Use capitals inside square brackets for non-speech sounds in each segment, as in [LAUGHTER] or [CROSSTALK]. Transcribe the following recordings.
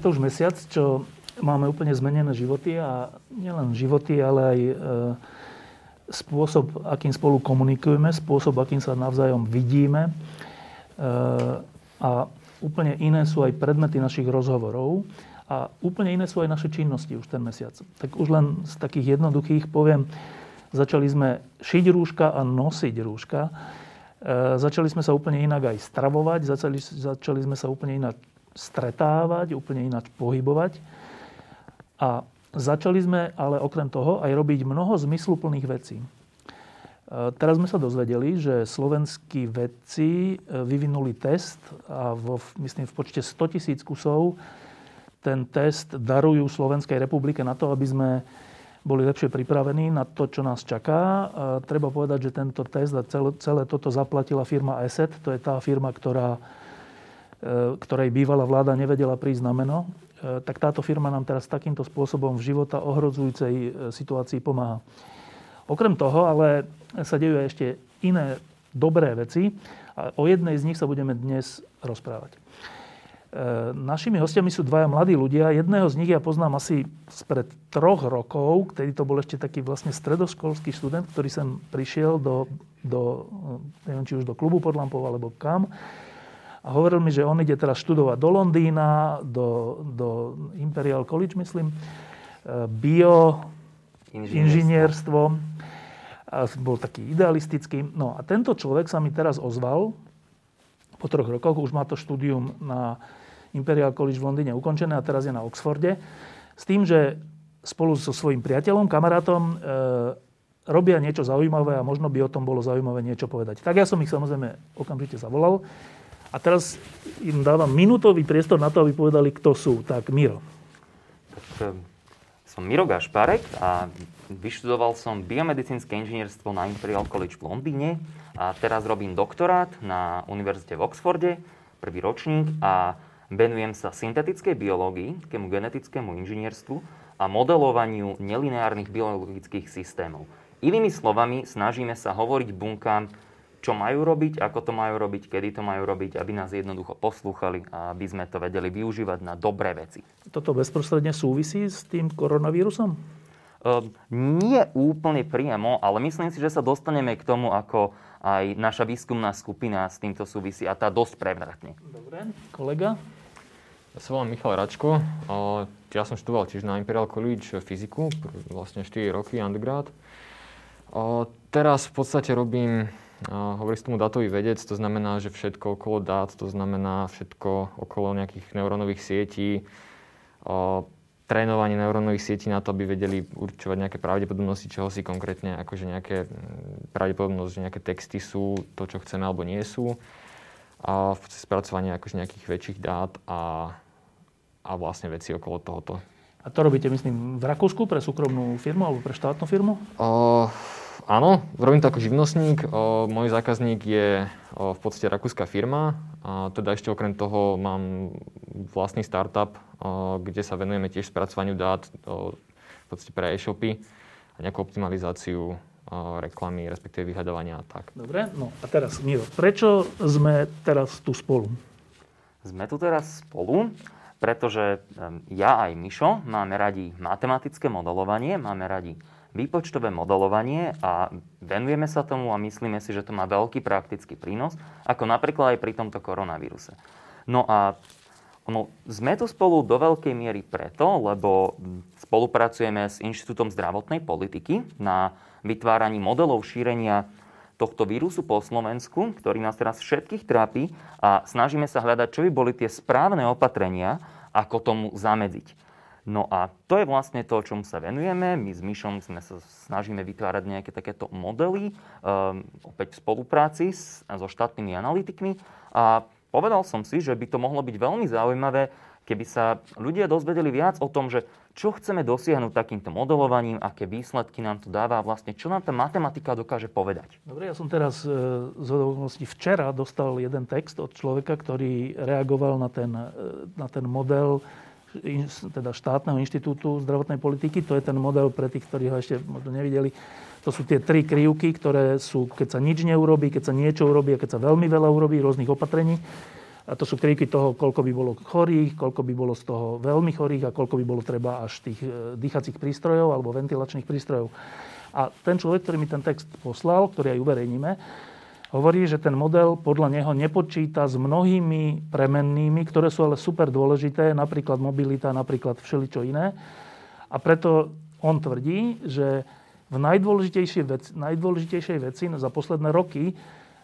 To už mesiac, čo máme úplne zmenené životy a nielen životy, ale aj e, spôsob, akým spolu komunikujeme, spôsob, akým sa navzájom vidíme. E, a úplne iné sú aj predmety našich rozhovorov a úplne iné sú aj naše činnosti už ten mesiac. Tak už len z takých jednoduchých poviem, začali sme šiť rúška a nosiť rúška. E, začali sme sa úplne inak aj stravovať, začali, začali sme sa úplne inak stretávať, úplne ináč pohybovať. A začali sme ale okrem toho aj robiť mnoho zmysluplných vecí. E, teraz sme sa dozvedeli, že slovenskí vedci e, vyvinuli test a vo, myslím v počte 100 tisíc kusov ten test darujú Slovenskej republike na to, aby sme boli lepšie pripravení na to, čo nás čaká. A treba povedať, že tento test a celé, celé toto zaplatila firma ESET. To je tá firma, ktorá E, ktorej bývalá vláda nevedela prísť na meno, e, tak táto firma nám teraz takýmto spôsobom v života ohrozujúcej e, situácii pomáha. Okrem toho ale sa dejú ešte iné dobré veci a o jednej z nich sa budeme dnes rozprávať. Našimi hostiami sú dvaja mladí ľudia. Jedného z nich ja poznám asi spred troch rokov, ktorý to bol ešte taký vlastne stredoškolský študent, ktorý sem prišiel do, do neviem, či už do klubu pod lampou alebo kam a hovoril mi, že on ide teraz študovať do Londýna, do, do Imperial College, myslím, e, bio, inžinierstvo. A bol taký idealistický. No a tento človek sa mi teraz ozval, po troch rokoch, už má to štúdium na Imperial College v Londýne ukončené a teraz je na Oxforde, s tým, že spolu so svojím priateľom, kamarátom e, robia niečo zaujímavé a možno by o tom bolo zaujímavé niečo povedať. Tak ja som ich samozrejme okamžite zavolal. A teraz im dávam minútový priestor na to, aby povedali, kto sú. Tak, Miro. Tak, som Miro Gašparek a vyštudoval som biomedicínske inžinierstvo na Imperial College v Londýne a teraz robím doktorát na Univerzite v Oxforde, prvý ročník a venujem sa syntetickej biológii, takému genetickému inžinierstvu a modelovaniu nelineárnych biologických systémov. Inými slovami, snažíme sa hovoriť bunkám, čo majú robiť, ako to majú robiť, kedy to majú robiť, aby nás jednoducho poslúchali a aby sme to vedeli využívať na dobré veci. Toto bezprostredne súvisí s tým koronavírusom? Uh, nie úplne priamo, ale myslím si, že sa dostaneme k tomu, ako aj naša výskumná skupina s týmto súvisí a tá dosť prevratne. Dobre, kolega? Ja sa volám Michal Račko. Ja som študoval tiež na Imperial College fyziku, vlastne 4 roky undergrad. Teraz v podstate robím hovorí s tomu datový vedec, to znamená, že všetko okolo dát, to znamená všetko okolo nejakých neurónových sietí, o, trénovanie neurónových sietí na to, aby vedeli určovať nejaké pravdepodobnosti, čoho si konkrétne, akože nejaké pravdepodobnosť, že nejaké texty sú to, čo chceme alebo nie sú. A spracovanie akože nejakých väčších dát a, a vlastne veci okolo tohoto. A to robíte, myslím, v Rakúsku pre súkromnú firmu alebo pre štátnu firmu? O, áno, robím to ako živnostník. O, môj zákazník je o, v podstate rakúska firma. A teda ešte okrem toho mám vlastný startup, o, kde sa venujeme tiež spracovaniu dát o, v podstate pre e-shopy a nejakú optimalizáciu o, reklamy, respektíve vyhľadávania a tak. Dobre, no a teraz Miro, prečo sme teraz tu spolu? Sme tu teraz spolu, pretože ja aj Mišo máme radi matematické modelovanie, máme radi výpočtové modelovanie a venujeme sa tomu a myslíme si, že to má veľký praktický prínos, ako napríklad aj pri tomto koronavíruse. No a ono, sme tu spolu do veľkej miery preto, lebo spolupracujeme s Inštitútom zdravotnej politiky na vytváraní modelov šírenia tohto vírusu po Slovensku, ktorý nás teraz všetkých trápi a snažíme sa hľadať, čo by boli tie správne opatrenia, ako tomu zamedziť. No a to je vlastne to, čomu sa venujeme. My s Myšom sme sa snažíme vytvárať nejaké takéto modely, um, opäť v spolupráci s, so štátnymi analytikmi. A povedal som si, že by to mohlo byť veľmi zaujímavé, keby sa ľudia dozvedeli viac o tom, že čo chceme dosiahnuť takýmto modelovaním, aké výsledky nám to dáva a vlastne čo nám tá matematika dokáže povedať. Dobre, ja som teraz e, z hodovosti včera dostal jeden text od človeka, ktorý reagoval na ten, e, na ten model teda štátneho inštitútu zdravotnej politiky. To je ten model pre tých, ktorí ho ešte možno nevideli. To sú tie tri krivky, ktoré sú, keď sa nič neurobí, keď sa niečo urobí a keď sa veľmi veľa urobí rôznych opatrení. A to sú krivky toho, koľko by bolo chorých, koľko by bolo z toho veľmi chorých a koľko by bolo treba až tých e, dýchacích prístrojov alebo ventilačných prístrojov. A ten človek, ktorý mi ten text poslal, ktorý aj uverejníme, hovorí, že ten model podľa neho nepočíta s mnohými premennými, ktoré sú ale super dôležité, napríklad mobilita, napríklad všeličo iné. A preto on tvrdí, že v najdôležitejšej veci, najdôležitejšej veci za posledné roky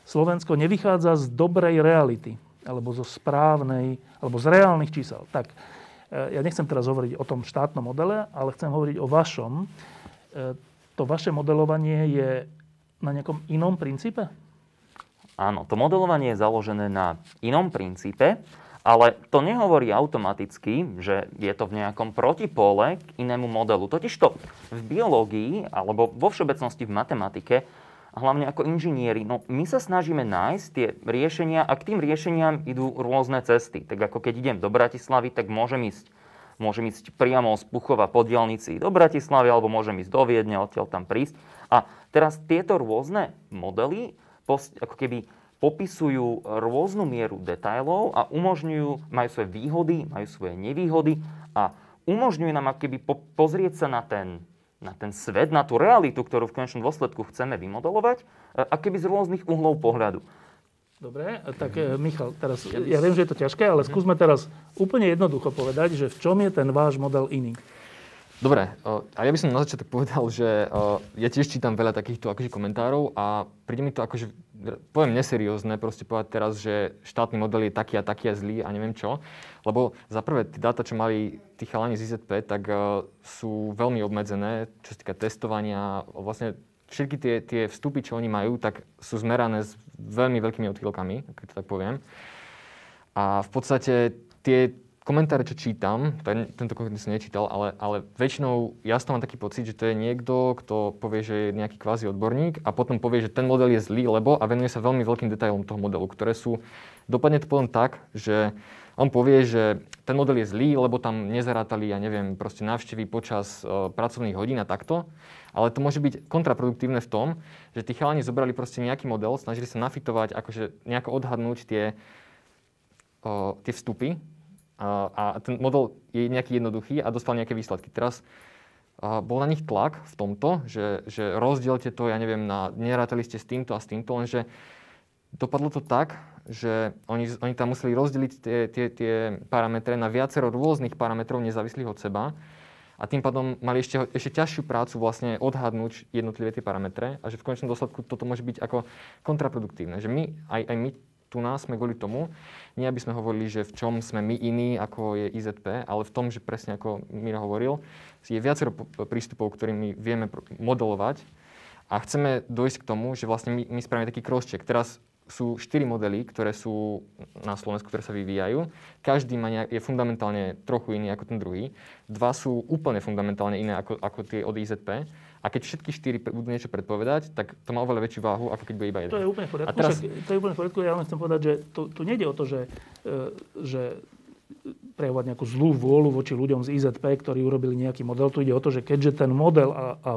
Slovensko nevychádza z dobrej reality, alebo zo správnej, alebo z reálnych čísel. Tak, e, ja nechcem teraz hovoriť o tom štátnom modele, ale chcem hovoriť o vašom. E, to vaše modelovanie je na nejakom inom princípe? Áno, to modelovanie je založené na inom princípe, ale to nehovorí automaticky, že je to v nejakom protipole k inému modelu. Totižto v biológii alebo vo všeobecnosti v matematike, hlavne ako inžinieri, no my sa snažíme nájsť tie riešenia a k tým riešeniam idú rôzne cesty. Tak ako keď idem do Bratislavy, tak môžem ísť môžem ísť priamo z Puchova po dielnici do Bratislavy, alebo môžem ísť do Viedne, odtiaľ tam prísť. A teraz tieto rôzne modely ako keby popisujú rôznu mieru detailov a umožňujú, majú svoje výhody, majú svoje nevýhody a umožňujú nám akoby po, pozrieť sa na ten, na ten svet, na tú realitu, ktorú v konečnom dôsledku chceme vymodelovať, akoby z rôznych uhlov pohľadu. Dobre, tak mm-hmm. Michal, teraz, ja viem, že je to ťažké, ale skúsme teraz úplne jednoducho povedať, že v čom je ten váš model iný. Dobre, a ja by som na začiatok povedal, že ja tiež čítam veľa takýchto akože komentárov a príde mi to akože, poviem neseriózne, proste povedať teraz, že štátny model je taký a taký a zlý a neviem čo. Lebo za prvé, tie dáta, čo mali tí chalani z IZP, tak sú veľmi obmedzené, čo sa týka testovania. Vlastne všetky tie, tie vstupy, čo oni majú, tak sú zmerané s veľmi veľkými odchýlkami, keď to tak poviem. A v podstate tie komentáre, čo čítam, tento konkrétne som nečítal, ale, ale väčšinou ja mám taký pocit, že to je niekto, kto povie, že je nejaký kvázi odborník a potom povie, že ten model je zlý, lebo a venuje sa veľmi veľkým detailom toho modelu, ktoré sú, dopadne to potom tak, že on povie, že ten model je zlý, lebo tam nezarátali, ja neviem, proste návštevy počas uh, pracovných hodín a takto. Ale to môže byť kontraproduktívne v tom, že tí chalani zobrali proste nejaký model, snažili sa nafitovať, akože nejako odhadnúť tie, uh, tie vstupy a ten model je nejaký jednoduchý a dostal nejaké výsledky. Teraz bol na nich tlak v tomto, že, že rozdielte to, ja neviem, na, nerátali ste s týmto a s týmto, lenže dopadlo to tak, že oni, oni tam museli rozdeliť tie, tie, tie parametre na viacero rôznych parametrov nezávislých od seba a tým pádom mali ešte, ešte ťažšiu prácu vlastne odhadnúť jednotlivé tie parametre a že v konečnom dôsledku toto môže byť ako kontraproduktívne. Že my, aj, aj my tu nás sme kvôli tomu, nie aby sme hovorili, že v čom sme my iní, ako je IZP, ale v tom, že presne ako Miro hovoril, je viacero prístupov, ktorými vieme modelovať a chceme dojsť k tomu, že vlastne my, my spravíme taký crosscheck. Teraz sú štyri modely, ktoré sú na Slovensku, ktoré sa vyvíjajú. Každý má nejak, je fundamentálne trochu iný ako ten druhý. Dva sú úplne fundamentálne iné ako, ako tie od IZP. A keď všetky štyri budú niečo predpovedať, tak to má oveľa väčšiu váhu, ako keď bude iba jeden. To je úplne v poriadku. A teraz... to je úplne v poriadku. Ja len chcem povedať, že tu, tu nejde o to, že, e, že prejavovať nejakú zlú vôľu voči ľuďom z IZP, ktorí urobili nejaký model. Tu ide o to, že keďže ten model a, a,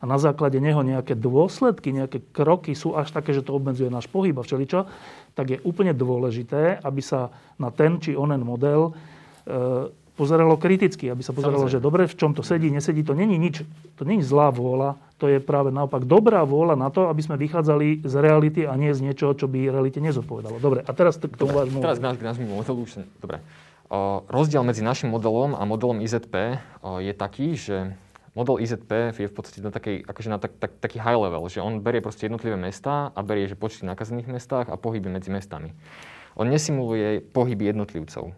a na základe neho nejaké dôsledky, nejaké kroky sú až také, že to obmedzuje náš pohyb a všeličo, tak je úplne dôležité, aby sa na ten či onen model e, pozeralo kriticky, aby sa pozeralo, Samozrejme. že dobre, v čom to sedí, nesedí. To není nič, to není zlá vôľa, to je práve naopak dobrá vôľa na to, aby sme vychádzali z reality a nie z niečoho, čo by realite nezodpovedalo. Dobre, a teraz k tomu vášmu... Teraz k nášmu modelu už... Dobre. O, rozdiel medzi našim modelom a modelom IZP o, je taký, že model IZP je v podstate na, takej, akože na tak, tak, taký high level, že on berie proste jednotlivé mesta a berie že počty nakazených mestách a pohyby medzi mestami. On nesimuluje pohyby jednotlivcov.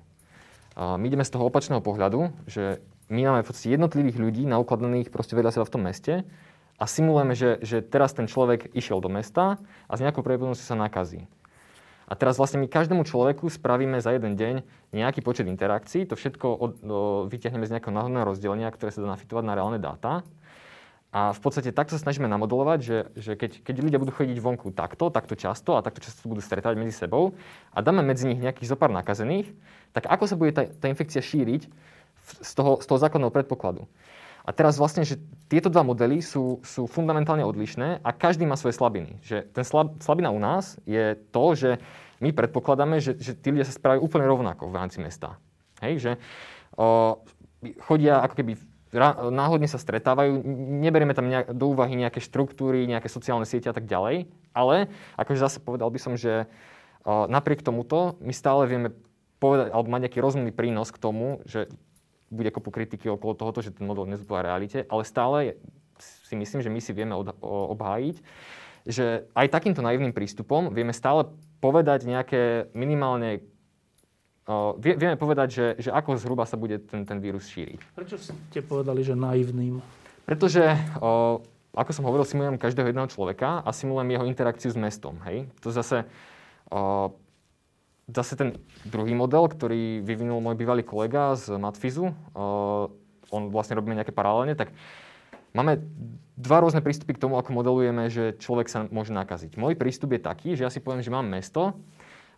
My ideme z toho opačného pohľadu, že my máme v podstate jednotlivých ľudí naukladaných proste vedľa seba v tom meste a simulujeme, že, že teraz ten človek išiel do mesta a z nejakou pravdepodobnosťou sa nakazí. A teraz vlastne my každému človeku spravíme za jeden deň nejaký počet interakcií, to všetko od, o, vyťahneme z nejakého náhodného rozdelenia, ktoré sa dá nafitovať na reálne dáta. A v podstate takto sa snažíme namodelovať, že, že keď, keď ľudia budú chodiť vonku takto, takto často a takto často budú stretávať medzi sebou a dáme medzi nich nejakých zopár nakazených, tak ako sa bude tá, tá infekcia šíriť z toho, z toho základného predpokladu. A teraz vlastne, že tieto dva modely sú, sú fundamentálne odlišné a každý má svoje slabiny. Že ten slab, slabina u nás je to, že my predpokladáme, že, že tí ľudia sa správajú úplne rovnako v rámci mesta. Hej, že o, chodia ako keby náhodne sa stretávajú, neberieme tam nejak, do úvahy nejaké štruktúry, nejaké sociálne siete a tak ďalej, ale akože zase povedal by som, že o, napriek tomuto my stále vieme povedať, alebo mať nejaký rozumný prínos k tomu, že bude kopu kritiky okolo tohoto, že ten model nezodpovedá realite, ale stále si myslím, že my si vieme obhájiť, že aj takýmto naivným prístupom vieme stále povedať nejaké minimálne Uh, vieme povedať, že, že ako zhruba sa bude ten, ten vírus šíriť. Prečo ste povedali, že naivným? Pretože, uh, ako som hovoril, simulujem každého jedného človeka a simulujem jeho interakciu s mestom. Hej? To zase uh, zase ten druhý model, ktorý vyvinul môj bývalý kolega z Matfizu, uh, on vlastne robíme nejaké paralelne, tak máme dva rôzne prístupy k tomu, ako modelujeme, že človek sa môže nakaziť. Môj prístup je taký, že ja si poviem, že mám mesto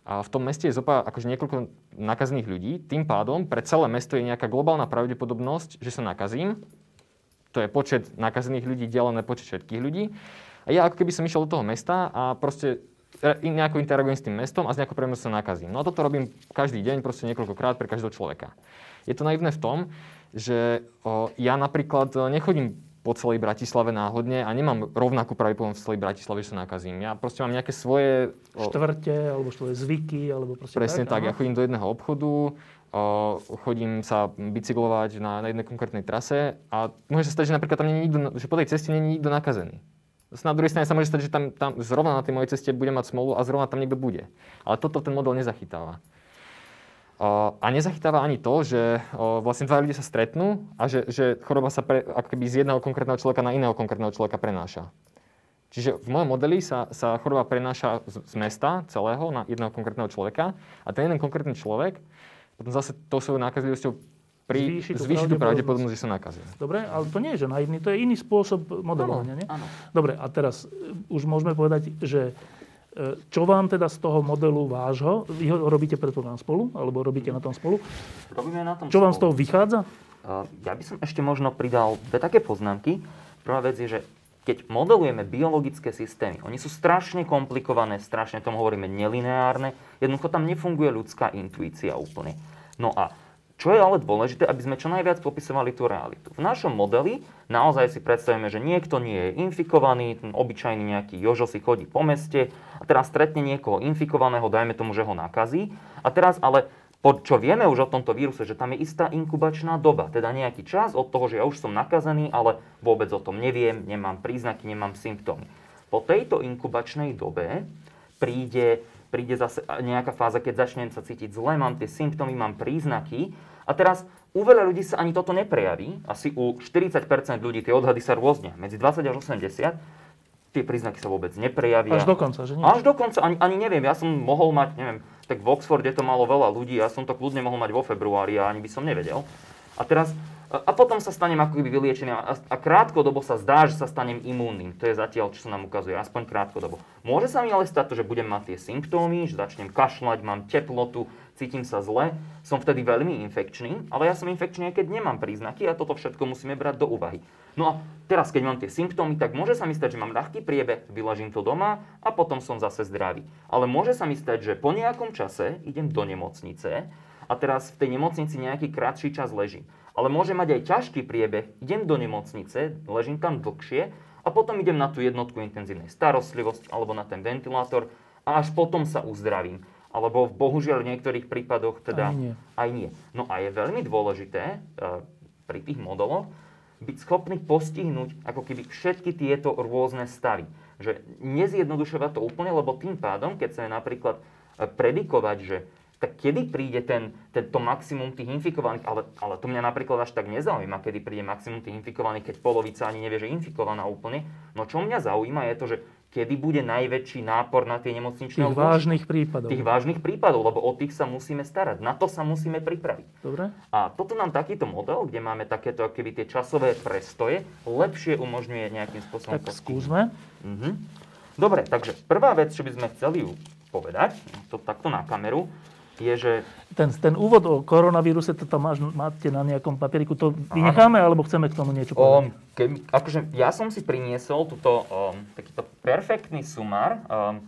a v tom meste je zopa akože niekoľko nakazených ľudí, tým pádom pre celé mesto je nejaká globálna pravdepodobnosť, že sa nakazím. To je počet nakazených ľudí delené počet všetkých ľudí. A ja ako keby som išiel do toho mesta a proste nejako interagujem s tým mestom a z nejakého priemeru sa nakazím. No a toto robím každý deň, proste niekoľkokrát pre každého človeka. Je to naivné v tom, že o, ja napríklad nechodím po celej Bratislave náhodne a nemám rovnakú pravdepodobnosť v celej Bratislave, že sa nakazím. Ja proste mám nejaké svoje... O, Štvrte, alebo svoje zvyky, alebo proste Presne tak, tak. ja chodím do jedného obchodu, o, chodím sa bicyklovať na, na jednej konkrétnej trase a môže sa stať, že napríklad tam nie je nikto, že po tej ceste nie je nikto nakazený. Na druhej strane sa môže stať, že tam, tam zrovna na tej mojej ceste bude mať smolu a zrovna tam niekto bude. Ale toto ten model nezachytáva. A nezachytáva ani to, že vlastne dva ľudia sa stretnú a že, že choroba sa pre, ako keby z jedného konkrétneho človeka na iného konkrétneho človeka prenáša. Čiže v mojom modeli sa, sa choroba prenáša z, z mesta celého na jedného konkrétneho človeka a ten jeden konkrétny človek potom zase tou svojou nákazlivosťou pri zvýši, zvýši tú pravdepodobnosť, že sa nakazí. Dobre, ale to nie je, že naivný, to je iný spôsob modelovania, nie? Áno. Dobre, a teraz e, už môžeme povedať, že e, čo vám teda z toho modelu vášho, vy ho robíte predpokladám spolu, alebo robíte na tom spolu? Robíme na tom Čo spolu. vám z toho vychádza? Ja by som ešte možno pridal dve také poznámky. Prvá vec je, že keď modelujeme biologické systémy, oni sú strašne komplikované, strašne tomu hovoríme nelineárne, jednoducho tam nefunguje ľudská intuícia úplne. No a čo je ale dôležité, aby sme čo najviac popisovali tú realitu. V našom modeli naozaj si predstavíme, že niekto nie je infikovaný, ten obyčajný nejaký Jožo si chodí po meste a teraz stretne niekoho infikovaného, dajme tomu, že ho nakazí. A teraz ale čo vieme už o tomto víruse, že tam je istá inkubačná doba, teda nejaký čas od toho, že ja už som nakazený, ale vôbec o tom neviem, nemám príznaky, nemám symptómy. Po tejto inkubačnej dobe príde príde zase nejaká fáza, keď začnem sa cítiť zle, mám tie symptómy, mám príznaky. A teraz u veľa ľudí sa ani toto neprejaví. Asi u 40% ľudí tie odhady sa rôzne. Medzi 20 až 80 tie príznaky sa vôbec neprejavia. Až do konca, že nie? Až do konca, ani, ani neviem. Ja som mohol mať, neviem, tak v Oxforde to malo veľa ľudí, ja som to kľudne mohol mať vo februári a ani by som nevedel. A teraz a potom sa stanem ako keby vyliečený a, a krátkodobo sa zdá, že sa stanem imúnnym. To je zatiaľ, čo sa nám ukazuje, aspoň krátkodobo. Môže sa mi ale stať to, že budem mať tie symptómy, že začnem kašľať, mám teplotu, cítim sa zle, som vtedy veľmi infekčný, ale ja som infekčný, keď nemám príznaky a toto všetko musíme brať do úvahy. No a teraz, keď mám tie symptómy, tak môže sa mi stať, že mám ľahký priebeh, vylažím to doma a potom som zase zdravý. Ale môže sa mi stať, že po nejakom čase idem do nemocnice a teraz v tej nemocnici nejaký krátší čas ležím ale môže mať aj ťažký priebeh. Idem do nemocnice, ležím tam dlhšie a potom idem na tú jednotku intenzívnej starostlivosti alebo na ten ventilátor a až potom sa uzdravím. Alebo bohužiaľ v niektorých prípadoch teda aj nie. Aj nie. No a je veľmi dôležité uh, pri tých modeloch byť schopný postihnúť ako keby všetky tieto rôzne stavy. Že nezjednodušovať to úplne, lebo tým pádom, keď chceme napríklad e, predikovať, že tak kedy príde ten, tento maximum tých infikovaných, ale, ale to mňa napríklad až tak nezaujíma, kedy príde maximum tých infikovaných, keď polovica ani nevie, že infikovaná úplne. No čo mňa zaujíma je to, že kedy bude najväčší nápor na tie nemocničné Tých vážnych prípadov. Tých vážnych prípadov, lebo o tých sa musíme starať. Na to sa musíme pripraviť. Dobre. A toto nám takýto model, kde máme takéto keby tie časové prestoje, lepšie umožňuje nejakým spôsobom Tak skúsme. Mhm. Dobre, takže prvá vec, čo by sme chceli povedať, to takto na kameru, je, že Ten, ten úvod o koronavíruse, to tam máš, máte na nejakom papieriku, to vynecháme, alebo chceme k tomu niečo povedať? Um, ke, akože ja som si priniesol túto, um, takýto perfektný sumár, um,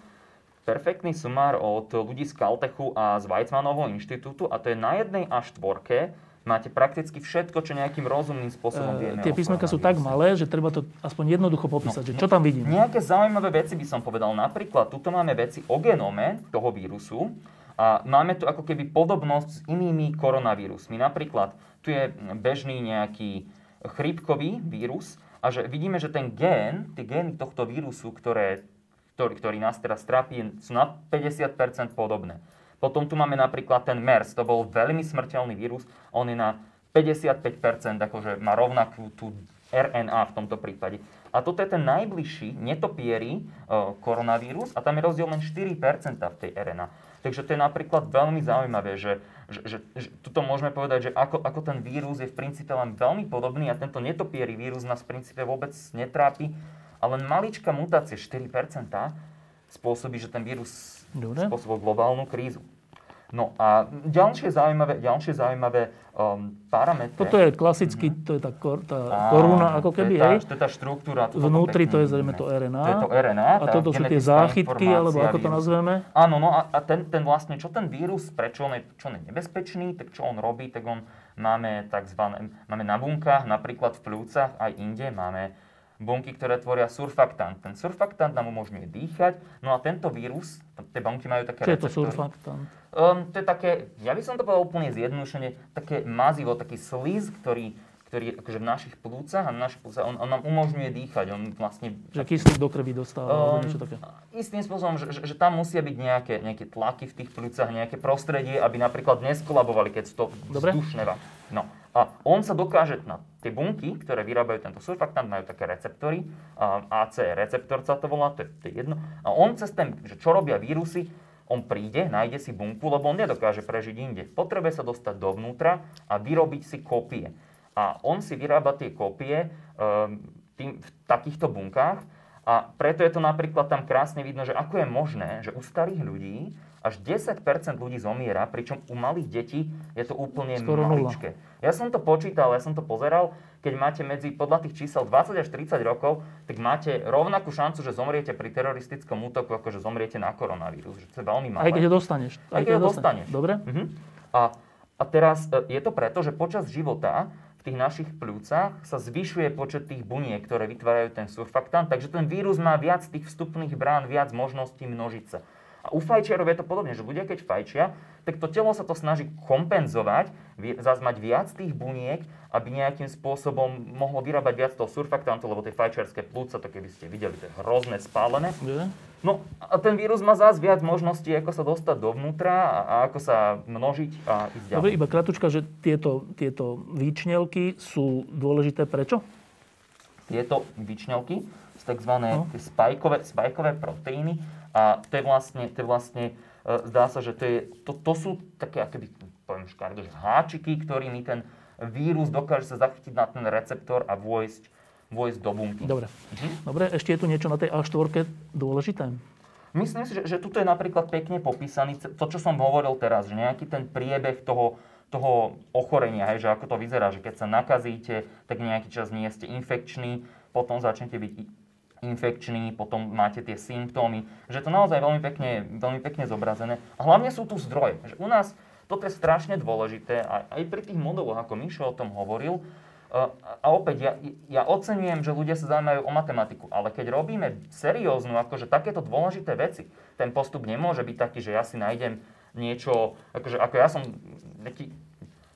perfektný sumár od ľudí z Caltechu a z Weizmannovho inštitútu a to je na jednej a štvorke máte prakticky všetko, čo nejakým rozumným spôsobom E, vieme. tie písmenka sú tak malé, že treba to aspoň jednoducho popísať, že čo tam vidím. Nejaké zaujímavé veci by som povedal. Napríklad, tuto máme veci o genome toho vírusu a máme tu ako keby podobnosť s inými koronavírusmi. Napríklad, tu je bežný nejaký chrípkový vírus a že vidíme, že ten gén, tie gény tohto vírusu, ktoré, ktorý, ktorý nás teraz trápi, sú na 50% podobné. Potom tu máme napríklad ten MERS, to bol veľmi smrteľný vírus, on je na 55%, akože má rovnakú tú RNA v tomto prípade. A toto je ten najbližší netopierí e, koronavírus a tam je rozdiel len 4% v tej RNA. Takže to je napríklad veľmi zaujímavé, že, že, že, že tuto môžeme povedať, že ako, ako ten vírus je v princípe len veľmi podobný a tento netopierí vírus nás v princípe vôbec netrápi a len maličká mutácia 4% spôsobí, že ten vírus Dobre. spôsobil globálnu krízu. No a ďalšie zaujímavé, ďalšie zaujímavé um, parametre. Toto je klasicky, to je tá, kor, tá Áno, koruna ako keby, to je tá, hej. To je tá štruktúra. tu Vnútri to je zrejme to RNA. To je to RNA. A toto sú tie záchytky, alebo ako to nazveme? Áno, no a, a ten, ten vlastne, čo ten vírus, prečo on je, čo on je nebezpečný, tak čo on robí, tak on máme takzvané, máme na bunkách, napríklad v pľúcach, aj inde máme bunky, ktoré tvoria surfaktant. Ten surfaktant nám umožňuje dýchať, no a tento vírus, tie bunky majú také Čo je to receptory. surfaktant? Um, to je také, ja by som to povedal úplne zjednodušene, také mazivo, taký slíz, ktorý, ktorý je akože v našich plúcach a plúcach, on, on nám umožňuje dýchať, on vlastne Že kyslík do krvi dostáva, Um, niečo také. istým spôsobom, že, že, že tam musia byť nejaké, nejaké tlaky v tých plúcach, nejaké prostredie, aby napríklad neskolabovali, keď to Dobre. vzdušné No a on sa dokáže na tie bunky, ktoré vyrábajú tento surfaktant, majú také receptory, AC receptor sa to volá, to je, to je jedno. A on cez ten, že čo robia vírusy, on príde, nájde si bunku, lebo on nedokáže prežiť inde. Potrebuje sa dostať dovnútra a vyrobiť si kópie. A on si vyrába tie kópie um, tým, v takýchto bunkách a preto je to napríklad tam krásne vidno, že ako je možné, že u starých ľudí až 10% ľudí zomiera, pričom u malých detí je to úplne Skoro nula. maličké. Ja som to počítal, ja som to pozeral, keď máte medzi, podľa tých čísel 20 až 30 rokov, tak máte rovnakú šancu, že zomriete pri teroristickom útoku, ako že zomriete na koronavírus. Že to je veľmi malé. Aj keď ho dostaneš. Aj keď ho dostaneš. Dobre? Mhm. A, a teraz e, je to preto, že počas života v tých našich pľúcach sa zvyšuje počet tých buniek, ktoré vytvárajú ten surfaktant, takže ten vírus má viac tých vstupných brán, viac možností množiť sa. A u fajčiarov je to podobne, že ľudia keď fajčia, tak to telo sa to snaží kompenzovať, vie- zás mať viac tých buniek, aby nejakým spôsobom mohlo vyrábať viac toho surfaktantu, lebo tie fajčiarske plúca, to keby ste videli, to je hrozné spálené. No a ten vírus má zás viac možností, ako sa dostať dovnútra a, ako sa množiť a ísť ďalej. Dobre, iba kratučka, že tieto, tieto výčnelky sú dôležité prečo? Tieto vyčňovky sú tzv. No. spajkové, spajkové proteíny a to je vlastne, to je vlastne zdá sa, že to, je, to, to sú také, akoby, poviem škardo, háčiky, ktorými ten vírus dokáže sa zachytiť na ten receptor a vojsť, vojsť do bunky. Dobre. Mhm. Dobre, ešte je tu niečo na tej A4 dôležité? Myslím si, že, že tuto je napríklad pekne popísaný to, čo som hovoril teraz, že nejaký ten priebeh toho, toho ochorenia, hej, že ako to vyzerá, že keď sa nakazíte, tak nejaký čas nie ste infekční, potom začnete byť i- infekční, potom máte tie symptómy, že to naozaj veľmi pekne, veľmi pekne zobrazené. A hlavne sú tu zdroje. Že u nás toto je strašne dôležité aj pri tých modeloch, ako Mišo o tom hovoril, a, a opäť, ja, ja oceňujem, že ľudia sa zaujímajú o matematiku, ale keď robíme serióznu, akože takéto dôležité veci, ten postup nemôže byť taký, že ja si nájdem niečo, akože ako ja som nejaký,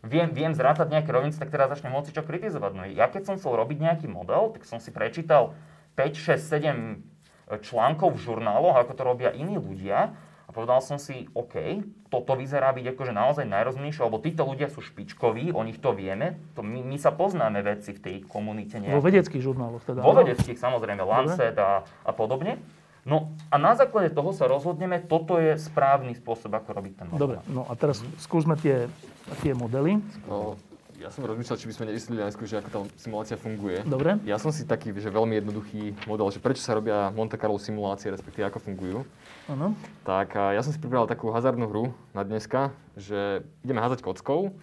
viem, viem zrátať nejaké rovnice, tak teraz začnem moci čo kritizovať. No ja keď som chcel robiť nejaký model, tak som si prečítal 5, 6, 7 článkov v žurnáloch, ako to robia iní ľudia a povedal som si, OK, toto vyzerá byť akože naozaj najrozumnejšie, lebo títo ľudia sú špičkoví, o nich to vieme, to my, my sa poznáme veci v tej komunite Vo nejakej. vedeckých žurnáloch teda. Vo vedeckých samozrejme, Lancet a, a podobne. No a na základe toho sa rozhodneme, toto je správny spôsob, ako robiť ten model. Dobre, no a teraz skúsme tie, tie modely. No, ja som rozmýšľal, či by sme nevysvetlili najskôr, že ako tá simulácia funguje. Dobre. Ja som si taký, že veľmi jednoduchý model, že prečo sa robia Monte Carlo simulácie, respektíve ako fungujú. Áno. Tak ja som si pripravil takú hazardnú hru na dneska, že ideme házať kockou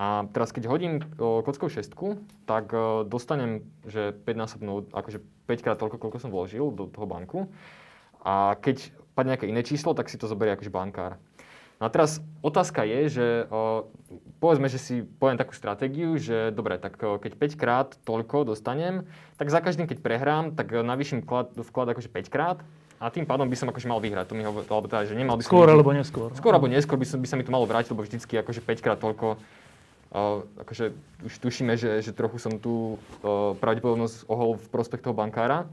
a teraz keď hodím kockou šestku, tak dostanem, že 5 násobnú, akože 5 krát toľko, koľko som vložil do toho banku. A keď padne nejaké iné číslo, tak si to zoberie akože bankár. No a teraz otázka je, že o, povedzme, že si poviem takú stratégiu, že dobre, tak o, keď 5 krát toľko dostanem, tak za každým, keď prehrám, tak navýšim vklad, vklad akože 5 krát a tým pádom by som akože mal vyhrať. To mi hovor, alebo teda, že nemal by som... Skôr alebo neskôr. Skôr alebo neskôr by, som, by sa mi to malo vrátiť, lebo vždycky akože 5 krát toľko Uh, akože už tušíme, že, že trochu som tu uh, pravdepodobnosť ohol v prospech toho bankára.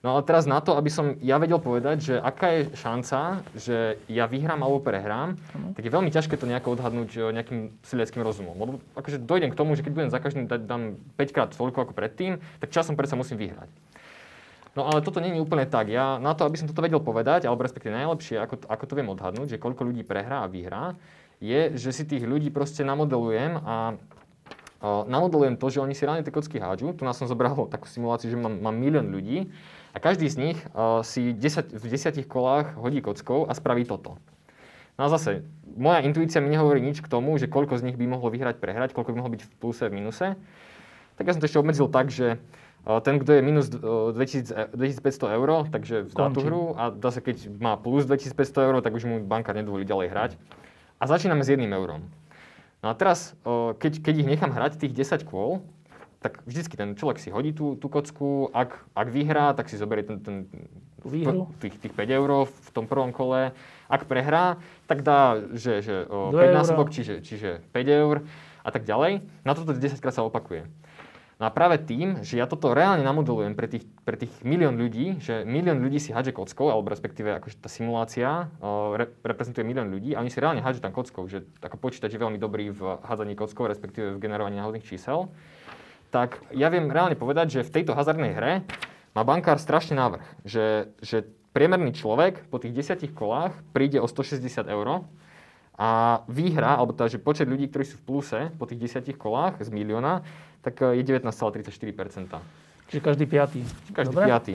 No ale teraz na to, aby som ja vedel povedať, že aká je šanca, že ja vyhrám alebo prehrám, tak je veľmi ťažké to nejako odhadnúť nejakým sedliackým rozumom. Lebo akože dojdem k tomu, že keď budem za každým dať dám 5 krát toľko ako predtým, tak časom predsa musím vyhrať. No ale toto nie je úplne tak. Ja na to, aby som toto vedel povedať, alebo respektíve najlepšie, ako, ako to viem odhadnúť, že koľko ľudí prehrá a vyhrá, je, že si tých ľudí proste namodelujem a namodelujem to, že oni si reálne tie kocky hádžu. Tu nás som zobral [LAUGHS] takú simuláciu, že mám, mám milión ľudí a každý z nich si 10, v desiatich kolách hodí kockou a spraví toto. No a zase, moja intuícia mi nehovorí nič k tomu, že koľko z nich by mohlo vyhrať, prehrať, koľko by mohlo byť v pluse, v minuse. Tak ja som to ešte obmedzil tak, že ten, kto je minus o, 2000, e- 2500 eur, takže vzdá tú hru a zase keď má plus 2500 eur, tak už mu bankár nedovolí ďalej hrať. A začíname s jedným eurom. No a teraz, keď, keď ich nechám hrať tých 10 kôl, tak vždycky ten človek si hodí tú, tú kocku, ak, ak vyhrá, tak si zoberie ten, ten, výhru. tých, tých 5 eur v tom prvom kole. Ak prehrá, tak dá, že, že o, Dve 5 násobok, čiže, čiže 5 eur a tak ďalej. Na toto 10 krát sa opakuje. No a práve tým, že ja toto reálne namodelujem pre tých, pre tých milión ľudí, že milión ľudí si hádže kockou, alebo respektíve akože tá simulácia o, re, reprezentuje milión ľudí a oni si reálne hádžu tam kockou, že ako počítač je veľmi dobrý v hádzaní kockou, respektíve v generovaní náhodných čísel, tak ja viem reálne povedať, že v tejto hazardnej hre má bankár strašne návrh, že, že priemerný človek po tých desiatich kolách príde o 160 eur a výhra, alebo teda, že počet ľudí, ktorí sú v pluse po tých desiatich kolách z milióna, tak e, je 19,34%. Čiže každý piatý. Každý Dobre? piatý.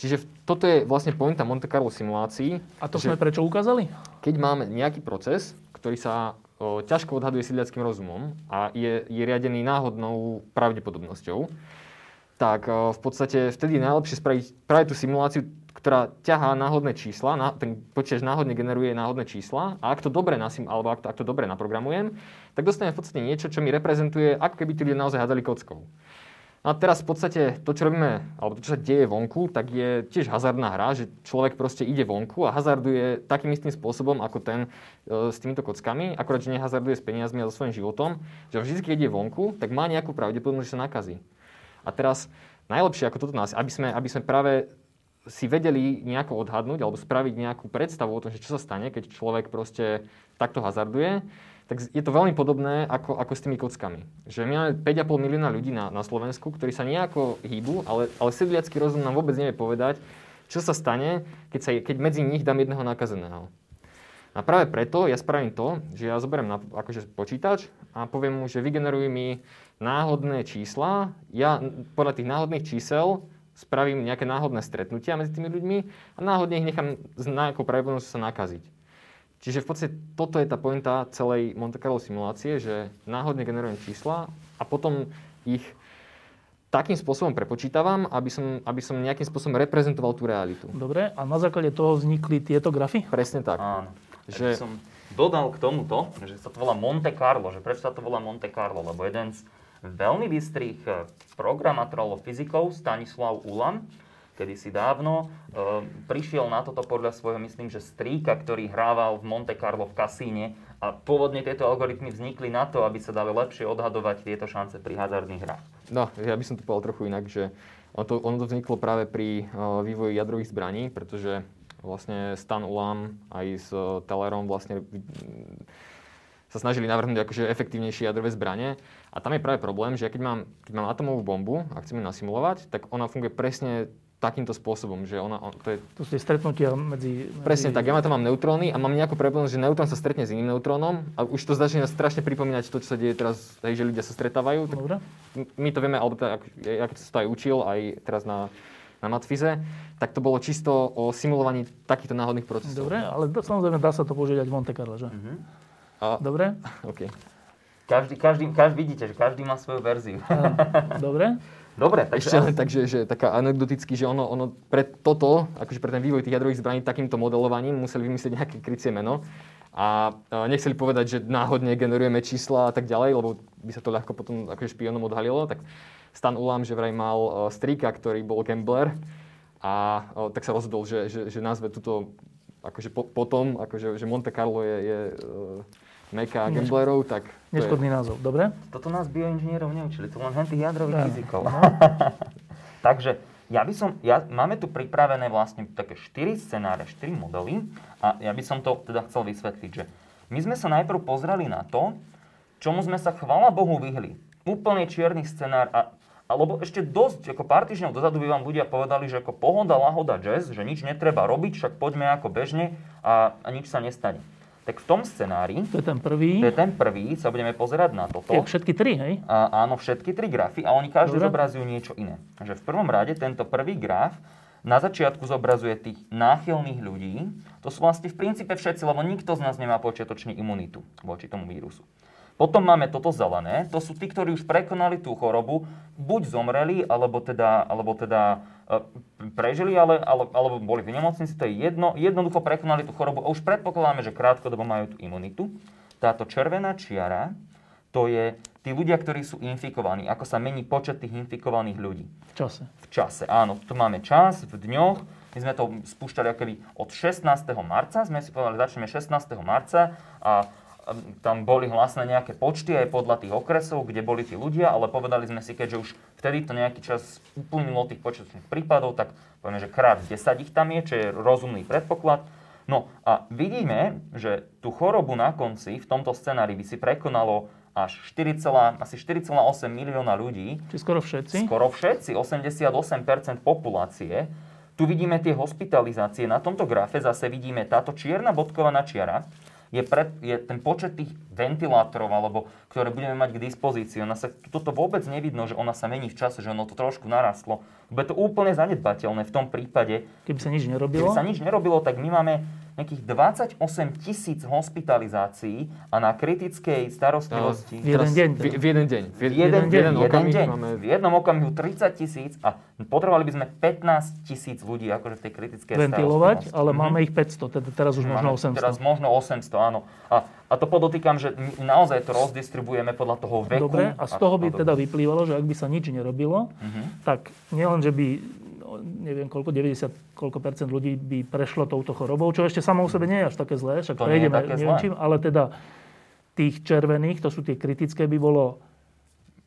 Čiže toto je vlastne pointa Monte Carlo simulácií. A to sme prečo ukázali? keď máme nejaký proces, ktorý sa o, ťažko odhaduje sedliackým rozumom a je, je riadený náhodnou pravdepodobnosťou, tak o, v podstate vtedy je najlepšie spraviť práve tú simuláciu, ktorá ťahá náhodné čísla, na, ten počítač náhodne generuje náhodné čísla a ak to dobre nasim, alebo ak to, ak to dobre naprogramujem, tak dostanem v podstate niečo, čo mi reprezentuje, ako keby tí ľudia naozaj hádali kockou. No a teraz v podstate to, čo robíme, alebo to, čo sa deje vonku, tak je tiež hazardná hra, že človek proste ide vonku a hazarduje takým istým spôsobom ako ten e, s týmito kockami, akorát, že nehazarduje s peniazmi a so svojím životom, že vždy, keď ide vonku, tak má nejakú pravdepodobnosť, že sa nakazí. A teraz najlepšie ako toto nás, aby sme, aby sme práve si vedeli nejako odhadnúť alebo spraviť nejakú predstavu o tom, že čo sa stane, keď človek proste takto hazarduje, tak je to veľmi podobné ako, ako s tými kockami. Že my máme 5,5 milióna ľudí na, na Slovensku, ktorí sa nejako hýbu, ale, ale sedliacký rozum nám vôbec nevie povedať, čo sa stane, keď, sa, keď medzi nich dám jedného nakazeného. A práve preto ja spravím to, že ja zoberiem na, akože počítač a poviem mu, že vygeneruj mi náhodné čísla. Ja podľa tých náhodných čísel spravím nejaké náhodné stretnutia medzi tými ľuďmi a náhodne ich nechám s nejakou pravdepodobnosťou sa nakaziť. Čiže v podstate toto je tá pointa celej Monte Carlo simulácie, že náhodne generujem čísla a potom ich takým spôsobom prepočítavam, aby som, aby som nejakým spôsobom reprezentoval tú realitu. Dobre, a na základe toho vznikli tieto grafy? Presne tak. Áno. Že- som dodal k tomuto, že sa to volá Monte Carlo, že prečo sa to volá Monte Carlo, lebo jeden z veľmi bystrých eh, programátorov fyzikov, Stanislav Ulam, kedysi dávno, e, prišiel na toto podľa svojho, myslím, že strýka, ktorý hrával v Monte Carlo v kasíne a pôvodne tieto algoritmy vznikli na to, aby sa dali lepšie odhadovať tieto šance pri hazardných hrách. No, ja by som to povedal trochu inak, že ono to, ono to vzniklo práve pri uh, vývoji jadrových zbraní, pretože vlastne Stan Ulam aj s uh, Tellerom vlastne sa snažili navrhnúť akože efektívnejšie jadrové zbranie. A tam je práve problém, že ja keď mám, keď mám atomovú bombu a chcem ju nasimulovať, tak ona funguje presne takýmto spôsobom, že ona, on, to je To sú tie stretnutia medzi... medzi... Presne tak, ja tam mám neutróny a mám nejakú preplenosť, že neutrón sa stretne s iným neutrónom a už to začína strašne pripomínať to, čo sa deje teraz, hej, že ľudia sa stretávajú. Tak Dobre. my to vieme, alebo teda, ak- ja keď sa to aj učil, aj teraz na, na matfize, tak to bolo čisto o simulovaní takýchto náhodných procesov. Dobre, ale samozrejme dá sa to použiť aj v Monte Carlo, že? Mhm. A, Dobre? [LAUGHS] OK. Každý, každý, každý, vidíte, že každý má svoju verziu. Dobre? Dobre, Ešte takže... len tak, že, taká anekdoticky, že ono, ono pre toto, akože pre ten vývoj tých jadrových zbraní takýmto modelovaním museli vymyslieť nejaké krycie meno a e, nechceli povedať, že náhodne generujeme čísla a tak ďalej, lebo by sa to ľahko potom akože špionom odhalilo, tak Stan Ulam, že vraj mal e, strýka, ktorý bol gambler a e, tak sa rozhodol, že, že, že nazve túto akože po, potom, akože, že Monte Carlo je, je meka gamblerov, tak to je, Neškodný názov. Dobre? Toto nás bioinžinierov neučili, to len tých jadrových fyzikov. [LAUGHS] Takže ja by som, ja, máme tu pripravené vlastne také 4 scenáre, 4 modely a ja by som to teda chcel vysvetliť, že my sme sa najprv pozreli na to, čomu sme sa chvala Bohu vyhli. Úplne čierny scenár a alebo ešte dosť, ako pár týždňov dozadu by vám ľudia povedali, že ako pohoda, lahoda, jazz, že nič netreba robiť, však poďme ako bežne a, a nič sa nestane. Tak v tom scenári, To je ten prvý. to je ten prvý, sa budeme pozerať na toto. Je všetky tri, hej? A, áno, všetky tri grafy a oni každý Dobre. zobrazujú niečo iné. Že v prvom rade tento prvý graf na začiatku zobrazuje tých náchylných ľudí. To sú vlastne v princípe všetci, lebo nikto z nás nemá počiatočne imunitu voči tomu vírusu. Potom máme toto zelené, to sú tí, ktorí už prekonali tú chorobu, buď zomreli, alebo teda, alebo teda prežili, ale, ale, alebo boli v nemocnici, to je jedno, jednoducho prekonali tú chorobu a už predpokladáme, že krátkodobo majú tú imunitu. Táto červená čiara, to je tí ľudia, ktorí sú infikovaní, ako sa mení počet tých infikovaných ľudí V čase. v čase. Áno, tu máme čas, v dňoch. My sme to spúšťali akoby od 16. marca, sme si povedali, začneme 16. marca a a tam boli hlasné nejaké počty aj podľa tých okresov, kde boli tí ľudia, ale povedali sme si, keďže už vtedy to nejaký čas uplynulo tých početných prípadov, tak povieme, že krát 10 ich tam je, čo je rozumný predpoklad. No a vidíme, že tú chorobu na konci v tomto scenári by si prekonalo až 4, asi 4,8 milióna ľudí, Či skoro všetci? Skoro všetci, 88% populácie. Tu vidíme tie hospitalizácie. Na tomto grafe zase vidíme táto čierna bodkovaná čiara. Je, pred, je ten počet tých ventilátorov, alebo ktoré budeme mať k dispozícii. Ona sa, toto vôbec nevidno, že ona sa mení v čase, že ono to trošku narastlo. Bude to úplne zanedbateľné v tom prípade, Keby sa nič Keby nerobilo. sa nič nerobilo, tak my máme nejakých 28 tisíc hospitalizácií a na kritickej starostlivosti... V jeden deň V, v jeden deň. V, V jeden, deň, jeden okamih deň. máme... V jednom okamihu 30 tisíc a potrebovali by sme 15 tisíc ľudí akože v tej kritickej ventilovať, ale Mhm. máme ich 500, teda teraz už možno Máme 800. Teraz možno 800, áno. A, a to podotýkam, že my naozaj to rozdistribujeme podľa toho veku. Dobre, a z toho by podobne. teda vyplývalo, že ak by sa nič nerobilo, Mhm. tak nielen, že by neviem koľko, 90 koľko percent ľudí by prešlo touto chorobou, čo ešte samo o sebe nie je až také zlé, však To prejdeme, neviem zlé. čím, ale teda tých červených, to sú tie kritické, by bolo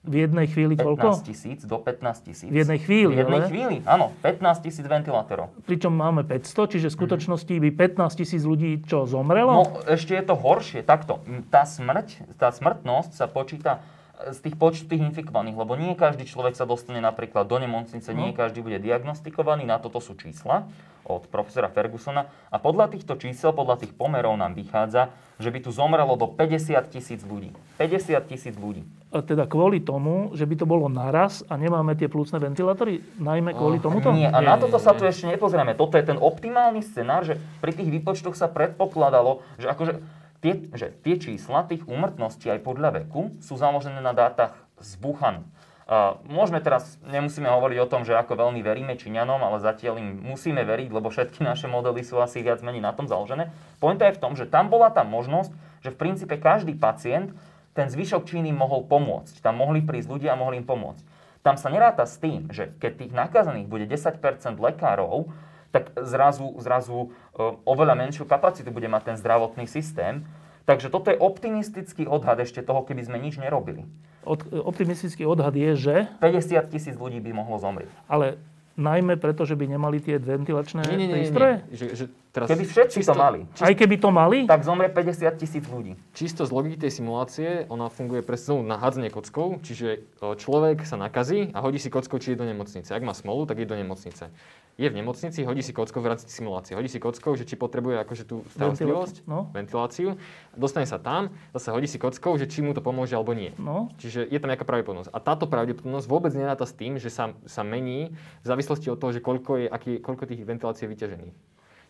v jednej chvíli 15 koľko? tisíc do 15 tisíc. V jednej chvíli, V jednej ale? chvíli, áno. 15 tisíc ventilátorov. Pričom máme 500, čiže v skutočnosti by 15 tisíc ľudí čo, No, zomrelo? ešte je to horšie. Takto, tá smrť, tá smrtnosť sa počíta z tých počtu tých infikovaných, lebo nie každý človek sa dostane napríklad do nemocnice, No. nie každý bude diagnostikovaný, na toto sú čísla od profesora Fergusona. A podľa týchto čísel, podľa tých pomerov nám vychádza, že by tu zomrelo do 50 tisíc ľudí. 50 tisíc ľudí. A teda kvôli tomu, že by to bolo naraz a nemáme tie plúcne ventilátory, najmä kvôli tomuto? Nie, a na toto sa tu ešte nepozrieme. Toto je ten optimálny scenár, že pri tých výpočtoch sa predpokladalo, že akože tie, že tie čísla tých úmrtností aj podľa veku sú založené na dátach z Wuhanu. Uh, môžeme teraz, nemusíme hovoriť o tom, že ako veľmi veríme Číňanom, ale zatiaľ im musíme veriť, lebo všetky naše modely sú asi viac menej na tom založené. Pointa je v tom, že tam bola tá možnosť, že v princípe každý pacient ten zvyšok Číny mohol pomôcť. Tam mohli prísť ľudia a mohli im pomôcť. Tam sa neráta s tým, že keď tých nakazených bude 10% lekárov, tak zrazu, zrazu e, oveľa menšiu kapacitu bude mať ten zdravotný systém. Takže toto je optimistický odhad ešte toho, keby sme nič nerobili. Od, optimistický odhad je, že, 50 tisíc ľudí by mohlo zomrieť. ale najmä preto, že by nemali tie ventilačné Nie, nie, nie, nie, prístroje? nie. Že, že Teraz Keby všetci to mali, Aj keby to mali? tak zomrie 50 tisíc ľudí. čisto z logiky tej simulácie, ona funguje presne na hádzanie kockou, čiže e, človek sa nakazí a hodí si kockou, či je do nemocnice. Ak má smolu, tak je do nemocnice. Je v nemocnici, hodí si kockou v rámci simulácie. Hodí si kockou, že či potrebuje akože tú starostlivosť, no. ventiláciu, dostane sa tam, zase hodí si kockou, že či mu to pomôže alebo nie. No, Čiže je tam nejaká pravdepodobnosť. A táto pravdepodobnosť vôbec neráta s tým, že sa, sa mení v závislosti od toho, že koľko, je, aký, koľko tých ventilácií je vyťažených.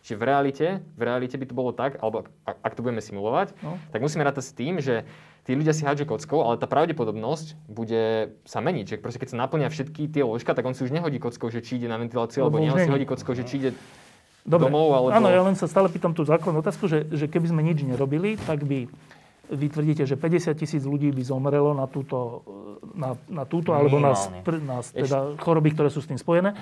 Čiže v realite, v realite by to bolo tak, alebo ak, ak to budeme simulovať, No. tak musíme rátať s tým, že tí ľudia si hádžu kockou, ale tá pravdepodobnosť bude sa meniť. Že proste keď sa naplnia všetky tie ložka, tak on si už nehodí kockou, že či ide na ventiláciu, Lebo alebo nie, on si hodí kockou, že či ide dobre. domov, alebo... Áno, ja len sa stále pýtam tú základnú otázku, že, že keby sme nič nerobili, tak by vy tvrdíte, že 50 tisíc ľudí by zomrelo na túto, na, na túto alebo na, na teda choroby, ktoré sú s tým spojené.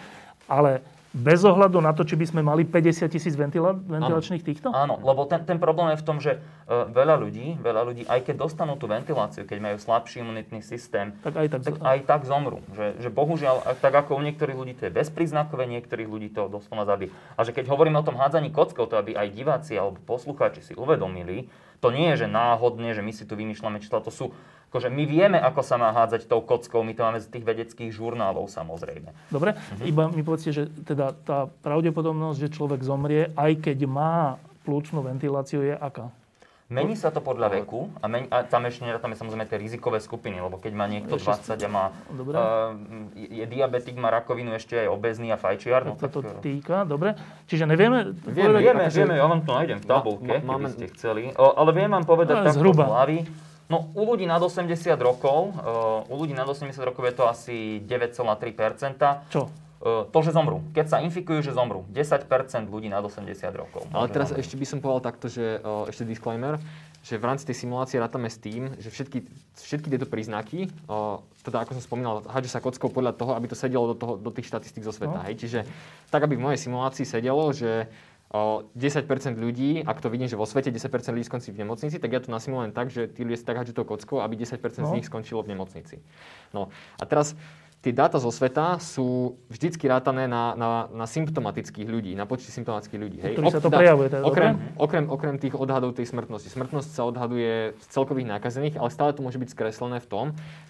Ale bez ohľadu na to, či by sme mali 50 tisíc ventila, ventilačných týchto? Áno, lebo ten, ten problém je v tom, že uh, veľa ľudí, veľa ľudí, aj keď dostanú tú ventiláciu, keď majú slabší imunitný systém, Tak aj tak. tak aj tak zomrú. Že, že bohužiaľ, tak ako u niektorých ľudí to je bezpríznakové, niektorých ľudí to doslova zabije. A že keď hovoríme o tom hádzaní kockou, to aby aj diváci alebo poslucháči si uvedomili, to nie je, že náhodne, že my si tu vymýšľame čísla, to sú, akože my vieme, ako sa má hádzať tou kockou, my to máme z tých vedeckých žurnálov samozrejme. Dobre, Mhm. iba mi povedzte, že teda tá pravdepodobnosť, že človek zomrie, aj keď má plúcnú ventiláciu, je aká? Mení sa to podľa veku a, meni, a tam ešte nerátame samozrejme tie rizikové skupiny, lebo keď má niekto Ešte 20 a má, Dobre. uh, je, diabetik, má rakovinu, ešte aj obezný a fajčiar, no Tak tak... to eh, týka, dobre. Čiže nevieme... Vieme, povedať- Vieme, akože- vieme, ja vám to nájdem v tabulke, Ma- ma- keby ste chceli. O, ale viem vám povedať Ale takto z hlavy. No, u ľudí nad 80 rokov, uh, u ľudí nad 80 rokov je to asi 9,3%. Čo? Uh, to, že zomrú. Keď sa infikujú, že zomrú. 10% ľudí nad 80 rokov. Ale teraz zomrieť. ešte by som povedal takto, že o, ešte disclaimer, že v rámci tej simulácie rátame s tým, že všetky, všetky tieto príznaky, teda ako som spomínal, hádže sa kockou podľa toho, aby to sedelo do, toho, do tých štatistík zo sveta. No. Hej? Čiže tak, aby v mojej simulácii sedelo, že 10% ľudí, ak to vidím, že vo svete 10% ľudí skončí v nemocnici, tak ja to nasimulujem tak, že tí ľudia si tak hádžu tou kockou, aby 10% z No. nich skončilo v nemocnici. No a teraz tie dáta zo sveta sú vždycky rátané na, na, na symptomatických ľudí, na počte symptomatických ľudí. Hej. Ktorých sa to prejavuje, teda, okrem, okrem, okrem tých odhadov tej smrtnosti. Smrtnosť sa odhaduje z celkových nákazených, ale stále to môže byť skreslené v tom,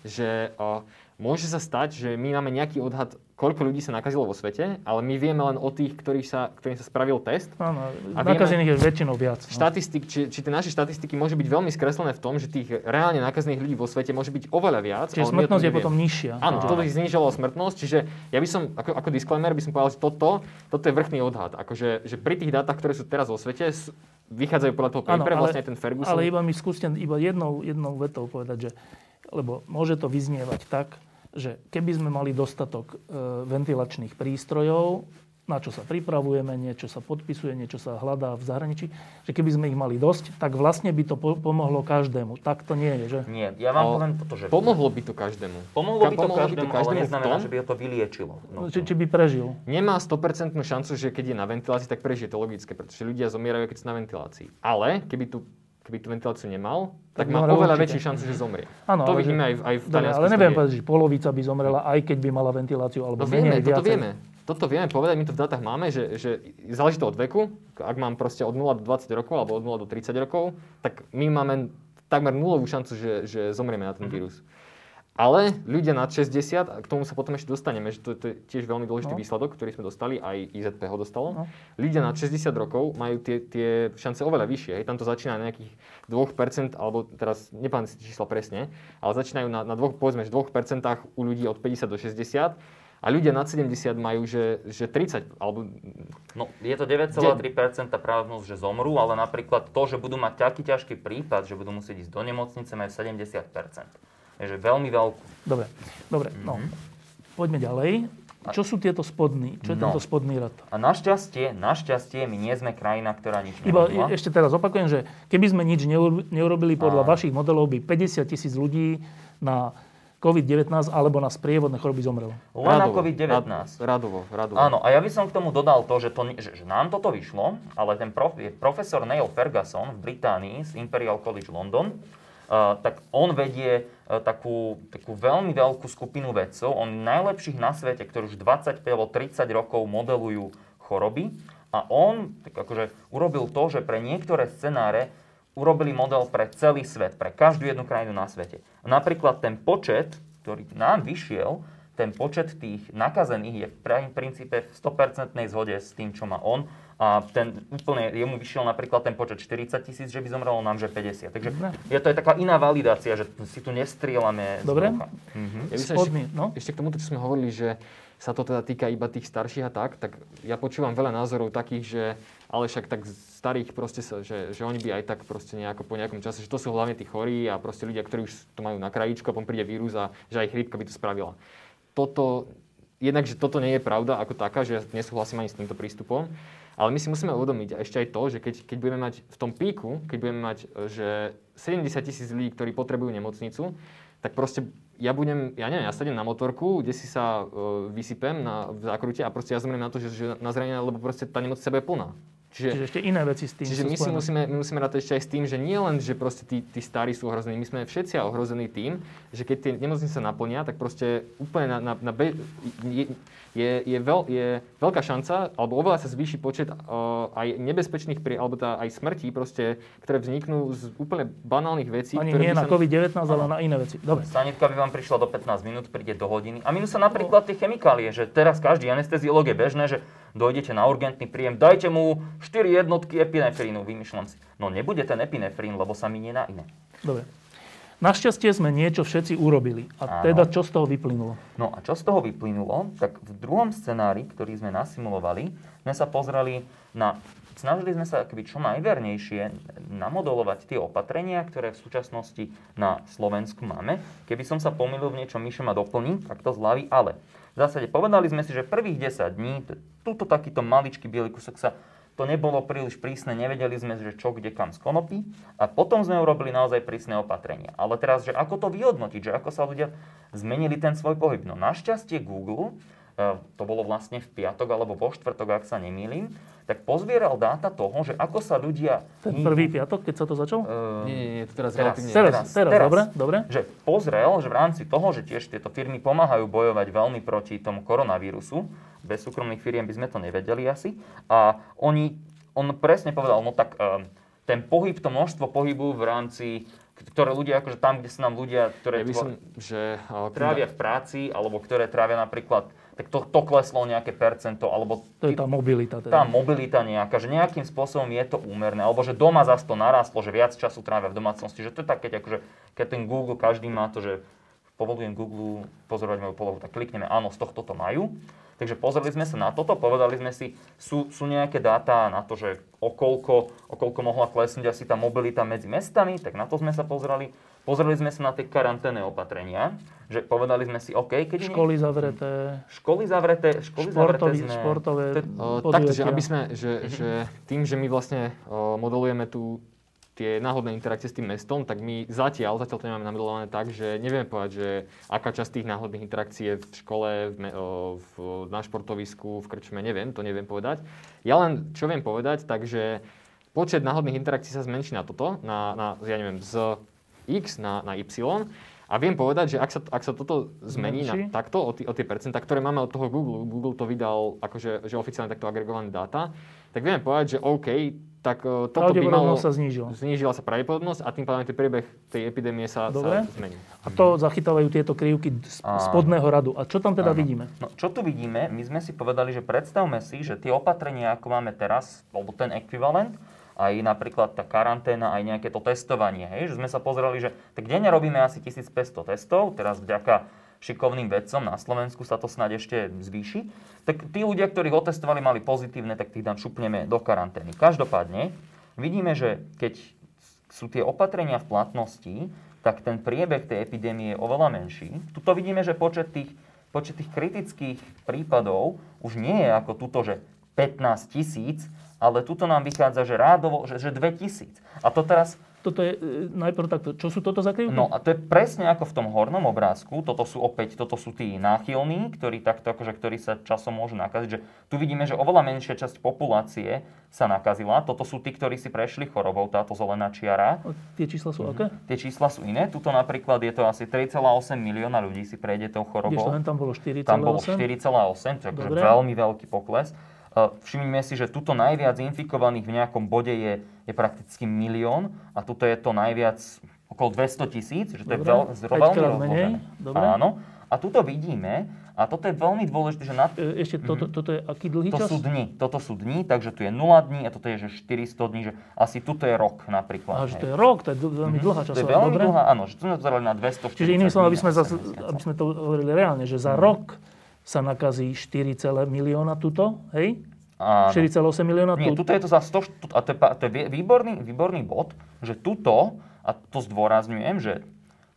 že uh, môže sa stať, že my máme nejaký odhad, koľko ľudí sa nakazilo vo svete, ale my vieme len o tých, ktorých sa, ktorým sa spravil test. Áno, A vieme- nakazených je väčšinou viac. No. Štatistik, či, či tie naše štatistiky môžu byť veľmi skreslené v tom, že tých reálne nakazených ľudí vo svete môže byť oveľa viac. Čiže smrtnosť je potom nižšia. Áno, toto by znižovalo smrtnosť, čiže ja by som, ako, ako disclaimer, by som povedal, že toto, toto je vrchný odhad. Akože, že pri tých dátach, ktoré sú teraz vo svete, vychádzajú podľa toho Áno, papera, ale- vlastne ten Ferguson. Ale iba mi skúste iba jednou, jednou vetou povedať, že, lebo môže to vyznievať tak, že keby sme mali dostatok e, ventilačných prístrojov, na čo sa pripravujeme, niečo sa podpisuje, niečo sa hľadá v zahraničí, že keby sme ich mali dosť, tak vlastne by to po- pomohlo každému. Tak to nie je, že? Nie, ja vám O, poviem toto, že... Pomohlo by to každému. Pomohlo by to Pomohlo každému, ale v neznamená, tom, že by ho to vyliečilo. No, Či, či by prežil. Nemá 100% šancu, že keď je na ventilácii, tak prežije to logické, pretože ľudia zomierajú, keď sú na ventilácii. Ale keby tu keby tú ventiláciu nemal, tak, má zomrel oveľa určite. väčšiu šancu, že zomrie. Áno, to vidíme že- aj v, aj v Taliansku. ale neviem povedať, že polovica by zomrela, aj keď by mala ventiláciu, alebo No menej, vieme, toto viacej. vieme. Toto vieme povedať, my to v dátach máme, že, že záleží to od veku. Ak mám proste od 0 do 20 rokov alebo od 0 do 30 rokov, tak my máme takmer nulovú šancu, že, že zomrieme na ten Mhm. vírus. Ale ľudia nad 60, a k tomu sa potom ešte dostaneme, že to, to je tiež veľmi dôležitý No. výsledok, ktorý sme dostali, aj IZP ho dostalo. No. Ľudia nad 60 rokov majú tie, tie šance oveľa vyššie. Hej. Tam to začína na nejakých 2%, alebo teraz nepamätám si čísla presne, ale začínajú na, na dvoch, povedzme, že 2% u ľudí od 50 do 60 a ľudia nad 70 majú, že, že 30, alebo No, je to 9,3% pravdnosť, že zomrú, ale napríklad to, že budú mať taký ťažký prípad, že budú musieť ísť do nemocnice, majú 70%. Takže veľmi veľkú. Dobre, dobre, no. Poďme ďalej. Čo sú tieto spodní? Čo je No. tento spodný rad? A našťastie, našťastie, my nie sme krajina, ktorá nič Iba nerobila. ešte teraz opakujem, že keby sme nič neuro- neurobili podľa Áno. vašich modelov, by 50 tisíc ľudí na COVID-19 alebo na sprievodné choroby zomrelo. Len na COVID-19. Rad- Radovo, radovo. Áno, a ja by som k tomu dodal to, že, to, že, že nám toto vyšlo, ale ten prof, je profesor Neil Ferguson v Británii z Imperial College London, tak on vedie uh, takú, takú veľmi veľkú skupinu vedcov, on najlepších na svete, ktorí už 25 alebo 30 rokov modelujú choroby A on tak akože urobil to, že pre niektoré scenáre urobili model pre celý svet, pre každú jednu krajinu na svete. Napríklad ten počet, ktorý nám vyšiel, ten počet tých nakazených je v princípe v 100% zhode s tým, čo má on. A ten úplne, jemu vyšiel napríklad ten počet 40 tisíc, že by zomrelo nám, že 50. Takže je to je taká iná validácia, že si tu nestrielame Dobre. Mhm. Ja by som ešte, no. ešte k tomuto, čo sme hovorili, že sa to teda týka iba tých starších a tak, tak ja počúvam veľa názorov takých, že ale však tak starých proste sa, že, že oni by aj tak proste nejako po nejakom čase, že to sú hlavne tí chorí a proste ľudia, ktorí už to majú na krajíčku a potom príde vírus a že aj chrípka by to spravila. Toto, jednak, že toto nie je pravda ako taká, že ja nesúhlasím ani s týmto prístupom, ale my si musíme uvedomiť ešte aj to, že keď, keď budeme mať v tom píku, keď budeme mať, že 70 tisíc ľudí, ktorí potrebujú nemocnicu, tak proste ja budem, ja neviem, ja sedem na motorku, kde si sa uh, vysypem na, v zákrute a proste ja zomriem na to, že, že na zranenie, lebo proste tá nemocnica bude plná. Čiže ešte iné veci s tým Čiže my si musíme, my musíme rátať ešte aj s tým, že nie len, že proste tí, tí starí sú ohrození, my sme všetci ohrození tým, že keď tie nemocnice sa naplnia, tak proste úplne na, na, na be, je, je, je, veľ, je veľká šanca, alebo oveľa sa zvýši počet uh, aj nebezpečných, prie, alebo tá, aj smrtí, proste, ktoré vzniknú z úplne banálnych vecí. Ani ktoré nie na sa- COVID-19, ale na iné veci. Dobre. Sanitka by vám prišla do 15 minút, príde do hodiny. A minú sa napríklad tie chemikálie, že teraz každý anesteziolog je bežné, že dojdete na urgentný príjem, dajte mu 4 jednotky epinefrínu, vymýšľam si. No nebude ten epinefrín, lebo sa minie na iné. Dobre. Našťastie sme niečo všetci urobili. A Áno. teda čo z toho vyplynulo? No a čo z toho vyplynulo? Tak v druhom scenári, ktorý sme nasimulovali, sme sa pozreli na... Snažili sme sa akoby čo najvernejšie namodelovať tie opatrenia, ktoré v súčasnosti na Slovensku máme. Keby som sa pomýlil v niečom, Mišo ma doplní, tak to zľaví, ale v zásade povedali sme si, že prvých 10 dní, túto takýto maličký biely kúsok sa to nebolo príliš prísne, nevedeli sme, že čo, kde, kam z konopy. A potom sme urobili naozaj prísne opatrenia. Ale teraz, že ako to vyhodnotiť, že ako sa ľudia zmenili ten svoj pohyb. No našťastie Google, e, to bolo vlastne v piatok alebo vo štvrtok, ak sa nemýlim, tak pozbieral dáta toho, že ako sa ľudia... Ten prvý piatok, keď sa to začalo? e, Nie, nie, nie, to teraz, Teraz. relatívne... Teraz, teraz, teraz, teraz. dobre, dobre. že pozrel, že v rámci toho, že tiež tieto firmy pomáhajú bojovať veľmi proti tomu koronavírusu, bez súkromných firiem by sme to nevedeli asi, a oni, on presne povedal, no tak um, ten pohyb, to množstvo pohybu v rámci, ktoré ľudia, akože tam, kde sa nám ľudia, ktoré Ja by tvo- som, že... ale trávia v práci, alebo ktoré trávia napríklad, tak to, to kleslo nejaké percento, alebo To je tá mobilita. tá Teda. mobilita nejaká, že nejakým spôsobom je to úmerné, alebo že doma zase to narastlo, že viac času trávia v domácnosti, že to je tak, keď, akože, keď ten Google, každý má to, že povolujem Google pozorovať moju polohu, tak klikneme áno, z tohto to majú. Takže pozreli sme sa na toto, povedali sme si, sú, sú nejaké dáta na to, že okolko, okolko mohla klesnúť asi tá mobilita medzi mestami, tak na to sme sa pozreli. Pozreli sme sa na tie karanténne opatrenia, že povedali sme si, OK, keď Školy zavreté, školy zavreté, školy športový, zavreté sme, športové O, takto, že aby sme, že, Mhm. že tým, že my vlastne o, modelujeme tu tie náhodné interakcie s tým mestom, tak my zatiaľ, zatiaľ to nemáme namodelované tak, že nevieme povedať, že aká časť tých náhodných interakcií je v škole, v, v, na športovisku, v krčme, neviem, to neviem povedať. Ja len, čo viem povedať, takže počet náhodných interakcií sa zmenší na toto, na, na ja neviem, z x na, na y. A viem povedať, že ak sa, ak sa toto zmení Zmenší? na takto, o, tí, o tie percentá, ktoré máme od toho Google, Google to vydal akože že oficiálne takto agregované dáta, tak vieme povedať, že OK, tak uh, toto by malo... Sa znížila. Znížila sa pravdepodobnosť a tým pádom ten priebeh tej epidémie sa, Dobre. sa zmení. A to zachytávajú tieto krivky spodného radu. A čo tam teda Áno. vidíme? No, čo tu vidíme? My sme si povedali, že predstavme si, že tie opatrenia, ako máme teraz, alebo ten ekvivalent, aj napríklad tá karanténa, aj nejaké to testovanie, hej, že sme sa pozerali, že tak denne robíme asi 1500 testov, teraz vďaka šikovným vedcom na Slovensku sa to snáď ešte zvýši, tak tí ľudia, ktorých otestovali, mali pozitívne, tak tých tam šupneme do karantény. Každopádne vidíme, že keď sú tie opatrenia v platnosti, tak ten priebeh tej epidémie je oveľa menší. Tuto vidíme, že počet tých, počet tých kritických prípadov už nie je ako tuto, že 15 tisíc, ale tuto nám vychádza, že rádovo, že, že 2 tisíc. A to teraz, Toto je e, najprv takto. Čo sú toto za krivky? no a to je presne ako v tom hornom obrázku. Toto sú opäť, toto sú tí náchylní, ktorí takto, akože, ktorí sa časom môžu nakaziť. Že tu vidíme, že oveľa menšia časť populácie sa nakazila. Toto sú tí, ktorí si prešli chorobou, táto zelená čiara. A Tie čísla sú aké? Tie čísla sú iné. Tuto napríklad je to asi 3,8 milióna ľudí si prejde tou Kdežto chorobou. len tam bolo 4,8. Tam bolo 4,8, to je akože veľmi veľký pokles. Všimnime si, že tuto najviac infikovaných v nejakom bode je, je prakticky milión a tuto je to najviac okolo 200 tisíc, že to Dobre, je veľ, veľmi rozložené. Áno. A tuto vidíme, a toto je veľmi dôležité, že na, E, Ešte toto, toto je aký dlhý to čas? sú dni, toto sú dni, takže tu je 0 dní a toto je že 400 dní, že asi tuto je rok napríklad. Aha, že to je rok, to je veľmi dlhá To je časová. veľmi dobre? dlhá, áno, že tu sme pozerali na 240 Čiže inými slovami, aby sme, zase, aby sme to hovorili reálne, že za rok sa nakazí 4, milióna tuto, hej? Áno. 4,8 milióna Nie, tu. tuto je to za 100, št- a to je, to je výborný, výborný bod, že tuto, a to zdôrazňujem, že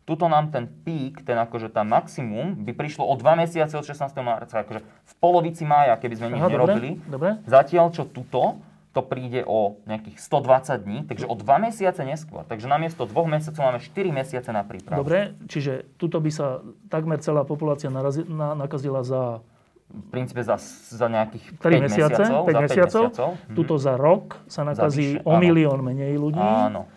tuto nám ten pík, ten akože tá maximum, by prišlo o 2 mesiace od 16. marca, akože v polovici mája, keby sme nič Aha, dobre, nerobili. dobre. Zatiaľ, čo tuto, to príde o nejakých 120 dní, takže o 2 mesiace neskôr. Takže namiesto 2 mesiacov máme 4 mesiace na prípravu. Dobre, čiže tuto by sa takmer celá populácia narazi, na, nakazila za V princípe za, za nejakých 3 5 mesiace, 5 mesiacov. za 5 mesiacov. mesiacov. Mhm. Tuto za rok sa nakazí vyše, o áno. milión menej ľudí. Áno.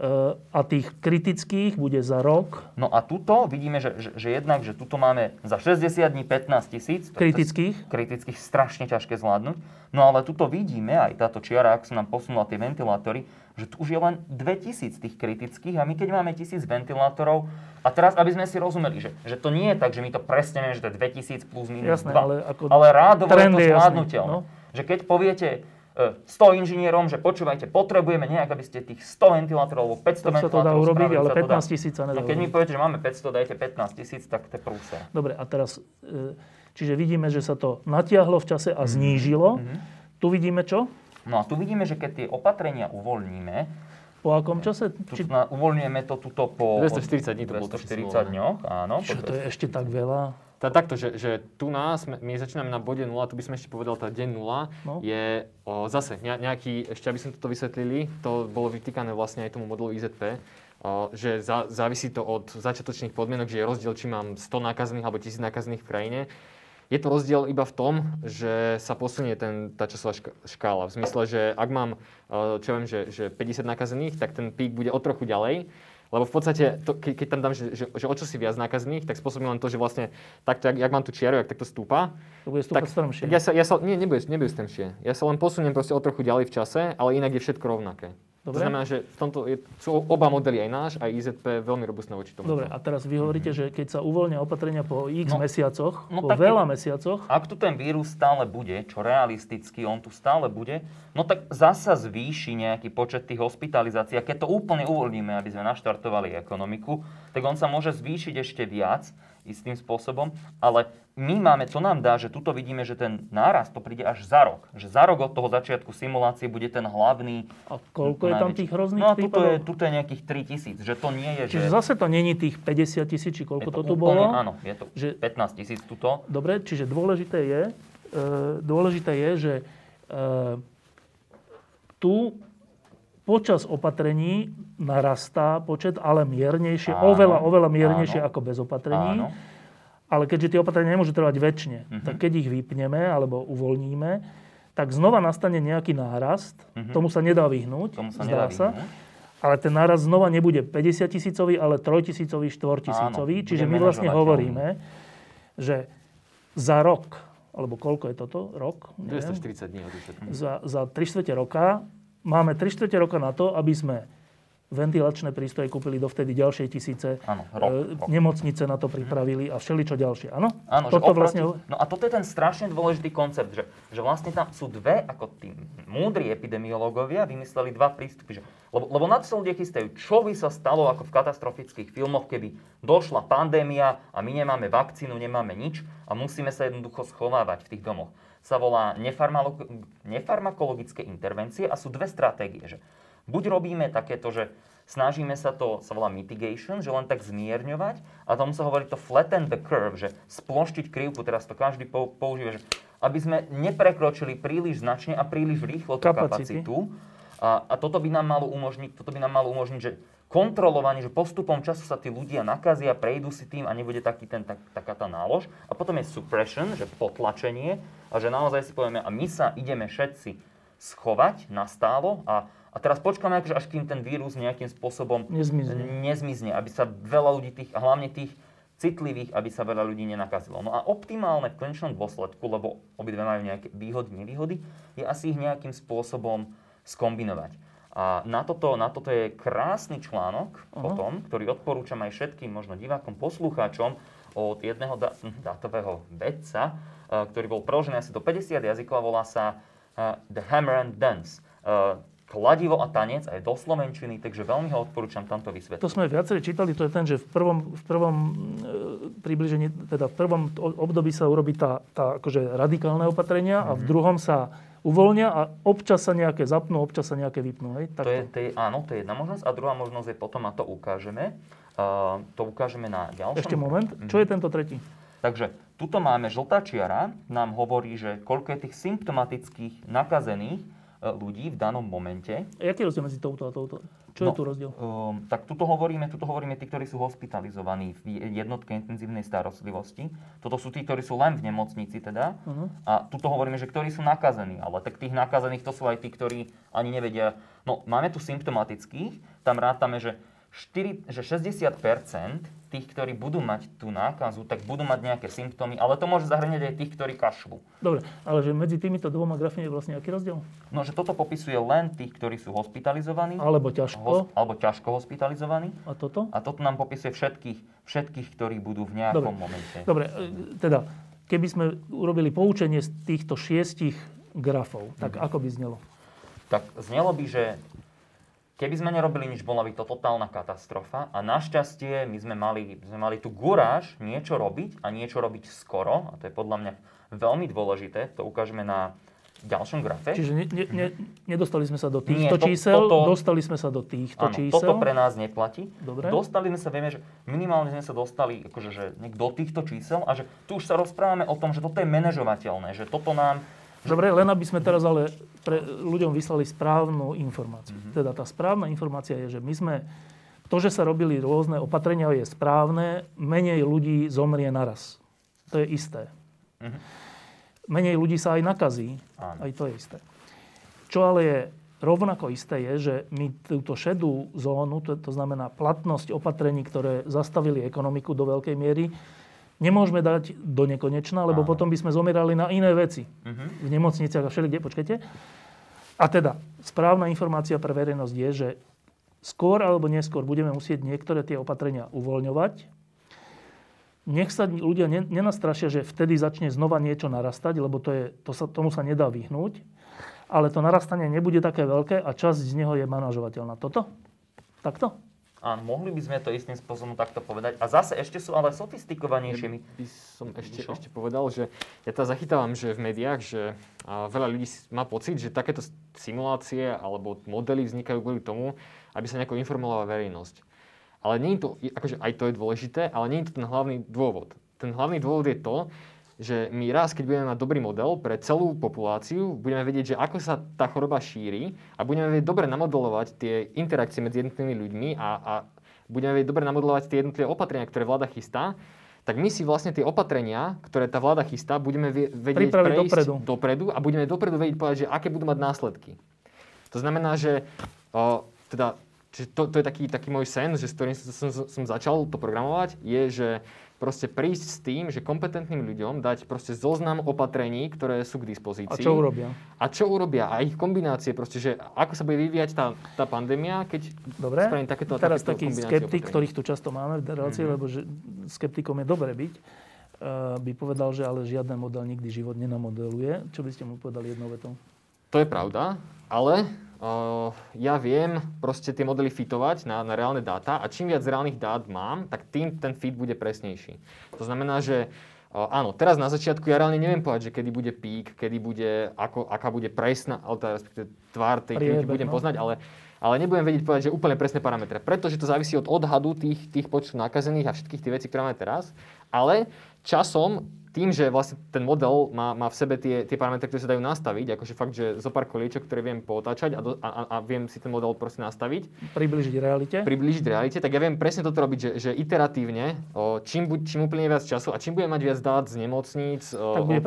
E, a tých kritických bude za rok No a tuto vidíme, že, že, že jednak, že tuto máme za 60 dní 15 tisíc. to je kritických. kritických strašne ťažké zvládnuť. No ale tuto vidíme, aj táto čiara, ak sa nám posunula tie ventilátory, že tu už je len 2000 tých kritických a my keď máme 1000 ventilátorov, a teraz, aby sme si rozumeli, že, že to nie je tak, že my to presne vieme, že to je 2000 plus minus Jasné, 2, ale ako ale rádovo je to zvládnutelné. no. Že keď poviete 100 inžinierom, že počúvajte, potrebujeme nejak, aby ste tých 100 ventilátorov alebo 500 Tak sa to dá ventilátorov urobiť, ale sa to dá. 15 tisíc sa nedá No keď mi poviete, že máme 500, dajte 15 tisíc, tak to je prúser. Dobre, a teraz, e, čiže vidíme, že sa to natiahlo v čase Mhm. a znížilo. Tu vidíme čo? No a tu vidíme, že keď tie opatrenia uvoľníme, Po akom čase? tu Či, uvoľňujeme to tuto po 240 dní to bolo, tuším, 240 smolné. dňoch, áno. čo to je ešte tak veľa? Tá, takto, že, že tu nás, my- začíname na bode 0, tu by sme ešte povedal, tá deň 0 No. je o, zase ne- nejaký, ešte aby sme toto vysvetlili, to bolo vytýkané vlastne aj tomu modelu IZP, o, že za, závisí to od začiatočných podmienok, že je rozdiel, či mám 100 nákazných alebo 1000 nákazných v krajine. Je to rozdiel iba v tom, že sa posunie ten, tá časová škála. V zmysle, že ak mám, čo viem, že, že 50 nakazených, tak ten pík bude o trochu ďalej. Lebo v podstate, to, ke, keď tam dám, že, že, že o čo si viac nákazných, tak spôsobí len to, že vlastne takto, jak, jak mám tú čiaru, jak takto stúpa, To bude stúpať strmšie. tak ja sa, ja sa, nie, nebude, nebude strmšie. Ja sa len posuniem proste o trochu ďalej v čase, ale inak je všetko rovnaké. To Dobre. znamená, že v tomto je, sú oba modely, aj náš, aj IZP, veľmi robustné voči tomu. Dobre, a teraz vy hovoríte, že keď sa uvoľnia opatrenia po x No, mesiacoch, no po tak veľa keď- mesiacoch, Ak tu ten vírus stále bude, čo realisticky on tu stále bude, no tak zasa zvýši nejaký počet tých hospitalizácií. A keď to úplne uvoľníme, aby sme naštartovali ekonomiku, tak on sa môže zvýšiť ešte viac istým spôsobom, ale my máme, to nám dá, že tuto vidíme, že ten nárast to príde až za rok. Že za rok od toho začiatku simulácie bude ten hlavný a koľko je tam tých hrozných No a tuto je, tuto je nejakých 3000, že to nie je, Čiže že... zase to není tých 50 tisíc, či je koľko to to tu úplne, bolo. Áno, je to že- 15 tisíc tuto. Dobre, čiže dôležité je, e, dôležité je, že e, tu počas opatrení narastá počet, ale miernejšie, Áno, oveľa, oveľa miernejšie áno. ako bez opatrení. Áno. Ale keďže tie opatrenia nemôžu trvať väčšine, Mhm. tak keď ich vypneme alebo uvoľníme, tak znova nastane nejaký nárast. Tomu sa nedá vyhnúť. Tomu sa zdá nedá sa. vyhnúť. Ale ten nárast znova nebude 50 tisícový, ale 3 tisícový, 4 tisícový. Áno, Čiže my vlastne hovoríme, že za rok, alebo koľko je toto? Rok? Neviem. 240 dní. Za, za 3 štvrte roka máme 3 štvrte roka na to, aby sme ventilačné prístroje kúpili dovtedy ďalšie tisíce. Áno, rok, e, rok. Nemocnice na to pripravili a všeličo ďalšie. Áno? Áno, Toto oproti, vlastne... No a toto je ten strašne dôležitý koncept, že, že vlastne tam sú dve, ako tí múdri epidemiológovia vymysleli dva prístupy. Že, lebo, lebo na to sa ľudia chystajú, čo by sa stalo ako v katastrofických filmoch, keby došla pandémia a my nemáme vakcínu, nemáme nič a musíme sa jednoducho schovávať v tých domoch. Sa volá nefarmakologické intervencie a sú dve stratégie. Že buď robíme takéto, že snažíme sa to, sa volá mitigation, že len tak zmierňovať a tomu sa hovorí to flatten the curve, že sploštiť krivku, teraz to každý pou- používa, že aby sme neprekročili príliš značne a príliš rýchlo tú Kapacity. kapacitu. A, a toto by nám malo umožniť, toto by nám malo umožniť, že kontrolovanie, že postupom času sa tí ľudia nakazia, prejdú si tým a nebude taký ten, tak, taká tá nálož. A potom je suppression, že potlačenie a že naozaj si povieme, a my sa ideme všetci schovať nastálo a, a teraz počkáme, akože až kým ten vírus nejakým spôsobom Nezmizne. nezmizne, aby sa veľa ľudí tých, a hlavne tých citlivých, aby sa veľa ľudí nenakazilo. No a optimálne v konečnom dôsledku, lebo obidve majú nejaké výhody, nevýhody, je asi ich nejakým spôsobom skombinovať. A na toto, na toto je krásny článok uh-huh. potom, ktorý odporúčam aj všetkým možno divákom, poslucháčom od jedného da- dátového vedca, uh, ktorý bol preložený asi do 50 jazykov a volá sa uh, The Hammer and Dance. Uh, kladivo a tanec aj do slovenčiny, takže veľmi ho odporúčam tamto vysvetliť. To sme viacerí čítali, to je ten, že v prvom, v prvom e, približení, teda v prvom období sa urobí tá, tá akože radikálne opatrenia mm-hmm. a v mhm. druhom sa uvoľnia a občas sa nejaké zapnú, občas sa nejaké vypnú. Hej? To je, to je, áno, to je jedna možnosť. A druhá možnosť je potom, a to ukážeme, uh, to ukážeme na ďalšom. Ešte moment, čo je tento tretí? Takže tuto máme žltá čiara, nám hovorí, že koľko je tých symptomatických nakazených E, ľudí v danom momente. A aký je rozdiel medzi touto a touto? Čo no, je tu rozdiel? Um, tak tuto hovoríme, tuto hovoríme tí, ktorí sú hospitalizovaní v jednotke intenzívnej starostlivosti. Toto sú tí, ktorí sú len v nemocnici teda. Uh-huh. A tuto hovoríme, že ktorí sú nakazení. Ale tak tých nakazených to sú aj tí, ktorí ani nevedia. No, máme tu symptomatických. Tam rátame, že 4, že 60 tých, ktorí budú mať tú nákazu, tak budú mať nejaké symptómy, ale to môže zahrňať aj tých, ktorí kašľú. Dobre, ale že medzi týmito dvoma grafmi je vlastne aký rozdiel? No, že toto popisuje len tých, ktorí sú hospitalizovaní. Alebo ťažko. Hos, alebo ťažko hospitalizovaní. A toto? A toto nám popisuje všetkých, všetkých ktorí budú v nejakom Dobre. momente. Dobre, e, teda, keby sme urobili poučenie z týchto šiestich grafov, tak mm. ako by znelo? Tak znelo by, že Keby sme nerobili nič, bola by to totálna katastrofa. A našťastie my sme mali, sme mali tu guráž niečo robiť a niečo robiť skoro. A to je podľa mňa veľmi dôležité. To ukážeme na ďalšom grafe. Čiže ne, ne, ne, nedostali sme sa do týchto Nie, to, čísel, toto, dostali sme sa do týchto áno, čísel. toto pre nás neplatí. Dobre. Dostali sme sa, vieme, že minimálne sme sa dostali akože, že do týchto čísel a že tu už sa rozprávame o tom, že toto je manažovateľné, že toto nám Dobre, len aby sme teraz ale pre ľuďom vyslali správnu informáciu. Mm-hmm. Teda tá správna informácia je, že my sme, to, že sa robili rôzne opatrenia, je správne, menej ľudí zomrie naraz. To je isté. Mm-hmm. Menej ľudí sa aj nakazí, Áno. aj to je isté. Čo ale je rovnako isté je, že my túto šedú zónu, to, to znamená platnosť opatrení, ktoré zastavili ekonomiku do veľkej miery, nemôžeme dať do nekonečna, lebo Áno. potom by sme zomierali na iné veci. Uh-huh. V nemocniciach a všelikde. Počkajte. A teda, správna informácia pre verejnosť je, že skôr alebo neskôr budeme musieť niektoré tie opatrenia uvoľňovať. Nech sa ľudia nenastrašia, že vtedy začne znova niečo narastať, lebo to je, to sa, tomu sa nedá vyhnúť. Ale to narastanie nebude také veľké a časť z neho je manažovateľná. Toto? Takto? Áno, mohli by sme to istým spôsobom takto povedať. A zase ešte sú ale sofistikovanejšie. Ja by som ešte, ešte povedal, že ja to zachytávam, že v médiách, že veľa ľudí má pocit, že takéto simulácie alebo modely vznikajú kvôli tomu, aby sa nejako informovala verejnosť. Ale nie je to, akože aj to je dôležité, ale nie je to ten hlavný dôvod. Ten hlavný dôvod je to, že my raz, keď budeme mať dobrý model pre celú populáciu, budeme vedieť, že ako sa tá choroba šíri a budeme vedieť dobre namodelovať tie interakcie medzi jednotlivými ľuďmi a, a budeme vedieť dobre namodelovať tie jednotlivé opatrenia, ktoré vláda chystá, tak my si vlastne tie opatrenia, ktoré tá vláda chystá, budeme vedieť Pripraviť prejsť dopredu. dopredu a budeme dopredu vedieť povedať, že aké budú mať následky. To znamená, že o, teda, to, to je taký, taký môj sen, že s ktorým som, som, som začal to programovať, je, že proste prísť s tým, že kompetentným ľuďom dať proste zoznam opatrení, ktoré sú k dispozícii. A čo urobia? A čo urobia? A ich kombinácie proste, že ako sa bude vyvíjať tá, tá pandémia, keď Dobre. spravím takéto Teraz taký skeptik, opatrení. ktorých tu často máme v relácii, mm-hmm. lebo že skeptikom je dobre byť, uh, by povedal, že ale žiaden model nikdy život nenamodeluje. Čo by ste mu povedali jednou vetou? To je pravda, ale ja viem proste tie modely fitovať na, na reálne dáta a čím viac reálnych dát mám, tak tým ten fit bude presnejší. To znamená, že uh, áno, teraz na začiatku ja reálne neviem povedať, že kedy bude pík, kedy bude, ako, aká bude presná, ale teda respektíve tvár tej kliniky budem no. poznať, ale, ale nebudem vedieť povedať, že úplne presné parametre, pretože to závisí od odhadu tých, tých počtu nakazených a všetkých tých vecí, ktoré máme teraz, ale časom tým, že vlastne ten model má, má v sebe tie, tie parametre, ktoré sa dajú nastaviť, akože fakt, že zo pár koliečok, ktoré viem potáčať a, do, a, a, viem si ten model proste nastaviť. Približiť realite. Približiť realite, tak ja viem presne toto robiť, že, že iteratívne, o, čím, čím úplne viac času a čím budem mať viac dát z nemocníc, tak bude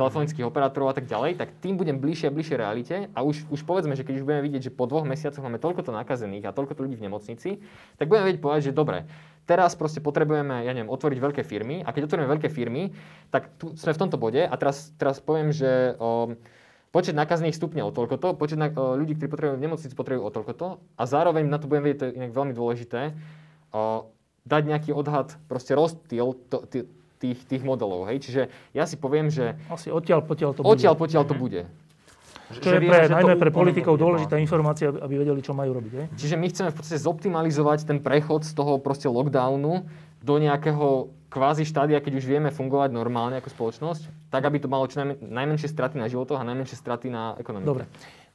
telefonických operátorov a tak ďalej, tak tým budem bližšie a bližšie realite a už, už povedzme, že keď už budeme vidieť, že po dvoch mesiacoch máme toľko to nakazených a toľko ľudí v nemocnici, tak budeme vedieť povedať, že dobre, teraz proste potrebujeme, ja neviem, otvoriť veľké firmy a keď otvoríme veľké firmy, tak tu sme v tomto bode a teraz, teraz poviem, že o, počet nakazených stupňa o toľkoto, počet na, o, ľudí, ktorí potrebujú nemocnici, potrebujú o toľkoto a zároveň na to budem vedieť, to je inak veľmi dôležité, o, dať nejaký odhad, proste rozptýl to, tých, tých, modelov, hej. Čiže ja si poviem, že Asi odtiaľ potiaľ to bude. odtiaľ potiaľ to bude. Čo je vieme, pre, že najmä pre politikov dôležitá informácia, aby vedeli, čo majú robiť. Hej? Čiže my chceme v podstate zoptimalizovať ten prechod z toho proste lockdownu do nejakého kvázi štádia, keď už vieme fungovať normálne ako spoločnosť, tak aby to malo čo najmen- najmenšie straty na životoch a najmenšie straty na ekonomike. Dobre.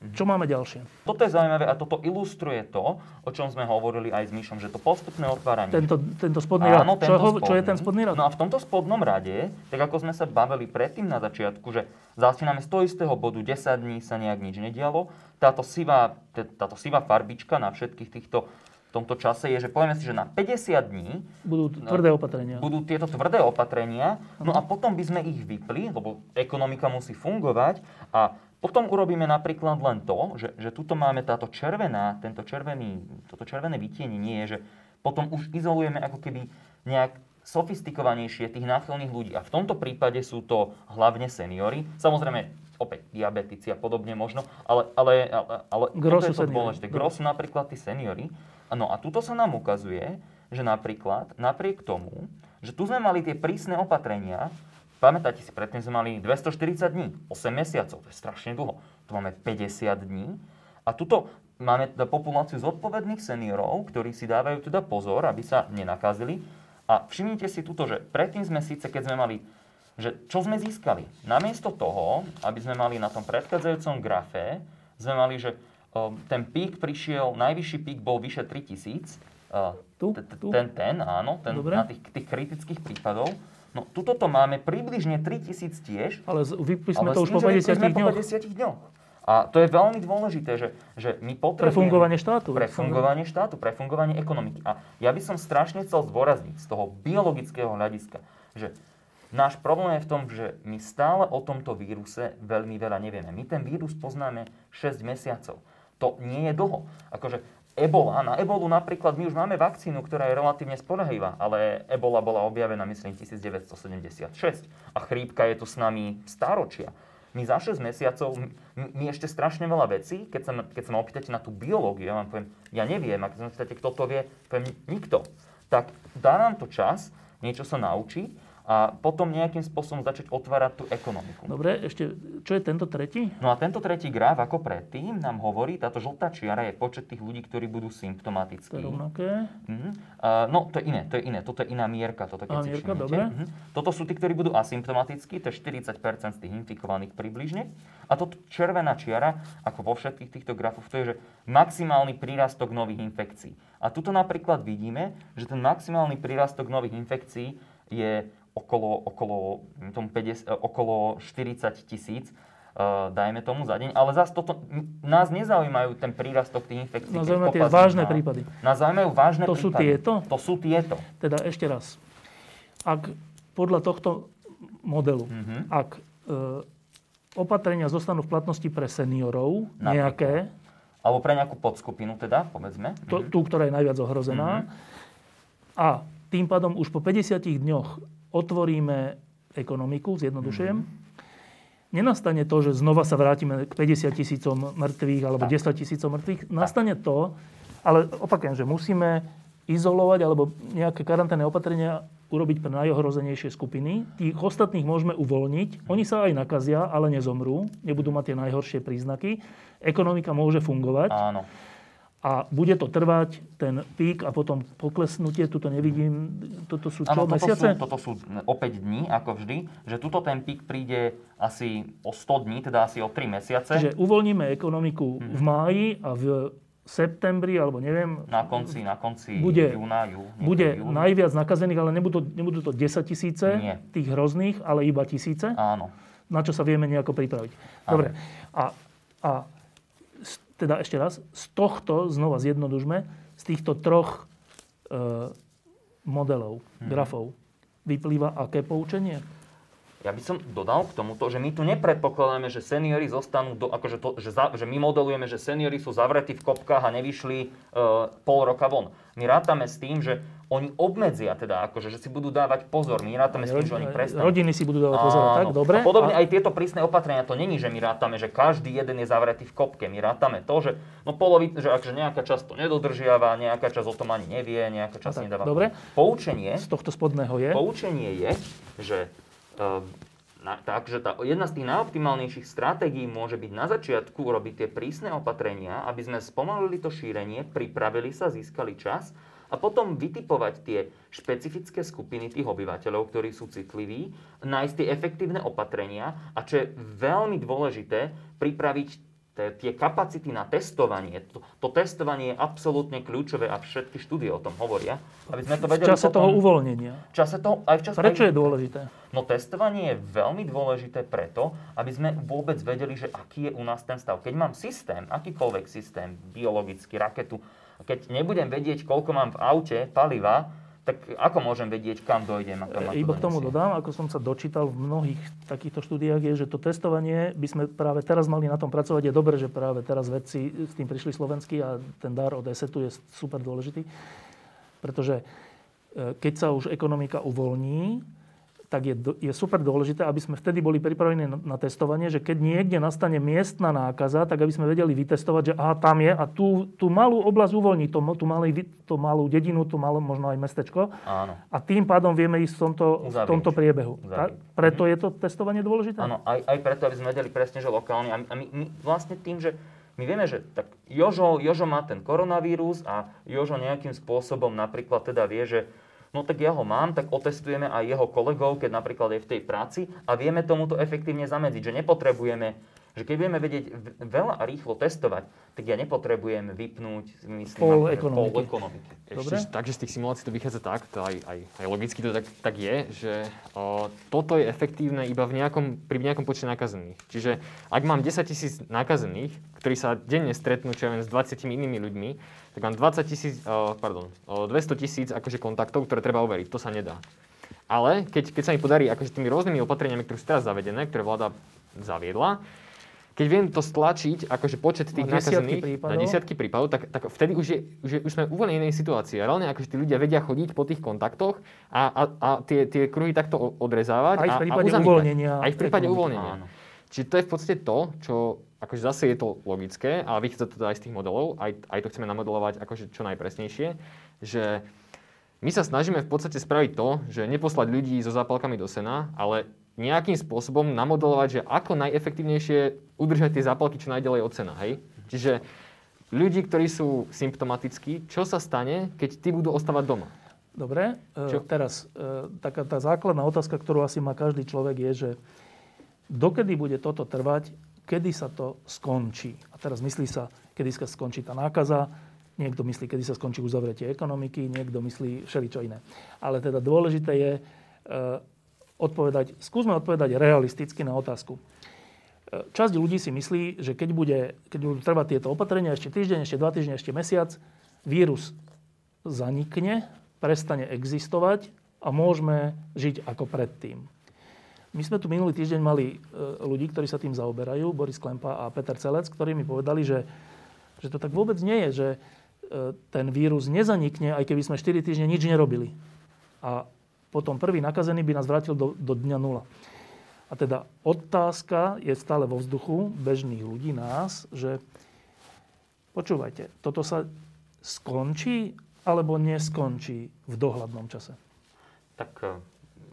Čo máme ďalšie? Toto je zaujímavé a toto ilustruje to, o čom sme hovorili aj s Myšom, že to postupné otváranie. Tento, tento spodný rad. Áno, Čo, tento ho, čo je spodný. ten spodný rad? No a v tomto spodnom rade, tak ako sme sa bavili predtým na začiatku, že začíname z toho istého bodu, 10 dní sa nejak nič nedialo, táto sivá, táto sivá farbička na všetkých týchto v tomto čase je, že povieme si, že na 50 dní Budú tvrdé opatrenia. budú tieto tvrdé opatrenia, no a potom by sme ich vypli, lebo ekonomika musí fungovať a potom urobíme napríklad len to, že, že tuto máme táto červená, tento červený, toto červené vytienenie je, že potom už izolujeme ako keby nejak sofistikovanejšie tých náchylných ľudí. A v tomto prípade sú to hlavne seniory. Samozrejme, opäť diabetici a podobne možno, ale, ale, ale, ale Gro toto sú je to dôležité. Gro sú napríklad tí seniory. No a tuto sa nám ukazuje, že napríklad napriek tomu, že tu sme mali tie prísne opatrenia, pamätáte si, predtým sme mali 240 dní, 8 mesiacov, to je strašne dlho. Tu máme 50 dní a tuto máme teda populáciu zodpovedných seniorov, ktorí si dávajú teda pozor, aby sa nenakazili. A všimnite si tuto, že predtým sme síce, keď sme mali že čo sme získali? Namiesto toho, aby sme mali na tom predchádzajúcom grafe, sme mali, že o, ten pík prišiel, najvyšší pík bol vyše 3000. a Tu? Ten, ten, áno, ten na tých, tých kritických prípadov. No, tuto to máme približne 3000 tiež, Ale z- vypli sme ale to už po snížili 50 sme dňoch. po 50 dňoch. A to je veľmi dôležité, že, že my Pre potrebujeme... fungovanie štátu. Pre fungovanie štátu, pre fungovanie ekonomiky. A ja by som strašne chcel zdôrazniť z toho biologického hľadiska, že náš problém je v tom, že my stále o tomto víruse veľmi veľa nevieme. My ten vírus poznáme 6 mesiacov. To nie je dlho. Akože Ebola, na ebolu napríklad my už máme vakcínu, ktorá je relatívne spoľahlivá, ale ebola bola objavená myslím 1976 a chrípka je tu s nami stáročia. My za 6 mesiacov, my ešte strašne veľa vecí, keď sa, keď sa ma opýtate na tú biológiu, ja vám poviem, ja neviem, a keď sa ma pýtate, kto to vie, poviem, nikto. Tak dá nám to čas, niečo sa naučiť a potom nejakým spôsobom začať otvárať tú ekonomiku. Dobre, ešte, čo je tento tretí? No a tento tretí graf, ako predtým, nám hovorí, táto žltá čiara je počet tých ľudí, ktorí budú To je symptomatickí. rovnaké. Mhm. Uh, no, to je iné, to je iné. Toto je iná mierka, toto keď Á, si mierka, všimnete. dobre. Mhm. Toto sú tí, ktorí budú asymptomatickí, to je 40% z tých infikovaných približne. A toto červená čiara, ako vo všetkých týchto grafoch, to je, že maximálny prírastok nových infekcií. A tuto napríklad vidíme, že ten maximálny prírastok nových infekcií je okolo, okolo, hm, tomu 50, eh, okolo 40 tisíc, uh, dajme tomu za deň. Ale zase toto, nás nezaujímajú ten prírastok tých infekcií. Keď zaujímavé tie vážne má. prípady. Nás zaujímajú vážne To sú prípady. tieto? To sú tieto. Teda ešte raz. Ak podľa tohto modelu, Mhm. ak e, opatrenia zostanú v platnosti pre seniorov, Napríklad. nejaké, Alebo pre nejakú podskupinu teda, povedzme. to, Mhm. tú, ktorá je najviac ohrozená, a tým pádom už po 50 dňoch otvoríme ekonomiku, zjednodušujem, Mhm. nenastane to, že znova sa vrátime k 50 tisícom mŕtvych alebo Tak. 10 tisícom mŕtvych. Nastane to, ale opakujem, že musíme izolovať alebo nejaké karanténne opatrenia urobiť pre najohrozenejšie skupiny. Tých ostatných môžeme uvoľniť. Oni sa aj nakazia, ale nezomrú. Nebudú mať tie najhoršie príznaky. Ekonomika môže fungovať. Áno. A bude to trvať, ten pík a potom poklesnutie, tuto nevidím, toto sú čo, Áno, toto sú, mesiace? toto sú opäť dní, ako vždy, že tuto ten pík príde asi o 100 dní, teda asi o 3 mesiace. Čiže uvoľníme ekonomiku Mhm. v máji a v septembri, alebo neviem, Na konci, na konci Bude- júna, jú, bude júni. najviac nakazených, ale nebudú, nebudú to 10 tisíce Nie. tých hrozných, ale iba tisíce, Áno. na čo sa vieme nejako pripraviť. Dobre. A, a teda ešte raz, z tohto, znova zjednodužme, z týchto troch e, modelov, Mhm. grafov, vyplýva aké poučenie? Ja by som dodal k tomuto, že my tu nepredpokladáme, že seniory zostanú, do, akože to, že, za, že my modelujeme, že seniory sú zavretí v kopkách a nevyšli e, pol roka von. My rátame s tým, že oni obmedzia teda, akože, že si budú dávať pozor. My rátame s tým, že oni prestanú. Rodiny si budú dávať pozor, tak? Dobre. A podobne a... aj tieto prísne opatrenia, to není, že my rátame, že každý jeden je zavretý v kopke. My rátame to, že, no polovi, že akže nejaká časť to nedodržiava, nejaká časť o tom ani nevie, nejaká časť tak, nedáva. Dobre. Poučenie z tohto spodného je? Poučenie je, že takže tá, jedna z tých najoptimálnejších stratégií môže byť na začiatku urobiť tie prísne opatrenia, aby sme spomalili to šírenie, pripravili sa, získali čas a potom vytipovať tie špecifické skupiny tých obyvateľov, ktorí sú citliví, nájsť tie efektívne opatrenia a čo je veľmi dôležité, pripraviť tie kapacity na testovanie, to, to testovanie je absolútne kľúčové a všetky štúdie o tom hovoria. Aby sme to vedeli v čase potom, toho uvoľnenia. V čase toho, aj v čase, Prečo aj, je dôležité? No testovanie je veľmi dôležité preto, aby sme vôbec vedeli, že aký je u nás ten stav. Keď mám systém, akýkoľvek systém, biologický, raketu, keď nebudem vedieť, koľko mám v aute paliva, tak ako môžem vedieť, kam dojdem a kam Iba k tomu dodám, ako som sa dočítal v mnohých takýchto štúdiách, je, že to testovanie by sme práve teraz mali na tom pracovať. Je dobré, že práve teraz vedci s tým prišli slovenský a ten dar od ESETu je super dôležitý, pretože e, keď sa už ekonomika uvoľní, tak je, je super dôležité, aby sme vtedy boli pripravení na, na testovanie, že keď niekde nastane miestna nákaza, tak aby sme vedeli vytestovať, že aha, tam je a tú, tú malú oblasť uvoľní, tú, tú, malý, tú malú dedinu, tú malú možno aj mestečko. Áno. A tým pádom vieme ísť v tomto, v tomto priebehu. Ta, preto je to testovanie dôležité? Áno, aj, aj preto, aby sme vedeli presne, že lokálne. A my, a my, my vlastne tým, že my vieme, že tak Jožo, Jožo má ten koronavírus a Jožo nejakým spôsobom napríklad teda vie, že no tak ja ho mám, tak otestujeme aj jeho kolegov, keď napríklad je v tej práci a vieme tomuto efektívne zamedziť, že nepotrebujeme že keď budeme vedieť veľa a rýchlo testovať, tak ja nepotrebujem vypnúť myslím, pol ekonomiky. Pol ekonomiky. Dobre? Ešte, takže z tých simulácií to vychádza tak, to aj, aj, aj logicky to tak, tak je, že o, toto je efektívne iba v nejakom, pri nejakom počte nakazených. Čiže ak mám 10 tisíc nakazených, ktorí sa denne stretnú čo ja viem, s 20 inými ľuďmi, tak mám 20 tisíc, pardon, 200 tisíc akože kontaktov, ktoré treba overiť. To sa nedá. Ale keď, keď sa mi podarí akože tými rôznymi opatreniami, ktoré sú teraz zavedené, ktoré vláda zaviedla, keď viem to stlačiť, akože počet tých na nakazených na desiatky prípadov, tak, tak vtedy už, je, už, je, už sme úplne inej situácii. A reálne akože tí ľudia vedia chodiť po tých kontaktoch a, a, a tie, tie kruhy takto odrezávať. Aj v prípade a, a uvoľnenia. Aj v prípade uvoľnenia. Áno. Čiže to je v podstate to, čo akože zase je to logické, ale vychádza to aj z tých modelov, aj, aj to chceme namodelovať akože čo najpresnejšie, že my sa snažíme v podstate spraviť to, že neposlať ľudí so zápalkami do sena, ale nejakým spôsobom namodelovať, že ako najefektívnejšie udržať tie zápalky čo najďalej od sena, hej? Čiže ľudí, ktorí sú symptomatickí, čo sa stane, keď tí budú ostávať doma? Dobre, e, čo? teraz e, taká tá základná otázka, ktorú asi má každý človek je, že dokedy bude toto trvať, kedy sa to skončí. A teraz myslí sa, kedy sa skončí tá nákaza, niekto myslí, kedy sa skončí uzavretie ekonomiky, niekto myslí všeličo iné. Ale teda dôležité je e, odpovedať, skúsme odpovedať realisticky na otázku. E, časť ľudí si myslí, že keď, bude, keď budú trvať tieto opatrenia ešte týždeň, ešte dva týždne, ešte mesiac, vírus zanikne, prestane existovať a môžeme žiť ako predtým. My sme tu minulý týždeň mali e, ľudí, ktorí sa tým zaoberajú, Boris Klempa a Peter Celec, ktorí mi povedali, že, že to tak vôbec nie je, že e, ten vírus nezanikne, aj keby sme 4 týždne nič nerobili. A potom prvý nakazený by nás vrátil do, do dňa nula. A teda otázka je stále vo vzduchu bežných ľudí, nás, že počúvajte, toto sa skončí alebo neskončí v dohľadnom čase? Tak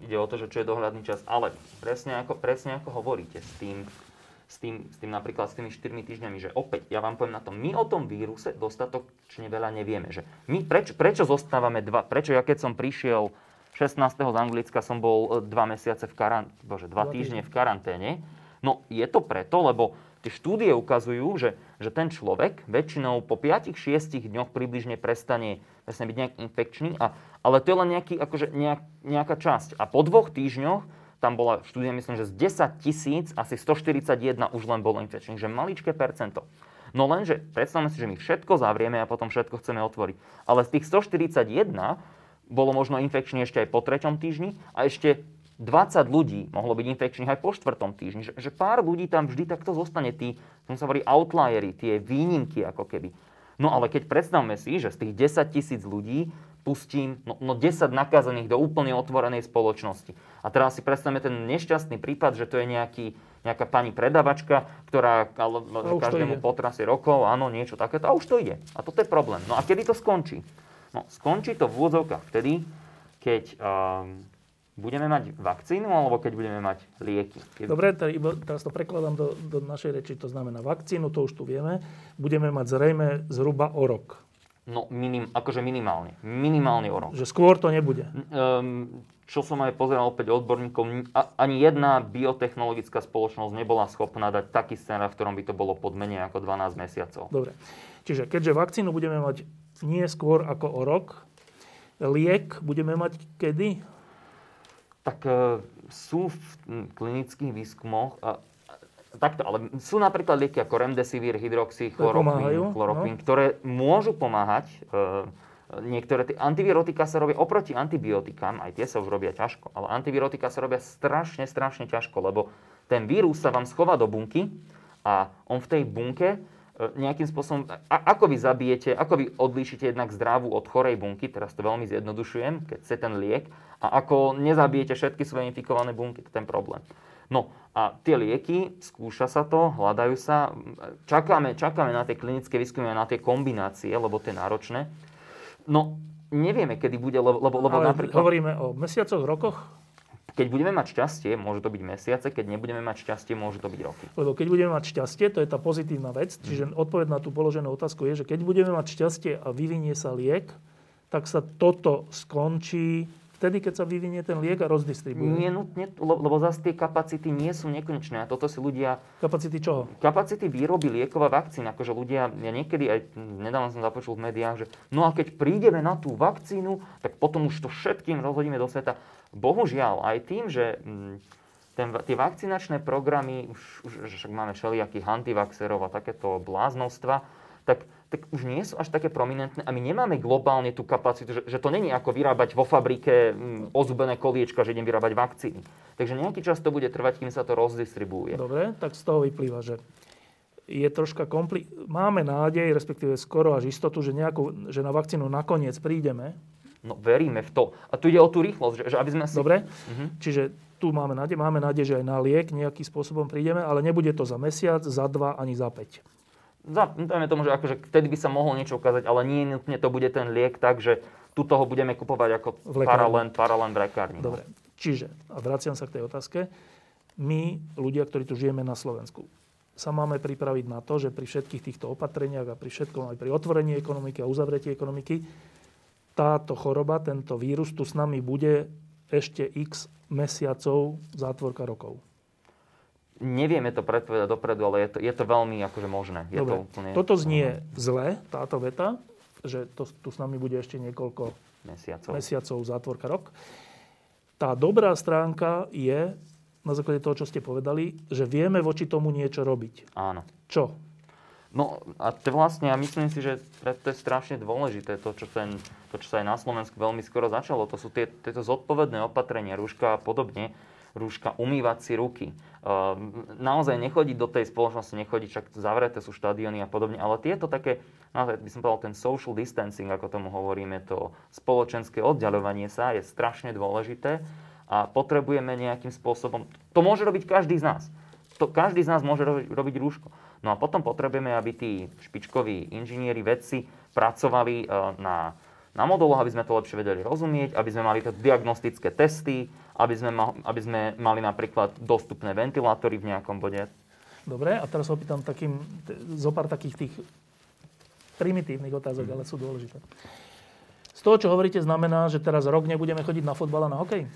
ide o to, že čo je dohľadný čas. Ale presne ako, presne ako hovoríte s tým, s tým, s tým napríklad s tými 4 týždňami, že opäť, ja vám poviem na tom, my o tom víruse dostatočne veľa nevieme. Že my, preč, prečo zostávame dva? Prečo ja keď som prišiel 16. z Anglicka som bol 2 e, mesiace v karanténe, bože, 2 týždne v karanténe. No je to preto, lebo tie štúdie ukazujú, že, že ten človek väčšinou po 5-6 dňoch približne prestane, prestane byť nejak infekčný, a, ale to je len nejaký, akože nejak, nejaká časť. A po dvoch týždňoch tam bola štúdia, myslím, že z 10 tisíc asi 141 už len bolo infekčných, že maličké percento. No lenže predstavme si, že my všetko zavrieme a potom všetko chceme otvoriť. Ale z tých 141 bolo možno infekčný ešte aj po treťom týždni a ešte 20 ľudí mohlo byť infekčných aj po štvrtom týždni. Že, že pár ľudí tam vždy takto zostane. Tí, tomu sa hovorí outliery, tie výnimky ako keby. No ale keď predstavme si, že z tých 10 tisíc ľudí pustím no, no 10 nakazených do úplne otvorenej spoločnosti. A teraz si predstavme ten nešťastný prípad, že to je nejaký, nejaká pani predavačka, ktorá ale, každému potrasie rokov, áno, niečo takéto. A už to ide. A toto je problém. No a kedy to skončí? No, skončí to v úvodzovkách vtedy, keď um, budeme mať vakcínu alebo keď budeme mať lieky? Dobre, teraz to prekladám do, do našej reči, to znamená vakcínu, to už tu vieme. Budeme mať zrejme zhruba o rok. No, minim, akože minimálne. Minimálne o rok. Že skôr to nebude. Um, čo som aj pozeral opäť odborníkov, ani jedna biotechnologická spoločnosť nebola schopná dať taký scenár, v ktorom by to bolo pod menej ako 12 mesiacov. Dobre. Čiže keďže vakcínu budeme mať nie skôr ako o rok, liek budeme mať kedy? Tak e, sú v klinických výskumoch, takto, ale sú napríklad lieky ako remdesivir, hydroxychloroquín, chloroquín, no. ktoré môžu pomáhať. E, niektoré tie antivirotika sa robia oproti antibiotikám, aj tie sa už robia ťažko, ale antivirotika sa robia strašne, strašne ťažko, lebo ten vírus sa vám schová do bunky a on v tej bunke E, nejakým spôsobom, a, ako vy zabijete, ako vy odlíšite jednak zdravú od chorej bunky, teraz to veľmi zjednodušujem, keď chce ten liek, a ako nezabijete všetky svoje infikované bunky, to je ten problém. No a tie lieky, skúša sa to, hľadajú sa, čakáme, čakáme na tie klinické výskumy a na tie kombinácie, lebo to je náročné. No, nevieme, kedy bude, lebo, lebo, lebo Ale napríklad... hovoríme o mesiacoch, rokoch? Keď budeme mať šťastie, môže to byť mesiace, keď nebudeme mať šťastie, môže to byť roky. Lebo keď budeme mať šťastie, to je tá pozitívna vec, čiže mm. odpoveď na tú položenú otázku je, že keď budeme mať šťastie a vyvinie sa liek, tak sa toto skončí vtedy, keď sa vyvinie ten liek a rozdistribuje. Nie nutne, lebo zase tie kapacity nie sú nekonečné. A toto si ľudia... Kapacity čoho? Kapacity výroby liekov a vakcín. Akože ľudia, ja niekedy aj nedávno som započul v médiách, že no a keď prídeme na tú vakcínu, tak potom už to všetkým rozhodíme do sveta. Bohužiaľ, aj tým, že mm, ten, tie vakcinačné programy, už, už však máme všelijakých antivaxerov a takéto bláznostva, tak, tak už nie sú až také prominentné a my nemáme globálne tú kapacitu, že, že to není ako vyrábať vo fabrike mm, ozubené koliečka, že idem vyrábať vakcíny. Takže nejaký čas to bude trvať, kým sa to rozdistribuje. Dobre, tak z toho vyplýva, že je troška kompli- máme nádej, respektíve skoro až istotu, že, nejakú, že na vakcínu nakoniec prídeme, No veríme v to. A tu ide o tú rýchlosť, že, že aby sme si... Dobre, uh-huh. čiže tu máme nádej, máme nádej, že aj na liek nejakým spôsobom prídeme, ale nebude to za mesiac, za dva, ani za päť. Za, dajme tomu, že akože vtedy by sa mohlo niečo ukázať, ale nie nutne to bude ten liek tak, že tu toho budeme kupovať ako paralén, paralén v lekárni. No. Dobre, čiže, a vraciam sa k tej otázke, my, ľudia, ktorí tu žijeme na Slovensku, sa máme pripraviť na to, že pri všetkých týchto opatreniach a pri všetkom, aj pri otvorení ekonomiky a uzavretí ekonomiky, táto choroba, tento vírus tu s nami bude ešte x mesiacov, zátvorka rokov. Nevieme to predpovedať dopredu, ale je to, je to veľmi akože možné. Je Dobre. to úplne... Toto znie zle, táto veta, že to tu s nami bude ešte niekoľko mesiacov, mesiacov zátvorka rok. Tá dobrá stránka je, na základe toho, čo ste povedali, že vieme voči tomu niečo robiť. Áno. Čo? No a to vlastne, ja myslím si, že to je strašne dôležité, to čo, ten, to, čo sa aj na Slovensku veľmi skoro začalo. To sú tie, tieto zodpovedné opatrenia, rúška a podobne. Rúška, umývať si ruky. Uh, naozaj nechodiť do tej spoločnosti, nechodiť, však zavreté sú štadióny a podobne, ale tieto také, naozaj by som povedal, ten social distancing, ako tomu hovoríme, to spoločenské oddialovanie sa je strašne dôležité a potrebujeme nejakým spôsobom, to môže robiť každý z nás. To, každý z nás môže robiť, robiť rúško. No a potom potrebujeme, aby tí špičkoví inžinieri, vedci pracovali e, na, na moduloch, aby sme to lepšie vedeli rozumieť, aby sme mali diagnostické testy, aby sme, aby sme mali napríklad dostupné ventilátory v nejakom bode. Dobre, a teraz opýtam takým, zo pár takých tých primitívnych otázok, ale sú dôležité. Z toho, čo hovoríte, znamená, že teraz rok nebudeme chodiť na fotbal a na hokej?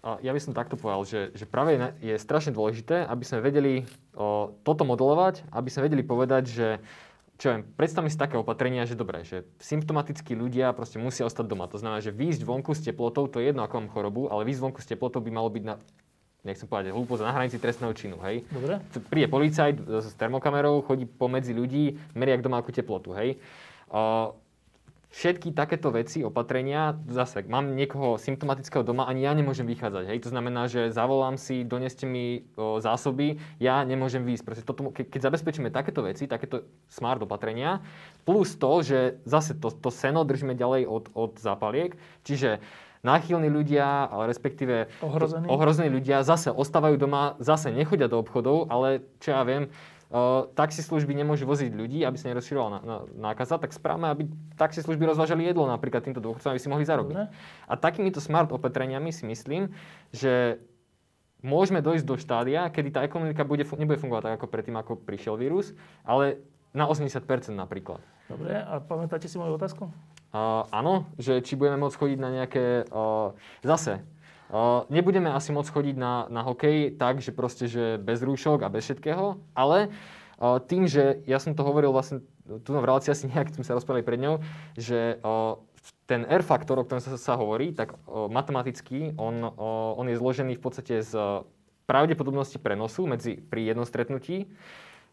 Ja by som takto povedal, že, že práve je strašne dôležité, aby sme vedeli o, toto modelovať, aby sme vedeli povedať, že čo viem, predstavme si také opatrenia, že dobre, že symptomatickí ľudia proste musia ostať doma. To znamená, že výjsť vonku s teplotou, to je jedno, ako mám chorobu, ale výjsť vonku s teplotou by malo byť na, nechcem povedať, hlúpo, na hranici trestného činu, hej? Dobre. Príde policajt s termokamerou, chodí pomedzi ľudí, meria, kto má akú teplotu, hej? O, všetky takéto veci, opatrenia, zase, mám niekoho symptomatického doma, ani ja nemôžem vychádzať. Hej? To znamená, že zavolám si, doneste mi o, zásoby, ja nemôžem výjsť. Proste toto, ke, keď zabezpečíme takéto veci, takéto smart opatrenia, plus to, že zase to, to seno držíme ďalej od, od zápaliek, čiže náchylní ľudia, ale respektíve Ohrození. ohrození ľudia zase ostávajú doma, zase nechodia do obchodov, ale čo ja viem, taxislužby nemôžu voziť ľudí, aby sa nerozširovala nákaza, tak správame, aby taxislužby rozvážali jedlo napríklad týmto dôchodcom, aby si mohli zarobiť. Dobre. A takýmito smart opatreniami si myslím, že môžeme dojsť do štádia, kedy tá ekonomika bude, nebude fungovať tak ako predtým, ako prišiel vírus, ale na 80% napríklad. Dobre, a pamätáte si moju otázku? Uh, áno, že či budeme môcť chodiť na nejaké... Uh, zase, nebudeme asi môcť chodiť na, na hokej tak, že proste, že bez rúšok a bez všetkého, ale uh, tým, že ja som to hovoril vlastne tu v relácii asi nejak sme sa rozprávali pred ňou, že uh, ten R faktor, o ktorom sa, sa hovorí, tak matematicky on, on je zložený v podstate z pravdepodobnosti prenosu medzi, pri jednom stretnutí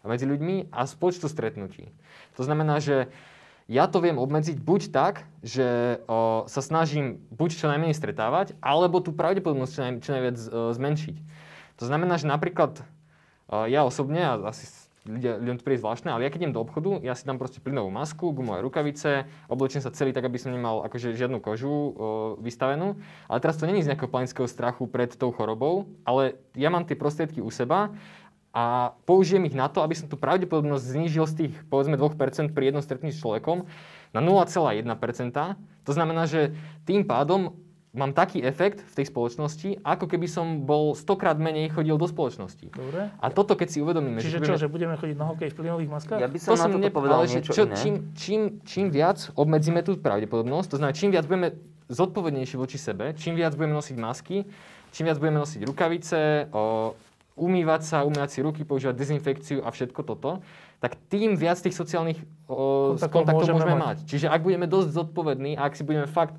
medzi ľuďmi a z počtu stretnutí. To znamená, že ja to viem obmedziť buď tak, že o, sa snažím buď čo najmenej stretávať, alebo tú pravdepodobnosť čo, naj, čo najviac o, zmenšiť. To znamená, že napríklad o, ja osobne, a asi ľudia, ľuďom to príde zvláštne, ale ja keď idem do obchodu, ja si dám proste plynovú masku, gumové rukavice, oblečím sa celý tak, aby som nemal akože žiadnu kožu o, vystavenú. Ale teraz to není z nejakého panického strachu pred tou chorobou, ale ja mám tie prostriedky u seba a použijem ich na to, aby som tú pravdepodobnosť znížil z tých, povedzme, 2% pri jednom stretnutí s človekom na 0,1%. To znamená, že tým pádom mám taký efekt v tej spoločnosti, ako keby som bol stokrát menej chodil do spoločnosti. Dobre. A toto, keď si uvedomíme, Čiže budeme- čo, že budeme chodiť na hokej v plynových maskách? Ja by som to na som toto ne- povedal ale že niečo čo, iné. Čím, čím, čím viac obmedzíme tú pravdepodobnosť, to znamená, čím viac budeme zodpovednejší voči sebe, čím viac budeme nosiť masky, čím viac budeme nosiť rukavice, o, umývať sa, umývať si ruky, používať dezinfekciu a všetko toto, tak tým viac tých sociálnych o, Kontaktov kontaktov môžeme môžeme, mať. mať. Čiže ak budeme dosť zodpovední a ak si budeme fakt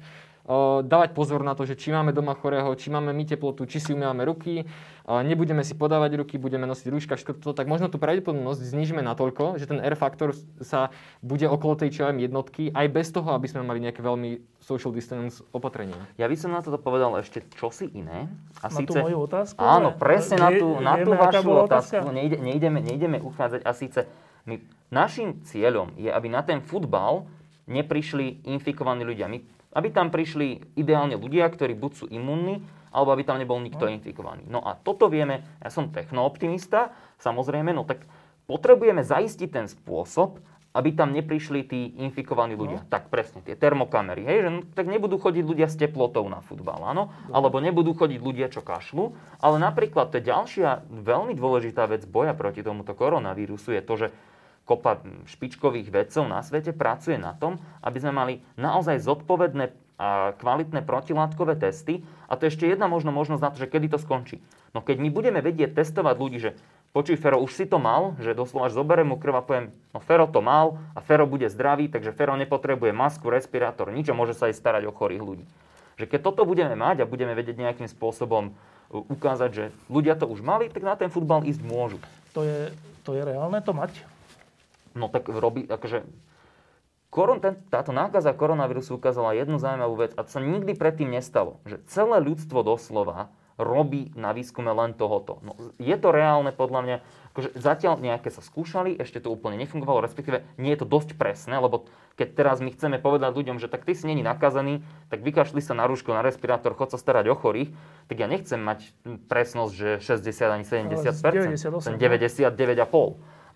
dávať pozor na to, že či máme doma chorého, či máme my teplotu, či si umývame ruky, nebudeme si podávať ruky, budeme nosiť rúška, všetko toto, tak možno tú pravdepodobnosť znížime natoľko, že ten R faktor sa bude okolo tej čo jednotky, aj bez toho, aby sme mali nejaké veľmi social distance opatrenia. Ja by som na toto povedal ešte čosi iné. A Na tú síce, moju otázku? Áno, presne na tú, na tú vašu otázku. Nejde, nejdeme, nejdeme uchádzať. A síce my, našim cieľom je, aby na ten futbal neprišli infikovaní ľudia. My, aby tam prišli ideálne ľudia, ktorí buď sú imunní, alebo aby tam nebol nikto infikovaný. No a toto vieme, ja som technooptimista, samozrejme, no tak potrebujeme zaistiť ten spôsob, aby tam neprišli tí infikovaní ľudia. Tak presne, tie termokamery, hej, že no, tak nebudú chodiť ľudia s teplotou na futbal, áno, alebo nebudú chodiť ľudia, čo kašľú, ale napríklad to je ďalšia veľmi dôležitá vec boja proti tomuto koronavírusu je to, že kopa špičkových vedcov na svete pracuje na tom, aby sme mali naozaj zodpovedné a kvalitné protilátkové testy. A to je ešte jedna možno možnosť na to, že kedy to skončí. No keď my budeme vedieť testovať ľudí, že počuj Fero, už si to mal, že doslova až zoberiem mu krv a poviem, no Fero to mal a Fero bude zdravý, takže Fero nepotrebuje masku, respirátor, nič a môže sa aj starať o chorých ľudí. Že keď toto budeme mať a budeme vedieť nejakým spôsobom ukázať, že ľudia to už mali, tak na ten futbal ísť môžu. To je, to je reálne to mať? No tak robí, akože... Koron, ten, táto nákaza koronavírusu ukázala jednu zaujímavú vec a to sa nikdy predtým nestalo. Že celé ľudstvo doslova robí na výskume len tohoto. No, je to reálne podľa mňa, akože zatiaľ nejaké sa skúšali, ešte to úplne nefungovalo, respektíve nie je to dosť presné, lebo keď teraz my chceme povedať ľuďom, že tak ty si není nakazený, tak vykašli sa na rúško, na respirátor, chod sa starať o chorých, tak ja nechcem mať presnosť, že 60 ani 70 Ale z 98, Ten no.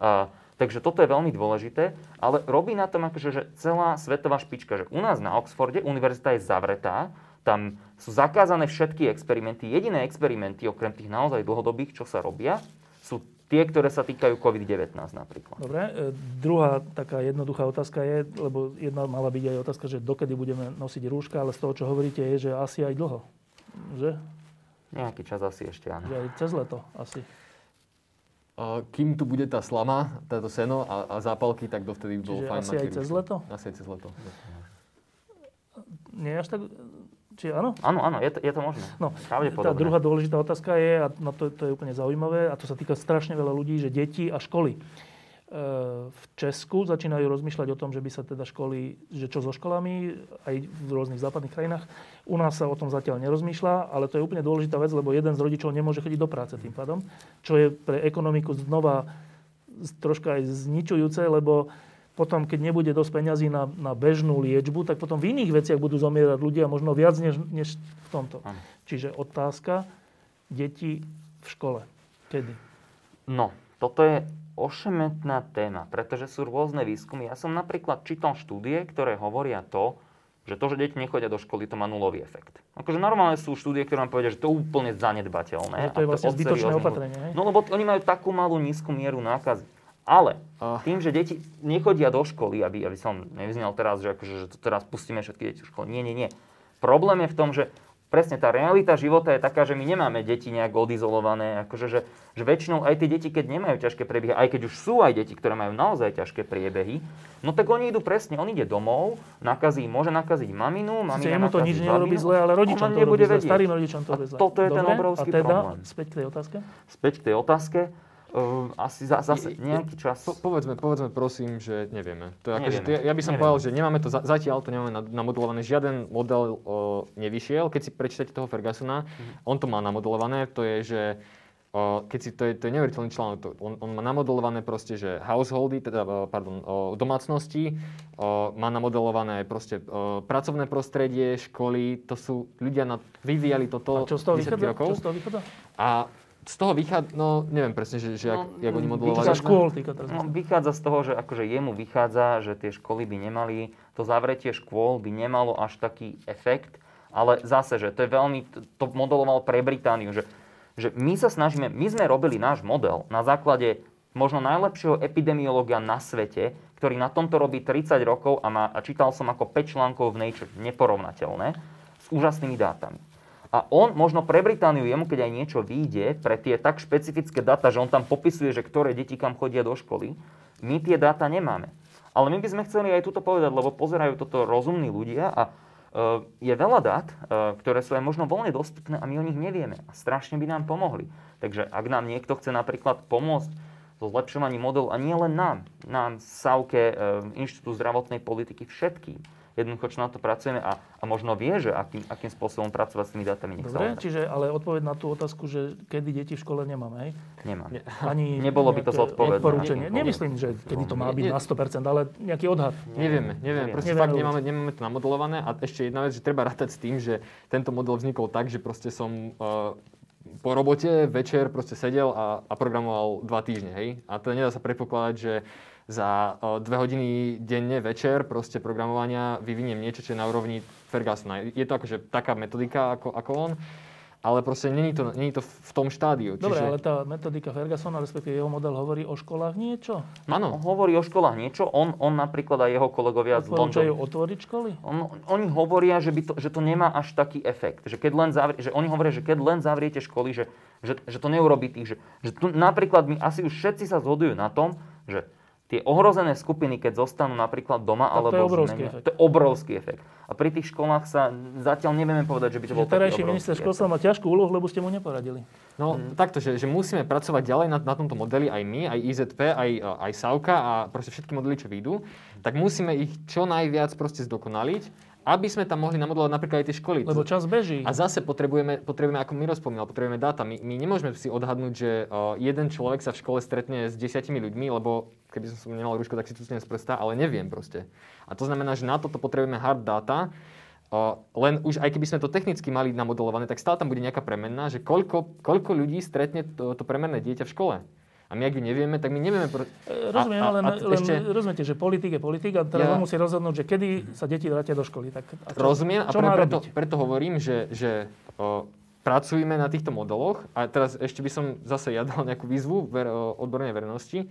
99,5. Takže toto je veľmi dôležité, ale robí na tom akože, že celá svetová špička, že u nás na Oxforde univerzita je zavretá, tam sú zakázané všetky experimenty. Jediné experimenty, okrem tých naozaj dlhodobých, čo sa robia, sú tie, ktoré sa týkajú COVID-19 napríklad. Dobre. E, druhá taká jednoduchá otázka je, lebo jedna mala byť aj otázka, že dokedy budeme nosiť rúška, ale z toho, čo hovoríte, je, že asi aj dlho. Že? Nejaký čas asi ešte, áno. Že aj cez leto asi. Kým tu bude tá slama, táto seno a, a zápalky, tak dovtedy by bolo Čiže fajn asi aj cez leto? Asi aj cez leto. Nie až tak... Či áno? Áno, áno, je to, je to možné. No, tá druhá dôležitá otázka je, a no to, to je úplne zaujímavé, a to sa týka strašne veľa ľudí, že deti a školy. V Česku začínajú rozmýšľať o tom, že by sa teda školy, že čo so školami, aj v rôznych západných krajinách. U nás sa o tom zatiaľ nerozmýšľa, ale to je úplne dôležitá vec, lebo jeden z rodičov nemôže chodiť do práce tým pádom, čo je pre ekonomiku znova troška aj zničujúce, lebo potom, keď nebude dosť peňazí na, na bežnú liečbu, tak potom v iných veciach budú zomierať ľudia možno viac než, než v tomto. Ano. Čiže otázka, deti v škole. Kedy? No, toto je ošemetná téma, pretože sú rôzne výskumy. Ja som napríklad čítal štúdie, ktoré hovoria to, že to, že deti nechodia do školy, to má nulový efekt. Akože normálne sú štúdie, ktoré vám povedia, že to je úplne zanedbateľné. No, to je vlastne zbytočné opatrenie. Hej? No lebo oni majú takú malú nízku mieru nákazy. Ale tým, že deti nechodia do školy, aby, aby som nevyznal teraz, že, akože, že to teraz pustíme všetky deti do školy. Nie, nie, nie. Problém je v tom, že presne tá realita života je taká, že my nemáme deti nejak odizolované, akože, že, že väčšinou aj tie deti, keď nemajú ťažké priebehy, aj keď už sú aj deti, ktoré majú naozaj ťažké priebehy, no tak oni idú presne, on ide domov, nakazí, môže nakaziť maminu, mamina jemu to nič nerobí zle, ale rodičom to robí zle, starým rodičom to robí zle. Toto je Dobre, ten obrovský a teda, problém. späť k tej otázke? Späť k tej otázke. Uh, asi za, zase nejaký čas. Po, povedzme, povedzme prosím, že nevieme. To je ako, že to, ja by som nevieme. povedal, že nemáme to, zatiaľ to nemáme namodelované, žiaden model uh, nevyšiel. Keď si prečítate toho Fergusona, mm-hmm. on to má namodelované, to je, že uh, keď si, to je, to je neuveriteľný článok, to, on, on má namodelované proste, že householdy, teda, uh, pardon, uh, domácnosti, uh, má namodelované proste uh, pracovné prostredie, školy, to sú ľudia na, vyvíjali toto A čo z toho vychádza? Rokov. Čo z toho vychádza? A z toho vychádza, no neviem presne, že, že no, jak, jak oni modulovali. Vychádza škôl, no, vychádza z toho, že akože jemu vychádza, že tie školy by nemali, to zavretie škôl by nemalo až taký efekt, ale zase, že to je veľmi, to modeloval pre Britániu, že, že my sa snažíme, my sme robili náš model na základe možno najlepšieho epidemiológia na svete, ktorý na tomto robí 30 rokov a, má, a čítal som ako 5 článkov v Nature, neporovnateľné, s úžasnými dátami. A on možno pre Britániu, jemu keď aj niečo vyjde, pre tie tak špecifické dáta, že on tam popisuje, že ktoré deti kam chodia do školy, my tie dáta nemáme. Ale my by sme chceli aj tuto povedať, lebo pozerajú toto rozumní ľudia a uh, je veľa dát, uh, ktoré sú aj možno voľne dostupné a my o nich nevieme. A strašne by nám pomohli. Takže ak nám niekto chce napríklad pomôcť so zlepšovaním modelu, a nie len nám, nám SAUKE, uh, Inštitút zdravotnej politiky, všetkým, jednoducho, čo na to pracujeme a, a možno vie, že akým, akým spôsobom pracovať s tými dátami. Nech Dobre, čiže ale odpoveď na tú otázku, že kedy deti v škole nemáme, hej? Nemáme. Ani Nebolo by to zodpovedné. Odporúčanie. Nemyslím, že kedy to má byť na 100%, ale nejaký odhad. Nevieme, nevieme. Proste nevieme fakt nemáme, nemáme to namodelované. A ešte jedna vec, že treba rátať s tým, že tento model vznikol tak, že proste som uh, po robote večer proste sedel a, a programoval dva týždne, hej? A to nedá sa predpokladať, že za dve hodiny denne večer proste programovania vyviniem niečo, čo je na úrovni Fergusona. Je to akože taká metodika ako, ako on, ale proste není to, není to v tom štádiu. Dobre, čiže... ale tá metodika Fergusona, respektíve jeho model hovorí o školách niečo? Áno, hovorí o školách niečo. On, on napríklad aj jeho kolegovia z London... otvoriť školy? On, oni hovoria, že, by to, že to nemá až taký efekt. Že, keď len zavrie, že oni hovoria, že keď len zavriete školy, že, že, že to neurobí tých. Že, že tu, napríklad my asi už všetci sa zhodujú na tom, že tie ohrozené skupiny, keď zostanú napríklad doma, tak alebo to je obrovský zmenia, efekt. to je obrovský efekt. A pri tých školách sa zatiaľ nevieme povedať, že by to bol taký minister školstva má ťažkú úlohu, lebo ste mu neporadili. No hmm. takto, že, že musíme pracovať ďalej na, na tomto modeli aj my, aj IZP, aj, aj SAUKA a proste všetky modely, čo vyjdú, tak musíme ich čo najviac proste zdokonaliť aby sme tam mohli namodelovať napríklad aj tie školy. Lebo čas beží. A zase potrebujeme, potrebujeme ako Miro spomínal, potrebujeme dáta. My, my nemôžeme si odhadnúť, že uh, jeden človek sa v škole stretne s desiatimi ľuďmi, lebo keby som nemal rúško, tak si tu z prsta, ale neviem proste. A to znamená, že na toto potrebujeme hard data, Uh, len už aj keby sme to technicky mali namodelované, tak stále tam bude nejaká premenná, že koľko, koľko ľudí stretne to, to premenné dieťa v škole. A my, ak ju nevieme, tak my nevieme... Pro... E, rozumiem, a, a, len, ešte... rozumiete, že politik je politik a teraz ja... on musí rozhodnúť, že kedy sa deti vrátia do školy. Tak, a čo, Rozumiem a pre, preto, preto hovorím, že, že o, pracujeme na týchto modeloch a teraz ešte by som zase ja dal nejakú výzvu ver, odbornej verejnosti.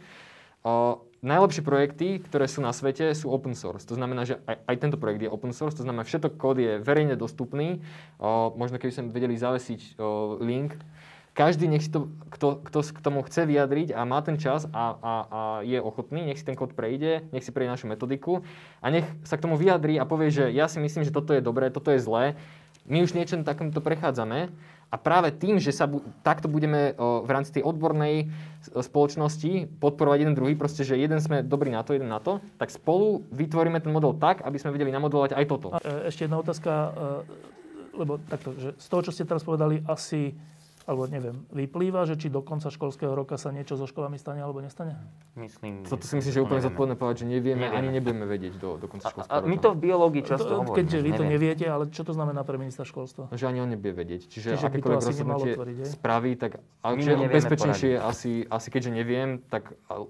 O, najlepšie projekty, ktoré sú na svete, sú open source. To znamená, že aj, aj tento projekt je open source, to znamená, všetok kód je verejne dostupný. O, možno keby sme vedeli zavesiť o, link každý nech si to, kto, kto k tomu chce vyjadriť a má ten čas a, a, a je ochotný, nech si ten kód prejde, nech si prejde našu metodiku a nech sa k tomu vyjadri a povie, že ja si myslím, že toto je dobré, toto je zlé. My už niečo takomto prechádzame A práve tým, že sa bu- takto budeme o, v rámci tej odbornej spoločnosti podporovať jeden druhý, proste, že jeden sme dobrý na to, jeden na to, tak spolu vytvoríme ten model tak, aby sme vedeli namodelovať aj toto. E, ešte jedna otázka, e, lebo takto, že z toho, čo ste teraz povedali, asi alebo neviem, vyplýva, že či do konca školského roka sa niečo so školami stane alebo nestane? Myslím, Toto si myslím, že je úplne zodpovedné povedať, že nevieme, Nevieme. ani nebudeme vedieť do, do konca A, školského a roka. my to v biológii často To- hovoríme. Keďže že vy to neviete, ale čo to znamená pre ministra školstva? No, že ani on nebude vedieť. Čiže, Čiže by to akékoľvek rozhodnutie tvoriť, spraví, tak a že bezpečnejšie je asi, asi, keďže neviem, tak, a-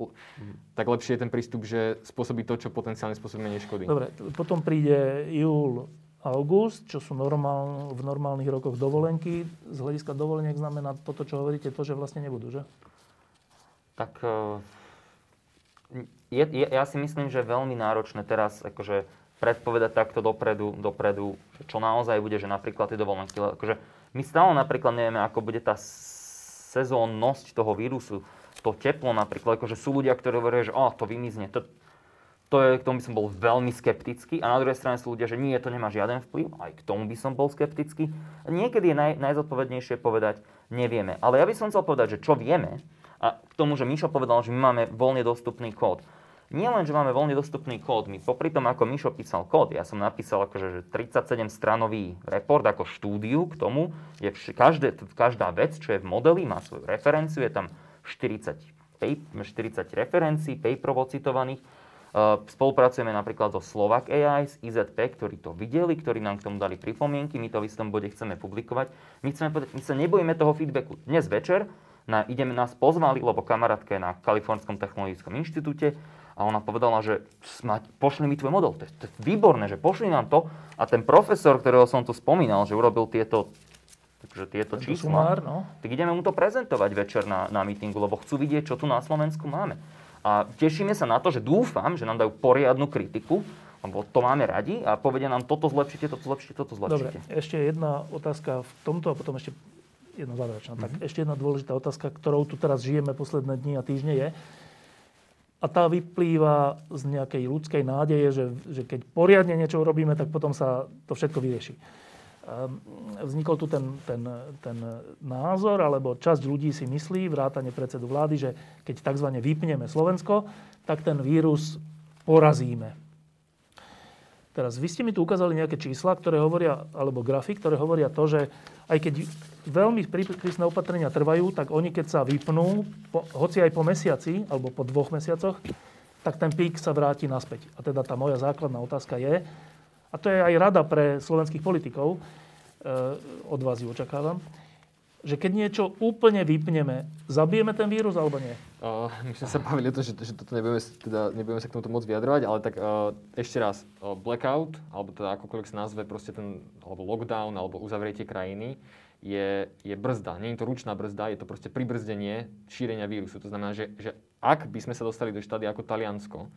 tak lepšie je ten prístup, že spôsobí to, čo potenciálne spôsobí menej škody. Dobre, potom príde júl, august, čo sú normál, v normálnych rokoch dovolenky. Z hľadiska dovoleniek znamená toto, čo hovoríte, to, že vlastne nebudú, že? Tak eh, je, je, ja si myslím, že veľmi náročné teraz akože predpovedať takto dopredu, dopredu, čo naozaj bude, že napríklad tie dovolenky. le- Akože my stále napríklad nevieme, ako bude tá sezónnosť toho vírusu, to teplo napríklad, akože sú ľudia, ktorí hovoria, že oh, to vymizne. To, to je, k tomu by som bol veľmi skeptický. A na druhej strane sú ľudia, že nie, to nemá žiaden vplyv. Aj k tomu by som bol skeptický. Niekedy je naj, najzodpovednejšie povedať, nevieme. Ale ja by som chcel povedať, že čo vieme, a k tomu, že Mišo povedal, že my máme voľne dostupný kód. Nie len, že máme voľne dostupný kód, my popri tom, ako Mišo písal kód, ja som napísal akože, že 37 stranový report ako štúdiu k tomu, je vš- každé, každá vec, čo je v modeli, má svoju referenciu, je tam 40, pap- 40 referencií, paperov citovaných. Uh, spolupracujeme napríklad so Slovak AI, z IZP, ktorí to videli, ktorí nám k tomu dali pripomienky, my to v istom bode chceme publikovať. My chceme povedať, my sa nebojíme toho feedbacku. Dnes večer na, ideme, nás pozvali, lebo kamarátka je na Kalifornskom technologickom inštitúte a ona povedala, že smať, pošli mi tvoj model. To je, to je výborné, že pošli nám to. A ten profesor, ktorého som tu spomínal, že urobil tieto, takže tieto Tento čísla, sumár, no. tak ideme mu to prezentovať večer na, na mítingu, lebo chcú vidieť, čo tu na Slovensku máme. A tešíme sa na to, že dúfam, že nám dajú poriadnu kritiku, lebo to máme radi a povedia nám, toto zlepšite, toto zlepšite, toto Dobre, zlepšite. ešte jedna otázka v tomto a potom ešte jedna záverečná. Tak ešte jedna dôležitá otázka, ktorou tu teraz žijeme posledné dni a týždne je, a tá vyplýva z nejakej ľudskej nádeje, že, že keď poriadne niečo urobíme, tak potom sa to všetko vyrieši. Ehm, Vznikol tu ten, ten, ten názor, alebo časť ľudí si myslí, vrátane predsedu vlády, že keď tzv. vypneme Slovensko, tak ten vírus porazíme. Teraz, vy ste mi tu ukázali nejaké čísla, ktoré hovoria, alebo grafy, ktoré hovoria to, že aj keď veľmi prí- prísne opatrenia trvajú, tak oni keď sa vypnú, po, hoci aj po mesiaci, alebo po dvoch mesiacoch, tak ten pík sa vráti naspäť. A teda tá moja základná otázka je, a to je aj rada pre slovenských politikov, e, od vás ju očakávam, že keď niečo úplne vypneme, zabijeme ten vírus alebo nie? Uh, my sme sa bavili o tom, že, že toto nebudeme, teda nebudeme sa k tomuto moc vyjadrovať, ale tak uh, ešte raz, uh, blackout, alebo teda akokoľvek sa nazve, proste ten, alebo lockdown, alebo uzavretie krajiny, je, je brzda. Nie je to ručná brzda, je to proste pribrzdenie šírenia vírusu. To znamená, že, že ak by sme sa dostali do štády ako Taliansko,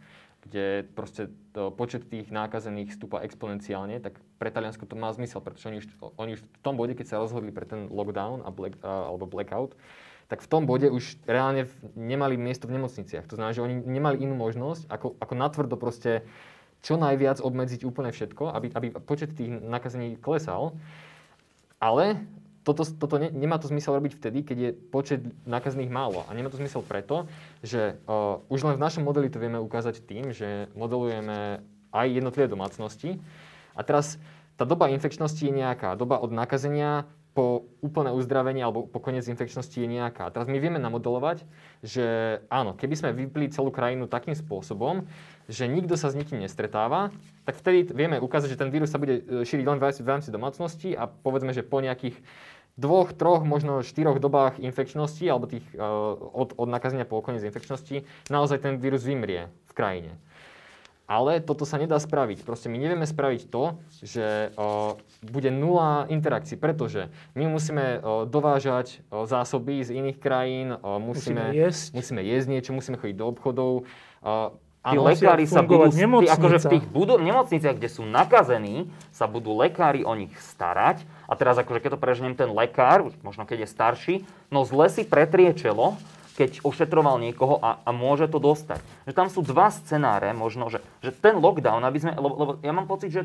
kde proste to, počet tých nákazených stúpa exponenciálne, tak pre Taliansko to má zmysel, pretože oni už, oni už v tom bode, keď sa rozhodli pre ten lockdown a black, alebo blackout, tak v tom bode už reálne nemali miesto v nemocniciach. To znamená, že oni nemali inú možnosť, ako, ako natvrdo proste čo najviac obmedziť úplne všetko, aby, aby počet tých nakazení klesal. Ale toto, toto ne, nemá to zmysel robiť vtedy, keď je počet nakazených málo. A nemá to zmysel preto, že uh, už len v našom modeli to vieme ukázať tým, že modelujeme aj jednotlivé domácnosti. A teraz tá doba infekčnosti je nejaká. Doba od nakazenia po úplné uzdravenie alebo po koniec infekčnosti je nejaká. Teraz my vieme namodelovať, že áno, keby sme vypli celú krajinu takým spôsobom, že nikto sa s nikým nestretáva, tak vtedy vieme ukázať, že ten vírus sa bude e, šíriť len v rámci domácnosti a povedzme, že po nejakých dvoch, troch, možno štyroch dobách infekčnosti alebo tých e, od, od nakazenia po koniec infekčnosti naozaj ten vírus vymrie v krajine. Ale toto sa nedá spraviť. Proste my nevieme spraviť to, že o, bude nula interakcií, pretože my musíme o, dovážať o, zásoby z iných krajín, o, musíme, Musíme jesť. musíme jesť niečo, musíme chodiť do obchodov. O, Tí áno, lekári sa budú, tí, akože v tých budú, nemocniciach, kde sú nakazení, sa budú lekári o nich starať. A teraz akože keď to preženiem, ten lekár, možno keď je starší, no zle si pretrie čelo, keď ošetroval niekoho a, a môže to dostať. Že tam sú dva scenáre možno, že, že ten lockdown, aby sme, lebo, lebo ja mám pocit, že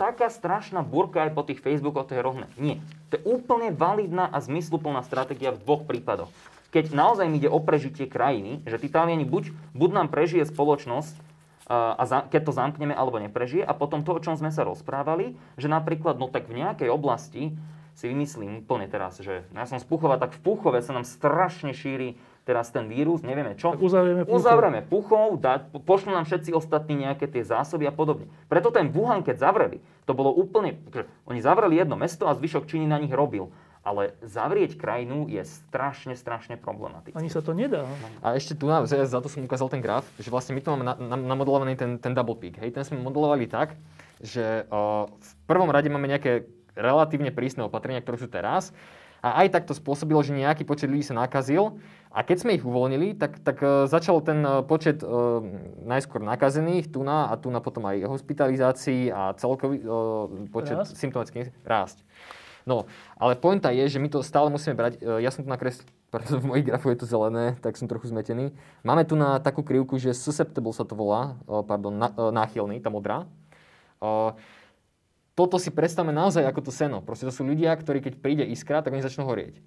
taká strašná burka aj po tých Facebookoch, to je rovné. Nie. To je úplne validná a zmysluplná stratégia v dvoch prípadoch. Keď naozaj ide o prežitie krajiny, že tí Taliani buď, buď nám prežije spoločnosť, a za, keď to zamkneme alebo neprežije. A potom to, o čom sme sa rozprávali, že napríklad, no tak v nejakej oblasti si vymyslím úplne teraz, že ja som z Puchova, tak v Puchove sa nám strašne šíri teraz ten vírus, nevieme čo. Tak uzavrieme Puchov. Uzavrieme Puchov, dá, pošlú nám všetci ostatní nejaké tie zásoby a podobne. Preto ten Wuhan, keď zavreli, to bolo úplne, že oni zavreli jedno mesto a zvyšok Číny na nich robil. Ale zavrieť krajinu je strašne, strašne problematické. Ani sa to nedá. A ešte tu, ja za to som ukázal ten graf, že vlastne my tu máme namodelovaný ten, ten double peak. Hej, ten sme modelovali tak, že uh, v prvom rade máme nejaké relatívne prísne opatrenia, ktoré sú teraz. A aj tak to spôsobilo, že nejaký počet ľudí sa nakazil. A keď sme ich uvoľnili, tak, tak uh, začal ten uh, počet uh, najskôr nakazených tu na a tu na potom aj hospitalizácií a celkový uh, počet Rásť? symptomatických rásť. No, ale pointa je, že my to stále musíme brať. Uh, ja som tu nakreslil, pretože [LAUGHS] v mojich grafoch je to zelené, tak som trochu zmetený. Máme tu na takú krivku, že susceptible sa to volá, uh, pardon, uh, náchylný, tá modrá. Toto si predstavme naozaj ako to seno. Proste to sú ľudia, ktorí keď príde iskra, tak oni začnú horieť.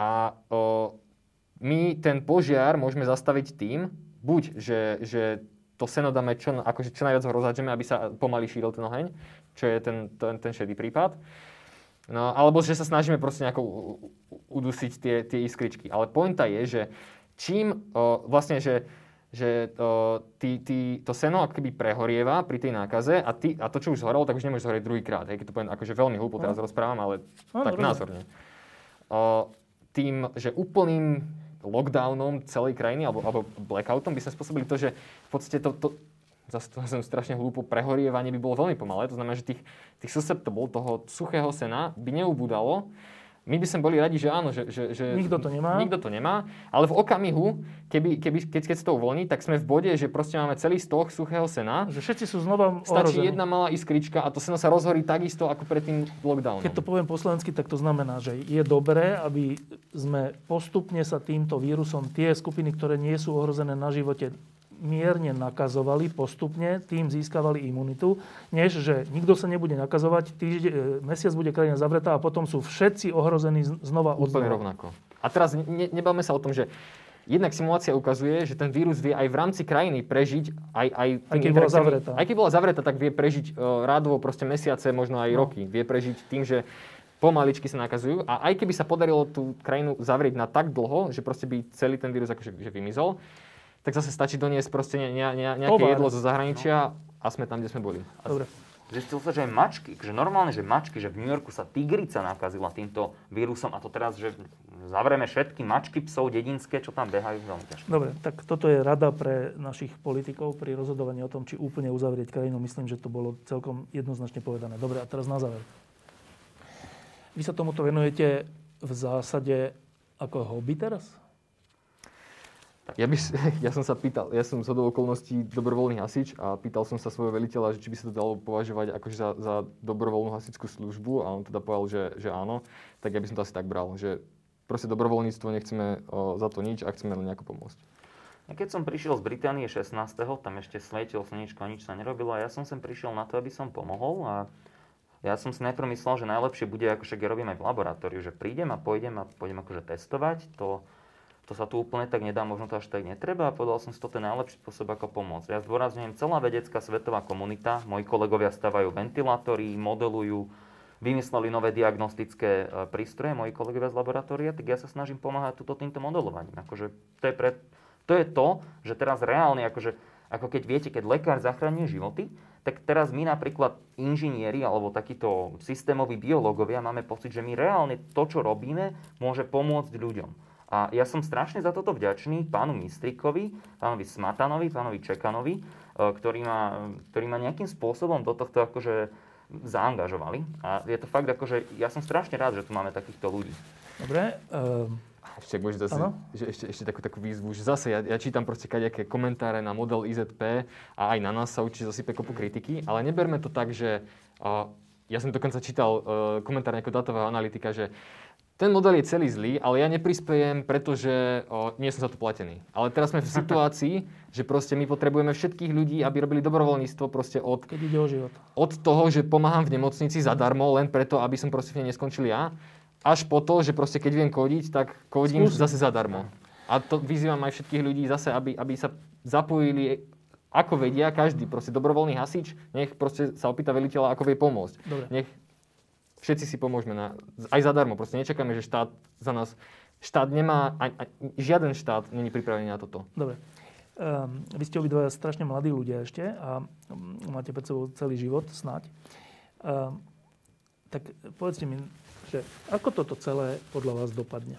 A my ten požiar môžeme zastaviť tým, buď, že, že to seno dáme čo, akože čo najviac ho rozhádžeme, aby sa pomaly šíril ten oheň, čo je ten, ten, ten šedý prípad. No, alebo že sa snažíme proste nejako udusiť tie, tie iskričky. Ale pointa je, že čím o, vlastne, že že to, ty, ty, to seno ako keby prehorieva pri tej nákaze a, ty, a to, čo už zhorelo, tak už nemôže zhorieť druhýkrát. Keď to poviem akože veľmi hlúpo teraz no. rozprávam, ale no, tak názorne. O, tým, že úplným lockdownom celej krajiny alebo, alebo blackoutom by sme spôsobili to, že v podstate to, to zase to som strašne hlúpo, prehorievanie by bolo veľmi pomalé. To znamená, že tých, tých susceptible, toho suchého sena by neubudalo my by sme boli radi, že áno, že, že, že nikto to nemá. Nikto to nemá, ale v okamihu, keby, keby, keď, keď sa to uvoľní, tak sme v bode, že proste máme celý stoch suchého sena. Že všetci sú znova Stačí ohrození. jedna malá iskrička a to seno sa rozhorí takisto ako pred tým lockdownom. Keď to poviem slovensky, tak to znamená, že je dobré, aby sme postupne sa týmto vírusom tie skupiny, ktoré nie sú ohrozené na živote, mierne nakazovali postupne, tým získavali imunitu, než že nikto sa nebude nakazovať, týždeň, e, mesiac bude krajina zavretá a potom sú všetci ohrození znova od Úplne rovnako. A teraz ne, nebavme sa o tom, že jednak simulácia ukazuje, že ten vírus vie aj v rámci krajiny prežiť, aj, aj, aj keď bola zavretá. Aj keď bola zavretá, tak vie prežiť uh, rádovo proste mesiace, možno aj no. roky. Vie prežiť tým, že pomaličky sa nakazujú a aj keby sa podarilo tú krajinu zavrieť na tak dlho, že proste by celý ten vírus akože že vymizol, tak zase stačí doniesť proste ne, ne, ne, nejaké Tovar. jedlo zo zahraničia a sme tam, kde sme boli. Dobre. Zistil sa, že aj mačky, že normálne, že mačky, že v New Yorku sa tigrica nakazila týmto vírusom a to teraz, že zavrieme všetky mačky, psov, dedinské, čo tam behajú, veľmi ťažko. Dobre, tak toto je rada pre našich politikov pri rozhodovaní o tom, či úplne uzavrieť krajinu. Myslím, že to bolo celkom jednoznačne povedané. Dobre, a teraz na záver. Vy sa tomuto venujete v zásade ako hobby teraz? Ja, by, [LAUGHS] ja som sa pýtal, ja som z okolností dobrovoľný hasič a pýtal som sa svojho veliteľa, že či by sa to dalo považovať akože za, za dobrovoľnú hasičskú službu a on teda povedal, že, že áno, tak ja by som to asi tak bral, že proste dobrovoľníctvo nechceme o, za to nič a chceme len nejako pomôcť. Ja keď som prišiel z Británie 16. tam ešte svietilo slnečko a nič sa nerobilo a ja som sem prišiel na to, aby som pomohol a ja som si najprv myslel, že najlepšie bude, ako však ja robím aj v laboratóriu, že prídem a pôjdem a pôjdem akože testovať to, to sa tu úplne tak nedá, možno to až tak netreba a povedal som si, toto je najlepší spôsob, ako pomôcť. Ja zdôrazňujem, celá vedecká svetová komunita, moji kolegovia stavajú ventilátory, modelujú, vymysleli nové diagnostické e, prístroje, moji kolegovia z laboratória, tak ja sa snažím pomáhať túto týmto modelovaním. Akože to, je pre, to je to, že teraz reálne, akože, ako keď viete, keď lekár zachraňuje životy, tak teraz my napríklad inžinieri alebo takíto systémoví biológovia máme pocit, že my reálne to, čo robíme, môže pomôcť ľuďom. A ja som strašne za toto vďačný pánu Mistrikovi, pánovi Smatanovi, pánovi Čekanovi, e, ktorí ma, ktorí ma nejakým spôsobom do tohto akože zaangažovali. A je to fakt akože, ja som strašne rád, že tu máme takýchto ľudí. Dobre. Um... Ešte, môžem zase, že ešte, ešte takú, takú výzvu, že zase ja, ja čítam proste kadejaké komentáre na model IZP a aj na nás sa určite zasype kopu kritiky, ale neberme to tak, že uh, ja som dokonca čítal uh, komentár nejakého datového analytika, že ten model je celý zlý, ale ja neprispejem, pretože o, nie som za to platený. Ale teraz sme v [LAUGHS] situácii, že proste my potrebujeme všetkých ľudí, aby robili dobrovoľníctvo proste od, Keď ide o život. od toho, že pomáham v nemocnici zadarmo, len preto, aby som proste v nej neskončil ja, až po to, že proste keď viem kodiť, tak kodím Skús. zase zadarmo. A to vyzývam aj všetkých ľudí zase, aby, aby sa zapojili ako vedia, každý proste dobrovoľný hasič, nech proste sa opýta veliteľa, ako vie pomôcť. Dobre. Nech všetci si pomôžeme na, aj zadarmo. Proste nečakáme, že štát za nás... Štát nemá... A, a, žiaden štát není pripravený na toto. Dobre. Um, vy ste obidvaja strašne mladí ľudia ešte a um, máte pred sebou celý život, snáď. Um, tak povedzte mi, že ako toto celé podľa vás dopadne?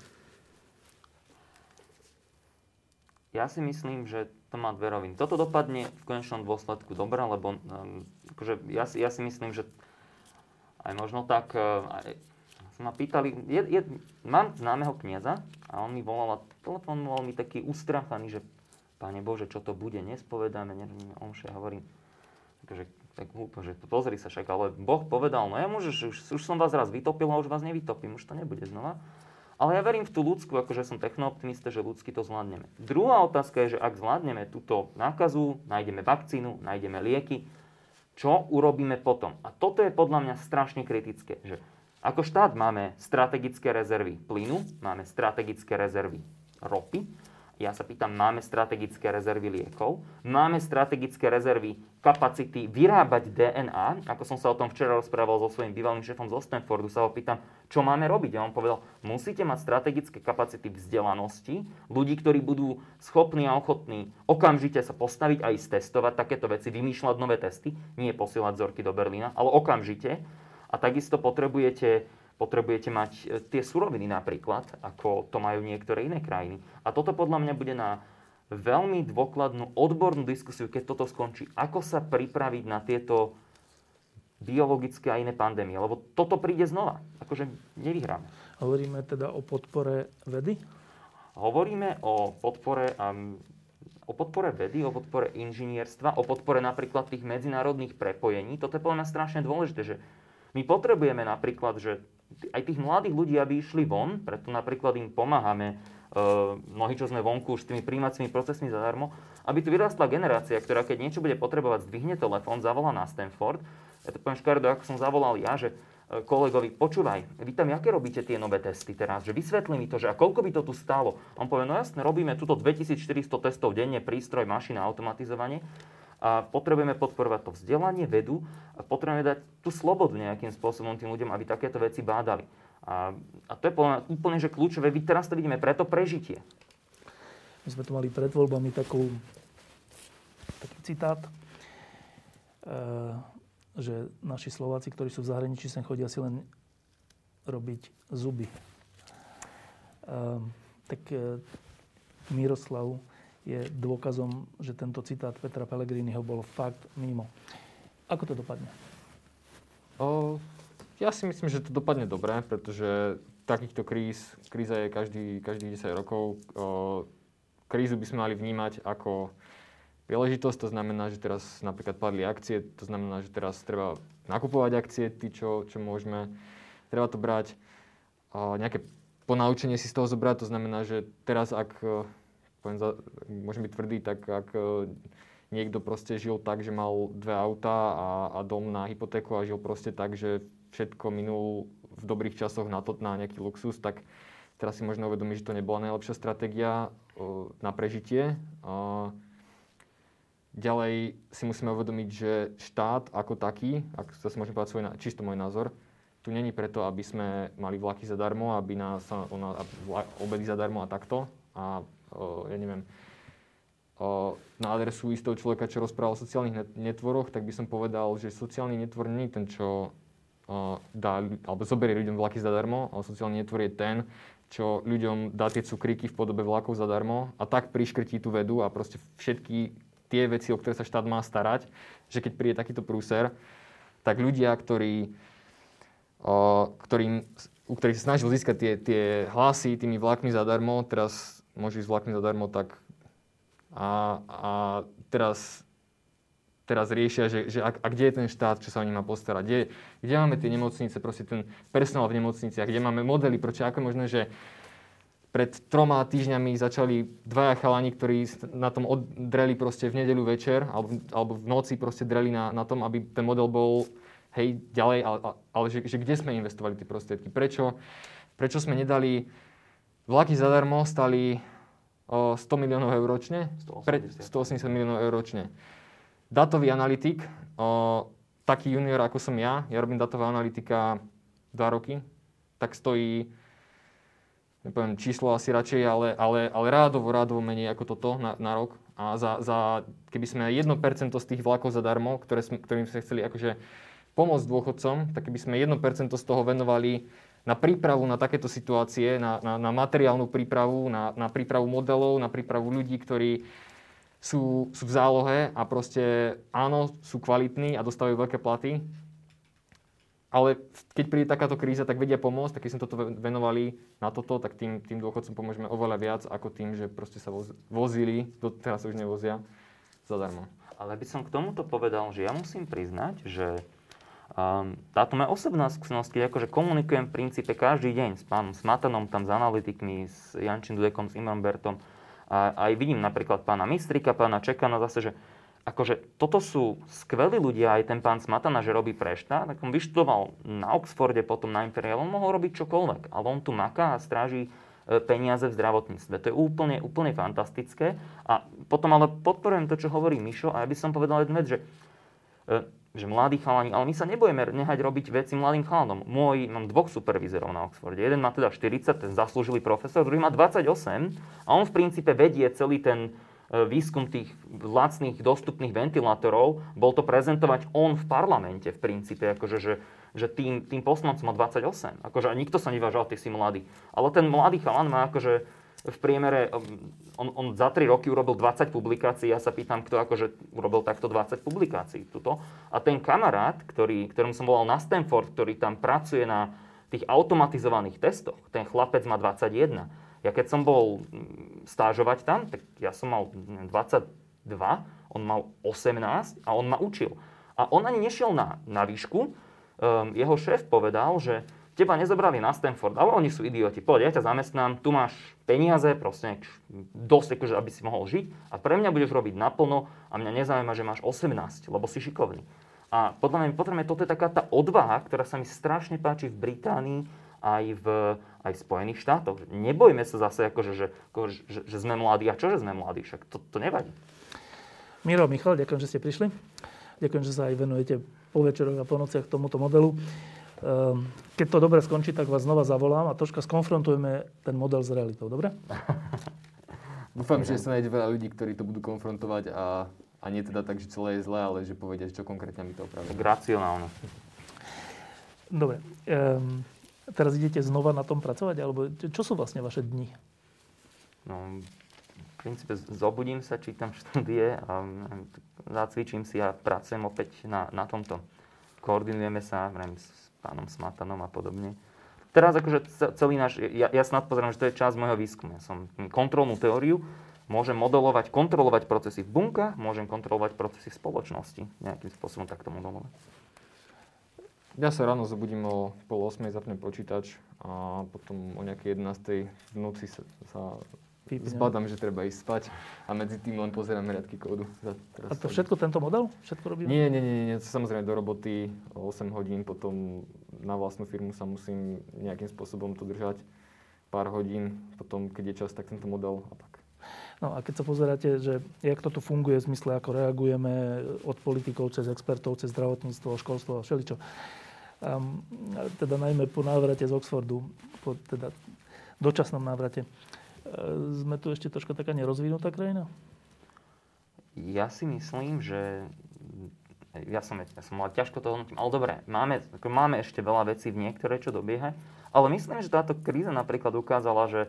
Ja si myslím, že to má dve roviny. Toto dopadne v konečnom dôsledku dobre, lebo um, akože ja, si, ja si myslím, že aj možno tak... Uh, aj, sa ma pýtali, je, je, mám známeho kniaza a on mi volal a telefonoval mi taký ustrachaný, že Pane Bože, čo to bude, nespovedáme, nerobíme omše. Hovorím, akože, tak hlúpo, že pozri sa však, ale Boh povedal, no ja môžeš, už, už som vás raz vytopil a už vás nevytopím, už to nebude znova. Ale ja verím v tú ľudskú, akože som technooptimista, že ľudsky to zvládneme. Druhá otázka je, že ak zvládneme túto nákazu, nájdeme vakcínu, nájdeme lieky, čo urobíme potom? A toto je podľa mňa strašne kritické, že ako štát máme strategické rezervy plynu, máme strategické rezervy ropy, ja sa pýtam, máme strategické rezervy liekov, máme strategické rezervy kapacity vyrábať DNA. Ako som sa o tom včera rozprával so svojím bývalým šéfom zo Stanfordu, sa ho pýtam, čo máme robiť. A on povedal, musíte mať strategické kapacity vzdelanosti, ľudí, ktorí budú schopní a ochotní okamžite sa postaviť a ísť testovať takéto veci, vymýšľať nové testy, nie posielať vzorky do Berlína, ale okamžite. A takisto potrebujete potrebujete mať e, tie suroviny napríklad, ako to majú niektoré iné krajiny. A toto podľa mňa bude na veľmi dôkladnú odbornú diskusiu, keď toto skončí. Ako sa pripraviť na tieto biologické a iné pandémie. Lebo toto príde znova. Akože nevyhráme. Hovoríme teda o podpore vedy? Hovoríme o podpore, um, o podpore vedy, o podpore inžinierstva, o podpore napríklad tých medzinárodných prepojení. Toto je podľa mňa strašne dôležité, že my potrebujeme napríklad, že aj tých mladých ľudí, aby išli von, preto napríklad im pomáhame, uh, mnohí, čo sme vonku už s tými príjmacími procesmi zadarmo, aby tu vyrastla generácia, ktorá keď niečo bude potrebovať, zdvihne telefón, zavolá na Stanford. Ja to poviem škardo, ako som zavolal ja, že e, kolegovi, počúvaj, vy tam aké robíte tie nové testy teraz, že vysvetli mi to, že a koľko by to tu stálo. On povie, no jasne, robíme tuto 2400 testov denne, prístroj, mašina, automatizovanie a potrebujeme podporovať to vzdelanie, vedu a potrebujeme dať tú slobodu nejakým spôsobom tým ľuďom, aby takéto veci bádali. A, a to je úplne že kľúčové. Vy teraz to vidíme, preto prežitie. My sme tu mali pred voľbami takú, taký citát, e, že naši Slováci, ktorí sú v zahraničí, sem chodia si len robiť zuby. E, tak e, Miroslav je dôkazom, že tento citát Petra Pellegriniho bol fakt mimo. Ako to dopadne? O, ja si myslím, že to dopadne dobre, pretože takýchto kríz, kríza je každý, každých 10 rokov. O, krízu by sme mali vnímať ako príležitosť, to znamená, že teraz napríklad padli akcie, to znamená, že teraz treba nakupovať akcie, tí, čo, čo môžeme. Treba to brať, o, nejaké ponaučenie si z toho zobrať, to znamená, že teraz ak poviem za, môžem byť tvrdý, tak ak e, niekto proste žil tak, že mal dve auta a, a dom na hypotéku a žil proste tak, že všetko minul v dobrých časoch na, to, na nejaký luxus, tak teraz si možno uvedomí, že to nebola najlepšia stratégia uh, na prežitie. Uh, ďalej si musíme uvedomiť, že štát ako taký, ak sa si môžem povedať svoj, čisto môj názor, tu není preto, aby sme mali vlaky zadarmo, aby nás obedy zadarmo a takto. A ja neviem, na adresu istého človeka, čo rozprával o sociálnych netvoroch, tak by som povedal, že sociálny netvor nie je ten, čo dá, alebo zoberie ľuďom vlaky zadarmo, ale sociálny netvor je ten, čo ľuďom dá tie cukríky v podobe vlakov zadarmo a tak priškrtí tú vedu a proste všetky tie veci, o ktoré sa štát má starať, že keď príde takýto prúser, tak ľudia, ktorí, ktorým, u ktorých sa snažil získať tie, tie hlasy tými vlakmi zadarmo, teraz môžu ísť vlakmi zadarmo, tak a, a teraz teraz riešia, že, že a, a kde je ten štát, čo sa o nich má postarať, kde, kde máme tie nemocnice, proste ten personál v nemocniciach, kde máme modely, prečo ako je možné, že pred troma týždňami začali dvaja chalani, ktorí na tom oddreli proste v nedeľu večer, alebo, alebo v noci proste dreli na, na tom, aby ten model bol hej, ďalej, ale, ale že, že kde sme investovali tie prostriedky, prečo, prečo sme nedali vlaky zadarmo, stali o 100 miliónov eur ročne, 180. 180 miliónov eur ročne. Datový analytik, o, taký junior ako som ja, ja robím datová analytika 2 roky, tak stojí nepoviem číslo asi radšej, ale, ale, ale rádovo, rádovo menej ako toto na, na rok. A za, za, keby sme 1% z tých vlakov zadarmo, ktoré sme, ktorým sme chceli akože pomôcť dôchodcom, tak keby sme 1% z toho venovali na prípravu na takéto situácie, na, na, na materiálnu prípravu, na, na prípravu modelov, na prípravu ľudí, ktorí sú, sú v zálohe a proste áno, sú kvalitní a dostávajú veľké platy, ale keď príde takáto kríza, tak vedia pomôcť, tak keď sme toto venovali na toto, tak tým, tým dôchodcom pomôžeme oveľa viac, ako tým, že proste sa voz, vozili, do, teraz sa už nevozia, zadarmo. Ale by som k tomuto povedal, že ja musím priznať, že táto moja osobná skúsenosť, keď akože komunikujem v princípe každý deň s pánom Smatanom, tam s analytikmi, s Jančím Dudekom, s Imambertom, a aj vidím napríklad pána Mistrika, pána Čekana zase, že akože toto sú skvelí ľudia, aj ten pán Smatana, že robí pre štát, tak on vyštudoval na Oxforde, potom na Imperial, on mohol robiť čokoľvek, ale on tu maká a stráži e, peniaze v zdravotníctve. To je úplne, úplne fantastické. A potom ale podporujem to, čo hovorí Mišo a ja by som povedal jednu vec, že, e, že mladí chalani, ale my sa nebudeme nehať robiť veci mladým chalanom. Môj, mám dvoch supervizorov na Oxforde. Jeden má teda 40, ten zaslúžilý profesor, druhý má 28 a on v princípe vedie celý ten E, výskum tých lacných dostupných ventilátorov, bol to prezentovať on v parlamente v princípe, akože, že, že tým, tým poslancom má 28. Akože, a nikto sa nevážal, ty si mladý. Ale ten mladý chalan má akože v priemere, on, on za 3 roky urobil 20 publikácií, ja sa pýtam, kto akože urobil takto 20 publikácií tuto. A ten kamarát, ktorý, ktorým som volal na Stanford, ktorý tam pracuje na tých automatizovaných testoch, ten chlapec má 21 ja keď som bol mm, stážovať tam, tak ja som mal 22, on mal 18 a on ma učil. A on ani nešiel na, na výšku. Um, jeho šéf povedal, že teba nezobrali na Stanford, ale oni sú idioti. Poď, ja ťa zamestnám, tu máš peniaze, proste dosť, akože, aby si mohol žiť a pre mňa budeš robiť naplno a mňa nezaujíma, že máš 18, lebo si šikovný. A podľa mňa potrebujeme, toto je taká tá odvaha, ktorá sa mi strašne páči v Británii, aj v, aj v Spojených štátoch. Nebojme sa zase, akože, že, ako, že, že sme mladí. A čo, že sme mladí? Však to, to nevadí. Miro, Michal, ďakujem, že ste prišli. Ďakujem, že sa aj venujete po večeroch a po nociach tomuto modelu. Ehm, keď to dobre skončí, tak vás znova zavolám a troška skonfrontujeme ten model s realitou. Dobre? [LAUGHS] Dúfam, že sa nájde veľa ľudí, ktorí to budú konfrontovať a, a nie teda tak, že celé je zlé, ale že povedia, čo konkrétne mi to opravia. Racionálne. Dobre. Um, teraz idete znova na tom pracovať? Alebo čo sú vlastne vaše dni? No, v princípe zobudím sa, čítam štúdie a zacvičím si a pracujem opäť na, na tomto. Koordinujeme sa neviem, s pánom Smatanom a podobne. Teraz akože celý náš, ja, ja snad pozerám, že to je časť môjho výskumu. Ja som kontrolnú teóriu, môžem modelovať, kontrolovať procesy v bunkách, môžem kontrolovať procesy v spoločnosti. Nejakým spôsobom takto modelovať. Ja sa ráno zobudím o pol 8, zapnem počítač a potom o nejakej 11. v noci sa, sa zbadám, že treba ísť spať a medzi tým len pozerám riadky kódu. Teraz a to všetko tento model? Všetko robí? Nie, nie, nie, nie, samozrejme do roboty 8 hodín, potom na vlastnú firmu sa musím nejakým spôsobom to držať pár hodín, potom keď je čas, tak tento model a tak. No a keď sa pozeráte, že jak to tu funguje v zmysle, ako reagujeme od politikov cez expertov, cez zdravotníctvo, školstvo a všeličo, um, teda najmä po návrate z Oxfordu, po teda dočasnom návrate. Uh, sme tu ešte troška taká nerozvinutá krajina? Ja si myslím, že ja som, ja som mal ťažko to hodnotím, ale dobre, máme, máme ešte veľa vecí v niektoré, čo dobieha, ale myslím, že táto kríza napríklad ukázala, že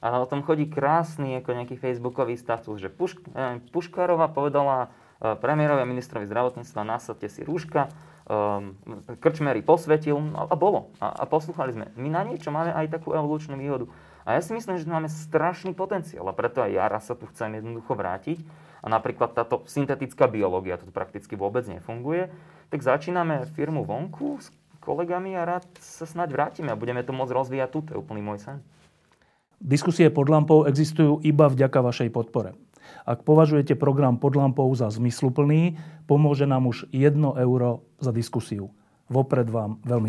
a o tom chodí krásny ako nejaký facebookový status, že Pušk, eh, Puškárová povedala eh, premiérovi a ministrovi zdravotníctva, nasadte si rúška, um, krčmery posvetil a, a bolo. A, a poslúchali sme. My na niečo máme aj takú evolučnú výhodu. A ja si myslím, že máme strašný potenciál a preto aj ja sa tu chcem jednoducho vrátiť. a napríklad táto syntetická biológia, to prakticky vôbec nefunguje, tak začíname firmu vonku s kolegami a rád sa snáď vrátime a budeme to môcť rozvíjať tu. To je úplný môj sen. Diskusie pod lampou existujú iba vďaka vašej podpore. Ak považujete program pod lampou za zmysluplný, pomôže nám už 1 euro za diskusiu. Vopred vám veľmi ďakujem.